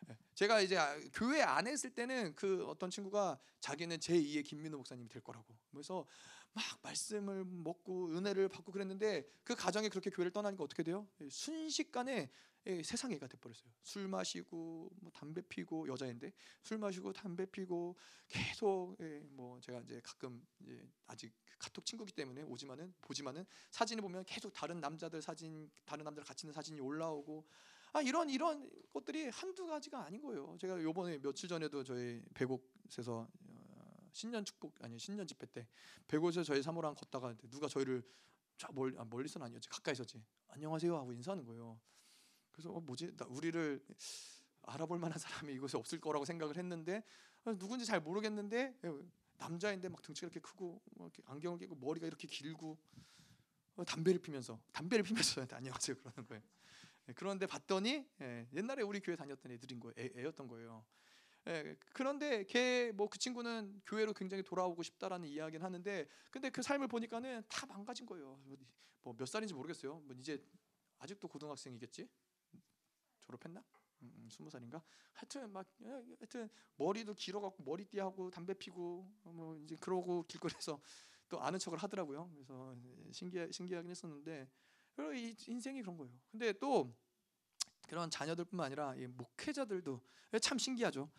예. 제가 이제 아, 교회 안에 있을 때는 그 어떤 친구가 자기는 제2의 김민호 목사님이 될 거라고. 그래서 막 말씀을 먹고 은혜를 받고 그랬는데 그 가정이 그렇게 교회를 떠나니까 어떻게 돼요? 예, 순식간에 예, 세상 애가 돼버렸어요. 술 마시고 뭐 담배 피고 여자인데 술 마시고 담배 피고 계속 뭐 제가 이제 가끔 이제 아직 카톡 친구기 때문에 오지만은 보지만은 사진을 보면 계속 다른 남자들 사진 다른 남자들 같이 있는 사진이 올라오고 아 이런 이런 것들이 한두 가지가 아닌 거예요. 제가 요번에 며칠 전에도 저희 배곡에서 어, 신년 축복 아니 신년 집회 때 배곡에서 저희 사모랑 걷다가 누가 저희를 저 멀, 아, 멀리서는 아니었지 가까이서지 안녕하세요 하고 인사하는 거예요. 그래서 어, 뭐지 나 우리를 알아볼 만한 사람이 이곳에 없을 거라고 생각을 했는데 어, 누군지 잘 모르겠는데 예, 남자인데 막 등치가 이렇게 크고 뭐 이렇게 안경을 끼고 머리가 이렇게 길고 어, 담배를 피면서 담배를 피면서 안녕하세요 그러는 거예요. 예, 그런데 봤더니 예, 옛날에 우리 교회 다녔던 애들인 거예요. 애, 였던 거예요. 예, 그런데 걔 뭐 그 친구는 교회로 굉장히 돌아오고 싶다라는 이야기는 하는데 근데 그 삶을 보니까는 다 망가진 거예요. 뭐 몇 살인지 모르겠어요. 뭐 이제 아직도 고등학생이겠지? 졸업했나? 음, 음, 스무 살인가? 하여튼 막 하여튼 머리도 길어갖고 머리띠 하고 담배 피고 뭐 이제 그러고 [LAUGHS] 길거리에서 또 아는 척을 하더라고요. 그래서 신기하, 신기하긴 했었는데 그리고 이 인생이 그런 거예요. 근데 또 그런 자녀들뿐만 아니라 이 목회자들도 참 신기하죠.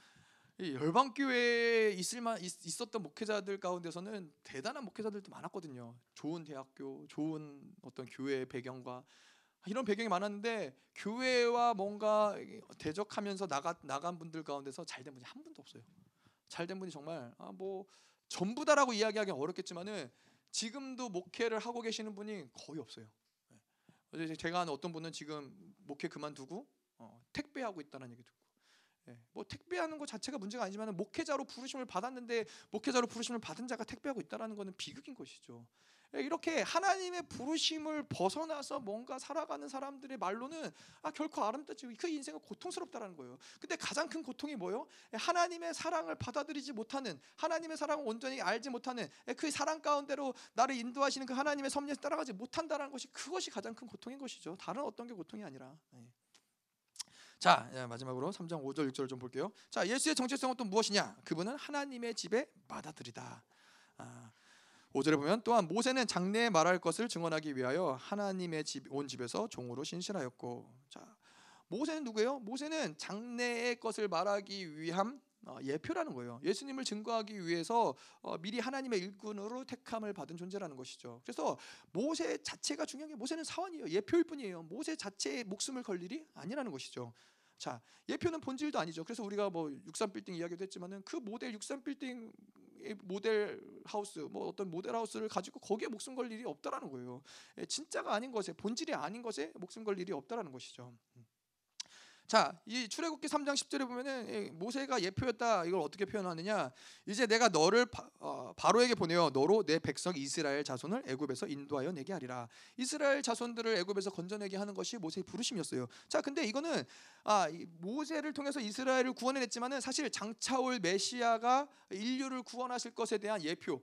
이 열방 교회에 있을만 있, 있었던 목회자들 가운데서는 대단한 목회자들도 많았거든요. 좋은 대학교, 좋은 어떤 교회 배경과 이런 배경이 많았는데 교회와 뭔가 대적하면서 나가 나간 분들 가운데서 잘된 분이 한 분도 없어요. 잘된 분이 정말 아, 뭐 전부다라고 이야기하기 어렵겠지만은 지금도 목회를 하고 계시는 분이 거의 없어요. 네. 제가 아는 어떤 분은 지금 목회 그만두고 어, 택배하고 있다는 얘기 듣고 예, 뭐 택배하는 것 자체가 문제가 아니지만 목회자로 부르심을 받았는데 목회자로 부르심을 받은 자가 택배하고 있다라는 것은 비극인 것이죠. 예, 이렇게 하나님의 부르심을 벗어나서 뭔가 살아가는 사람들의 말로는 아 결코 아름답지 그 인생은 고통스럽다라는 거예요. 근데 가장 큰 고통이 뭐요? 예, 하나님의 사랑을 받아들이지 못하는 하나님의 사랑을 온전히 알지 못하는 예, 그 사랑 가운데로 나를 인도하시는 그 하나님의 섭리에 따라가지 못한다라는 것이 그것이 가장 큰 고통인 것이죠. 다른 어떤 게 고통이 아니라. 자 마지막으로 3장 5절 6절 좀 볼게요. 자 예수의 정체성은 또 무엇이냐? 그분은 하나님의 집에 받아들이다. 아, 5절에 보면 또한 모세는 장래에 말할 것을 증언하기 위하여 하나님의 집 온 집에서 종으로 신실하였고 자 모세는 누구예요? 모세는 장래의 것을 말하기 위함 어, 예표라는 거예요. 예수님을 증거하기 위해서 어, 미리 하나님의 일꾼으로 택함을 받은 존재라는 것이죠. 그래서 모세 자체가 중요한 게 모세는 사원이에요. 예표일 뿐이에요. 모세 자체의 목숨을 걸 일이 아니라는 것이죠. 자, 예표는 본질도 아니죠. 그래서 우리가 뭐 63 빌딩 이야기도 했지만은 그 모델 63 빌딩 모델 하우스 뭐 어떤 모델 하우스를 가지고 거기에 목숨 걸 일이 없다라는 거예요. 예, 진짜가 아닌 것에 본질이 아닌 것에 목숨 걸 일이 없다라는 것이죠. 음. 자, 이 출애굽기 3장 10절에 보면은 모세가 예표였다. 이걸 어떻게 표현하느냐? 이제 내가 너를 바, 어, 로에게 보내어 너로 내 백성 이스라엘 자손을 애굽에서 인도하여 내게 하리라. 이스라엘 자손들을 애굽에서 건져내게 하는 것이 모세의 부르심이었어요. 자, 근데 이거는 아, 모세를 통해서 이스라엘을 구원해 냈지만은 사실 장차올 메시아가 인류를 구원하실 것에 대한 예표,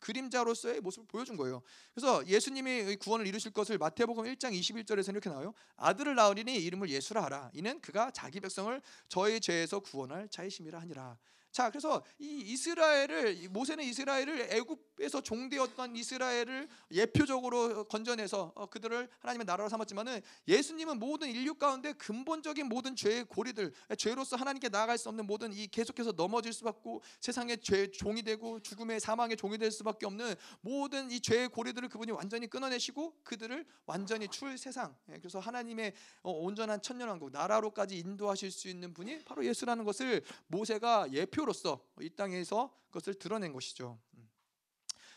그림자로서의 모습을 보여준 거예요. 그래서 예수님이 구원을 이루실 것을 마태복음 1장 21절에서 이렇게 나와요. 아들을 낳으리니 이름을 예수라 하라. 이는 그가 자기 백성을 저의 죄에서 구원할 자이심이라 하니라. 자, 그래서 이 이스라엘을 모세는 이스라엘을 애굽에서 종되었던 이스라엘을 예표적으로 건져내서 어, 그들을 하나님의 나라로 삼았지만은 예수님은 모든 인류 가운데 근본적인 모든 죄의 고리들, 죄로서 하나님께 나아갈 수 없는 모든 이 계속해서 넘어질 수밖에 세상의 죄 종이 되고 죽음의 사망의 종이 될 수밖에 없는 모든 이 죄의 고리들을 그분이 완전히 끊어내시고 그들을 완전히 출 세상. 예, 그래서 하나님의 어, 온전한 천년 왕국 나라로까지 인도하실 수 있는 분이 바로 예수라는 것을 모세가 예표 대표로서 이 땅에서 그것을 드러낸 것이죠. 음.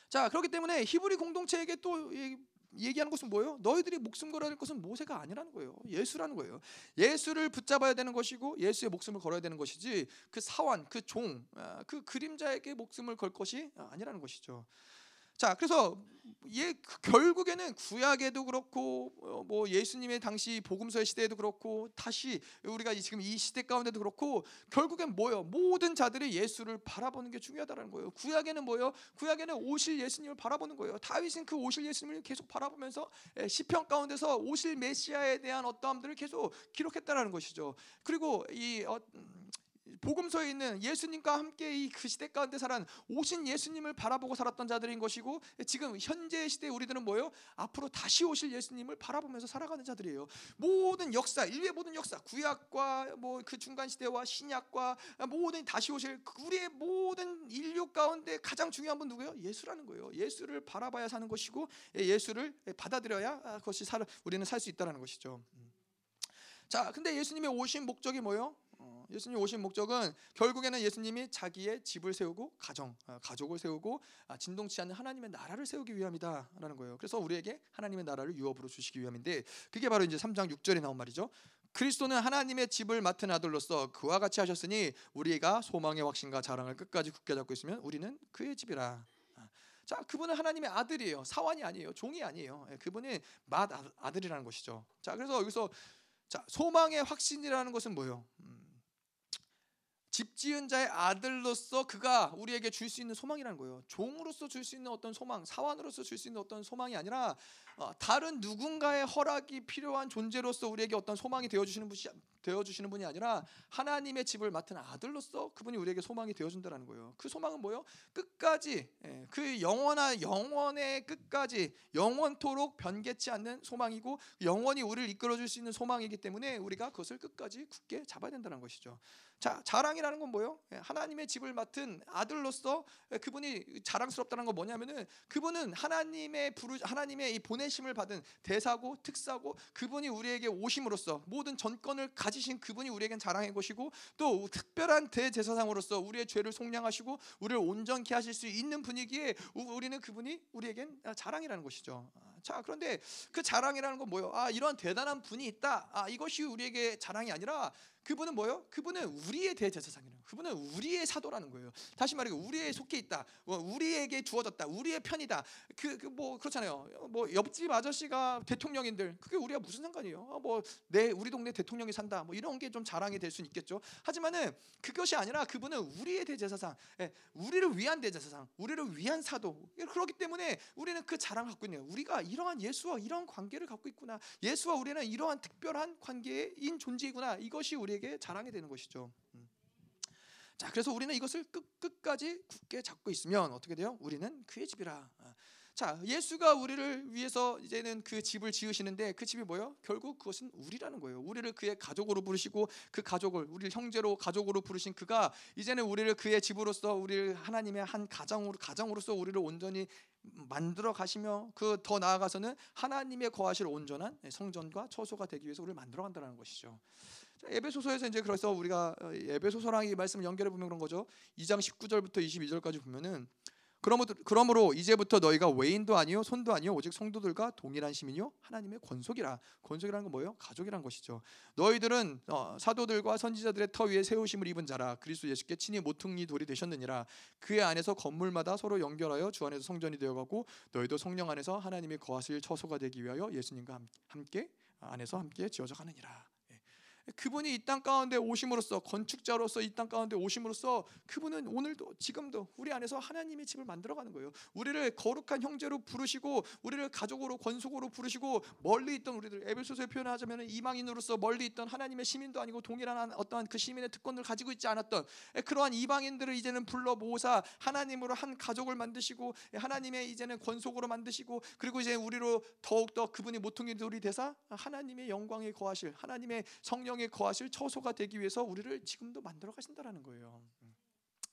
자 그렇기 때문에 히브리 공동체에게 또 얘기하는 것은 뭐예요? 너희들이 목숨 걸어야 될 것은 모세가 아니라는 거예요. 예수라는 거예요. 예수를 붙잡아야 되는 것이고 예수의 목숨을 걸어야 되는 것이지 그 사원, 그 종, 아, 그 그림자에게 목숨을 걸 것이 아니라는 것이죠. 자, 그래서 예, 결국에는 구약에도 그렇고 어, 뭐 예수님의 당시 복음서의 시대에도 그렇고 다시 우리가 지금 이 시대 가운데도 그렇고 결국엔 뭐요? 모든 자들이 예수를 바라보는 게 중요하다는 거예요. 구약에는 뭐요? 구약에는 오실 예수님을 바라보는 거예요. 다윗은 그 오실 예수님을 계속 바라보면서 예, 시편 가운데서 오실 메시아에 대한 어떠함들을 계속 기록했다라는 것이죠. 그리고 이 어, 복음서에 있는 예수님과 함께 이 그 시대 가운데 살아 오신 예수님을 바라보고 살았던 자들인 것이고 지금 현재 시대 우리들은 뭐예요? 앞으로 다시 오실 예수님을 바라보면서 살아가는 자들이에요. 모든 역사, 인류의 모든 역사, 구약과 뭐 그 중간 시대와 신약과 모든 다시 오실 우리의 모든 인류 가운데 가장 중요한 분 누구예요? 예수라는 거예요. 예수를 바라봐야 사는 것이고 예수를 받아들여야 그것이 살 우리는 살 수 있다라는 것이죠. 음. 자, 근데 예수님의 오신 목적이 뭐예요? 예수님 오신 목적은 결국에는 예수님이 자기의 집을 세우고 가정, 어, 가족을 세우고 아, 진동치 않는 하나님의 나라를 세우기 위함이다라는 거예요. 그래서 우리에게 하나님의 나라를 유업으로 주시기 위함인데 그게 바로 이제 3장 6절에 나온 말이죠. 그리스도는 하나님의 집을 맡은 아들로서 그와 같이 하셨으니 우리가 소망의 확신과 자랑을 끝까지 굳게 잡고 있으면 우리는 그의 집이라. 아, 자, 그분은 하나님의 아들이에요. 사환이 아니에요. 종이 아니에요. 예, 그분은 맏 아들이라는 것이죠. 자, 그래서 여기서 자, 소망의 확신이라는 것은 뭐예요? 음, 집 지은 자의 아들로서 그가 우리에게 줄 수 있는 소망이라는 거예요. 종으로서 줄 수 있는 어떤 소망, 사원으로서 줄 수 있는 어떤 소망이 아니라 어, 다른 누군가의 허락이 필요한 존재로서 우리에게 어떤 소망이 되어 주시는 분이 되어 주시는 분이 아니라 하나님의 집을 맡은 아들로서 그분이 우리에게 소망이 되어 준다라는 거예요. 그 소망은 뭐요? 끝까지 예, 그 영원한 영원의 끝까지 영원토록 변개치 않는 소망이고 영원히 우리를 이끌어 줄 수 있는 소망이기 때문에 우리가 그것을 끝까지 굳게 잡아야 된다는 것이죠. 자, 자랑이라는 건 뭐요? 예, 하나님의 집을 맡은 아들로서 예, 그분이 자랑스럽다는 건 뭐냐면은 그분은 하나님의 부르 하나님의 이 보내심을 받은 대사고 특사고 그분이 우리에게 오심으로써 모든 전권을 가지신 그분이 우리에겐 자랑의 것이고 또 특별한 대제사장으로서 우리의 죄를 속량하시고 우리를 온전케 하실 수 있는 분위기에 우리는 그분이 우리에겐 자랑이라는 것이죠. 자, 그런데 그 자랑이라는 건 뭐요? 아, 이런 대단한 분이 있다. 아, 이것이 우리에게 자랑이 아니라 그분은 뭐요? 그분은 우리의 대제사장이에요. 그분은 우리의 사도라는 거예요. 다시 말해 우리에 속해 있다. 뭐 우리에게 주어졌다. 우리의 편이다. 그뭐그 그렇잖아요. 뭐 옆집 아저씨가 대통령인들 그게 우리가 무슨 상관이에요? 아, 뭐내 우리 동네 대통령이 산다. 뭐 이런 게 좀 자랑이 될 수는 있겠죠. 하지만은 그것이 아니라 그분은 우리의 대제사장, 예, 우리를 위한 대제사장, 우리를 위한 사도. 그렇기 때문에 우리는 그 자랑 갖고 있네요. 우리가 이 러한 예수와 이러한 관계를 갖고 있구나. 예수와 우리는 이러한 특별한 관계인 존재이구나. 이것이 우리 우리에게 자랑이 되는 것이죠. 음. 자, 그래서 우리는 이것을 끝, 끝까지 굳게 잡고 있으면 어떻게 돼요? 우리는 그의 집이라. 아. 자, 예수가 우리를 위해서 이제는 그 집을 지으시는데 그 집이 뭐예요? 결국 그것은 우리라는 거예요. 우리를 그의 가족으로 부르시고 그 가족을 우리를 형제로 가족으로 부르신 그가 이제는 우리를 그의 집으로서 우리를 하나님의 한 가정으로 가정으로서 우리를 온전히 만들어 가시며 그 더 나아가서는 하나님의 거하실 온전한 성전과 처소가 되기 위해서 우리를 만들어 간다는 것이죠. 에베소서에서 이제 그래서 우리가 어, 에베소서랑 이 말씀을 연결해 보면 그런 거죠. 2장 19절부터 22절까지 보면은 그러므로 이제부터 너희가 외인도 아니요 손도 아니요 오직 성도들과 동일한 시민이요 하나님의 권속이라 권속이라는 건 뭐예요? 가족이란 것이죠. 너희들은 어, 사도들과 선지자들의 터 위에 세우심을 입은 자라 그리스도 예수께 친히 모퉁이 돌이 되셨느니라 그의 안에서 건물마다 서로 연결하여 주 안에서 성전이 되어가고 너희도 성령 안에서 하나님이 거하실 처소가 되기 위하여 예수님과 함께 안에서 함께 지어져 가느니라. 그분이 이 땅 가운데 오심으로써 건축자로서 이 땅 가운데 오심으로써 그분은 오늘도 지금도 우리 안에서 하나님의 집을 만들어가는 거예요. 우리를 거룩한 형제로 부르시고 우리를 가족으로 권속으로 부르시고 멀리 있던 우리들 에베소서에 표현하자면 이방인으로서 멀리 있던 하나님의 시민도 아니고 동일한 어떠한 그 시민의 특권을 가지고 있지 않았던 그러한 이방인들을 이제는 불러 모으사 하나님으로 한 가족을 만드시고 하나님의 이제는 권속으로 만드시고 그리고 이제 우리로 더욱 더 그분이 모퉁이 돌이 되사 하나님의 영광에 거하실 하나님의 성령 성령에 거하실 처소가 되기 위해서 우리를 지금도 만들어 가신다라는 거예요. 음.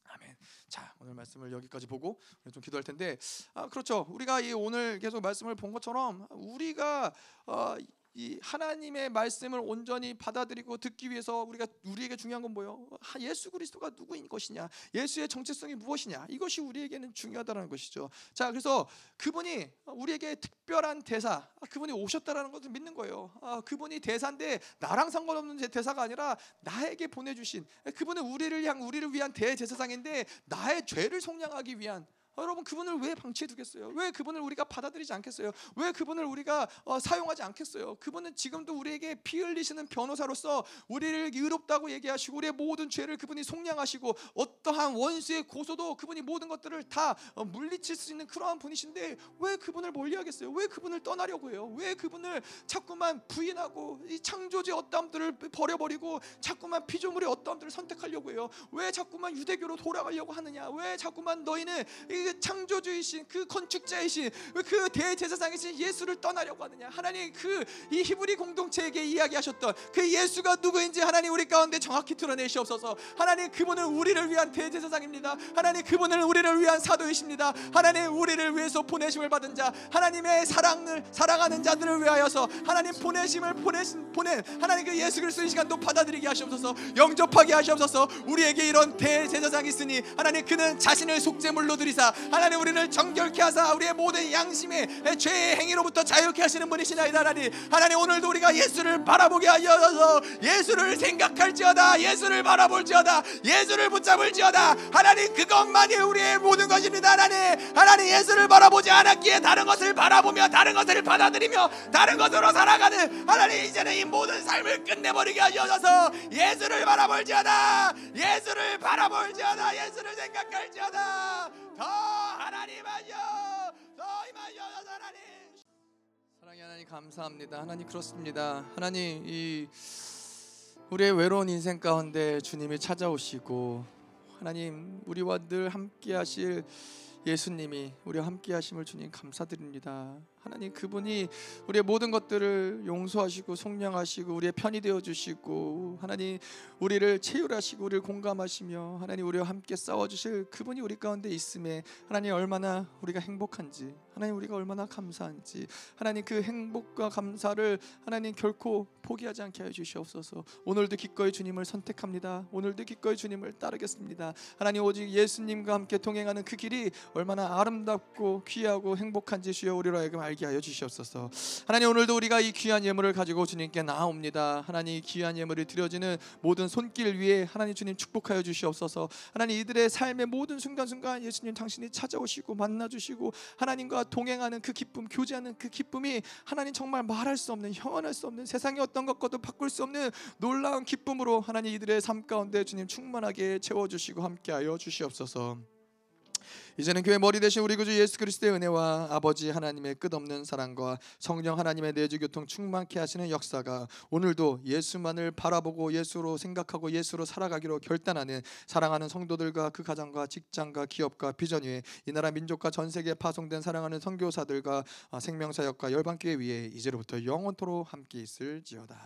아멘. 자 오늘 말씀을 여기까지 보고 좀 기도할 텐데 아 그렇죠. 우리가 이 오늘 계속 말씀을 본 것처럼 우리가 어, 이 하나님의 말씀을 온전히 받아들이고 듣기 위해서 우리가 우리에게 중요한 건 뭐요? 예수 그리스도가 누구인 것이냐? 예수의 정체성이 무엇이냐? 이것이 우리에게는 중요하다는 것이죠. 자, 그래서 그분이 우리에게 특별한 대사, 그분이 오셨다라는 것을 믿는 거예요. 아, 그분이 대사인데 나랑 상관없는 대사가 아니라 나에게 보내주신 그분은 우리를 향 우리를 위한 대제사장인데 나의 죄를 속량하기 위한 여러분 그분을 왜 방치해 두겠어요? 왜 그분을 우리가 받아들이지 않겠어요? 왜 그분을 우리가 어, 사용하지 않겠어요? 그분은 지금도 우리에게 피 흘리시는 변호사로서 우리를 의롭다고 얘기하시고 우리의 모든 죄를 그분이 속량하시고 어떠한 원수의 고소도 그분이 모든 것들을 다 어, 물리칠 수 있는 그러한 분이신데 왜 그분을 멀리하겠어요? 왜 그분을 떠나려고 해요? 왜 그분을 자꾸만 부인하고 이 창조주의 어떠함들을 버려버리고 자꾸만 피조물의 어떠함들을 선택하려고 해요? 왜 자꾸만 유대교로 돌아가려고 하느냐? 왜 자꾸만 너희는 이그 창조주이신 그 건축자이신 그 대제사장이신 예수를 떠나려고 하느냐? 하나님 그 이 히브리 공동체에게 이야기하셨던 그 예수가 누구인지 하나님 우리 가운데 정확히 드러내시옵소서. 하나님 그분은 우리를 위한 대제사장입니다. 하나님 그분은 우리를 위한 사도이십니다. 하나님 우리를 위해서 보내심을 받은 자 하나님의 사랑을 사랑하는 자들을 위하여서 하나님 보내심을 보내신 보낸 하나님 그 예수 그리스도의 시간도 받아들이게 하시옵소서. 영접하게 하시옵소서. 우리에게 이런 대제사장이 있으니 하나님 그는 자신을 속죄물로 드리사 하나님 우리를 정결케 하사 우리의 모든 양심의 죄의 행위로부터 자유케 하시는 분이시나이다 하나님. 하나님 오늘도 우리가 예수를 바라보게 하여서 예수를 생각할지어다 예수를 바라볼지어다 예수를 붙잡을지어다. 하나님 그것만이 우리의 모든 것입니다 하나님. 하나님 예수를 바라보지 않았기에 다른 것을 바라보며 다른 것을 받아들이며 다른 것으로 살아가는 하나님 이제는 이 모든 삶을 끝내버리게 하셔서 예수를 바라볼지어다 예수를 바라볼지어다 예수를 생각할지어다. 더 하나님 하여 더 임하여 하나님 사랑의 하나님 감사합니다. 하나님 그렇습니다. 하나님 이 우리의 외로운 인생 가운데 주님이 찾아오시고 하나님 우리와 늘 함께 하실 예수님이 우리와 함께 하심을 주님 감사드립니다. 하나님 그분이 우리의 모든 것들을 용서하시고 속량하시고 우리의 편이 되어 주시고 하나님 우리를 체휼하시고 우리를 공감하시며 하나님 우리와 함께 싸워 주실 그분이 우리 가운데 있음에 하나님 얼마나 우리가 행복한지 하나님 우리가 얼마나 감사한지 하나님 그 행복과 감사를 하나님 결코 포기하지 않게 해 주시옵소서. 오늘도 기꺼이 주님을 선택합니다. 오늘도 기꺼이 주님을 따르겠습니다. 하나님 오직 예수님과 함께 동행하는 그 길이 얼마나 아름답고 귀하고 행복한지 주여 우리로 하여금 알게 하여 주시옵소서. 하나님 오늘도 우리가 이 귀한 예물을 가지고 주님께 나옵니다. 하나님 이 귀한 예물이 드려지는 모든 손길 위에 하나님 주님 축복하여 주시옵소서. 하나님 이들의 삶의 모든 순간순간 예수님 당신이 찾아오시고 만나 주시고 하나님과 동행하는 그 기쁨, 교제하는 그 기쁨이 하나님 정말 말할 수 없는 형언할 수 없는 세상의 어떤 것과도 바꿀 수 없는 놀라운 기쁨으로 하나님 이들의 삶 가운데 주님 충만하게 채워 주시고 함께하여 주시옵소서. 이제는 교회 머리 대신 우리 구주 예수 그리스도의 은혜와 아버지 하나님의 끝없는 사랑과 성령 하나님의 내주 교통 충만케 하시는 역사가 오늘도 예수만을 바라보고 예수로 생각하고 예수로 살아가기로 결단하는 사랑하는 성도들과 그 가정과 직장과 기업과 비전 위에 이 나라 민족과 전 세계에 파송된 사랑하는 선교사들과 생명사역과 열방교회 위에 이제로부터 영원토로 함께 있을지어다.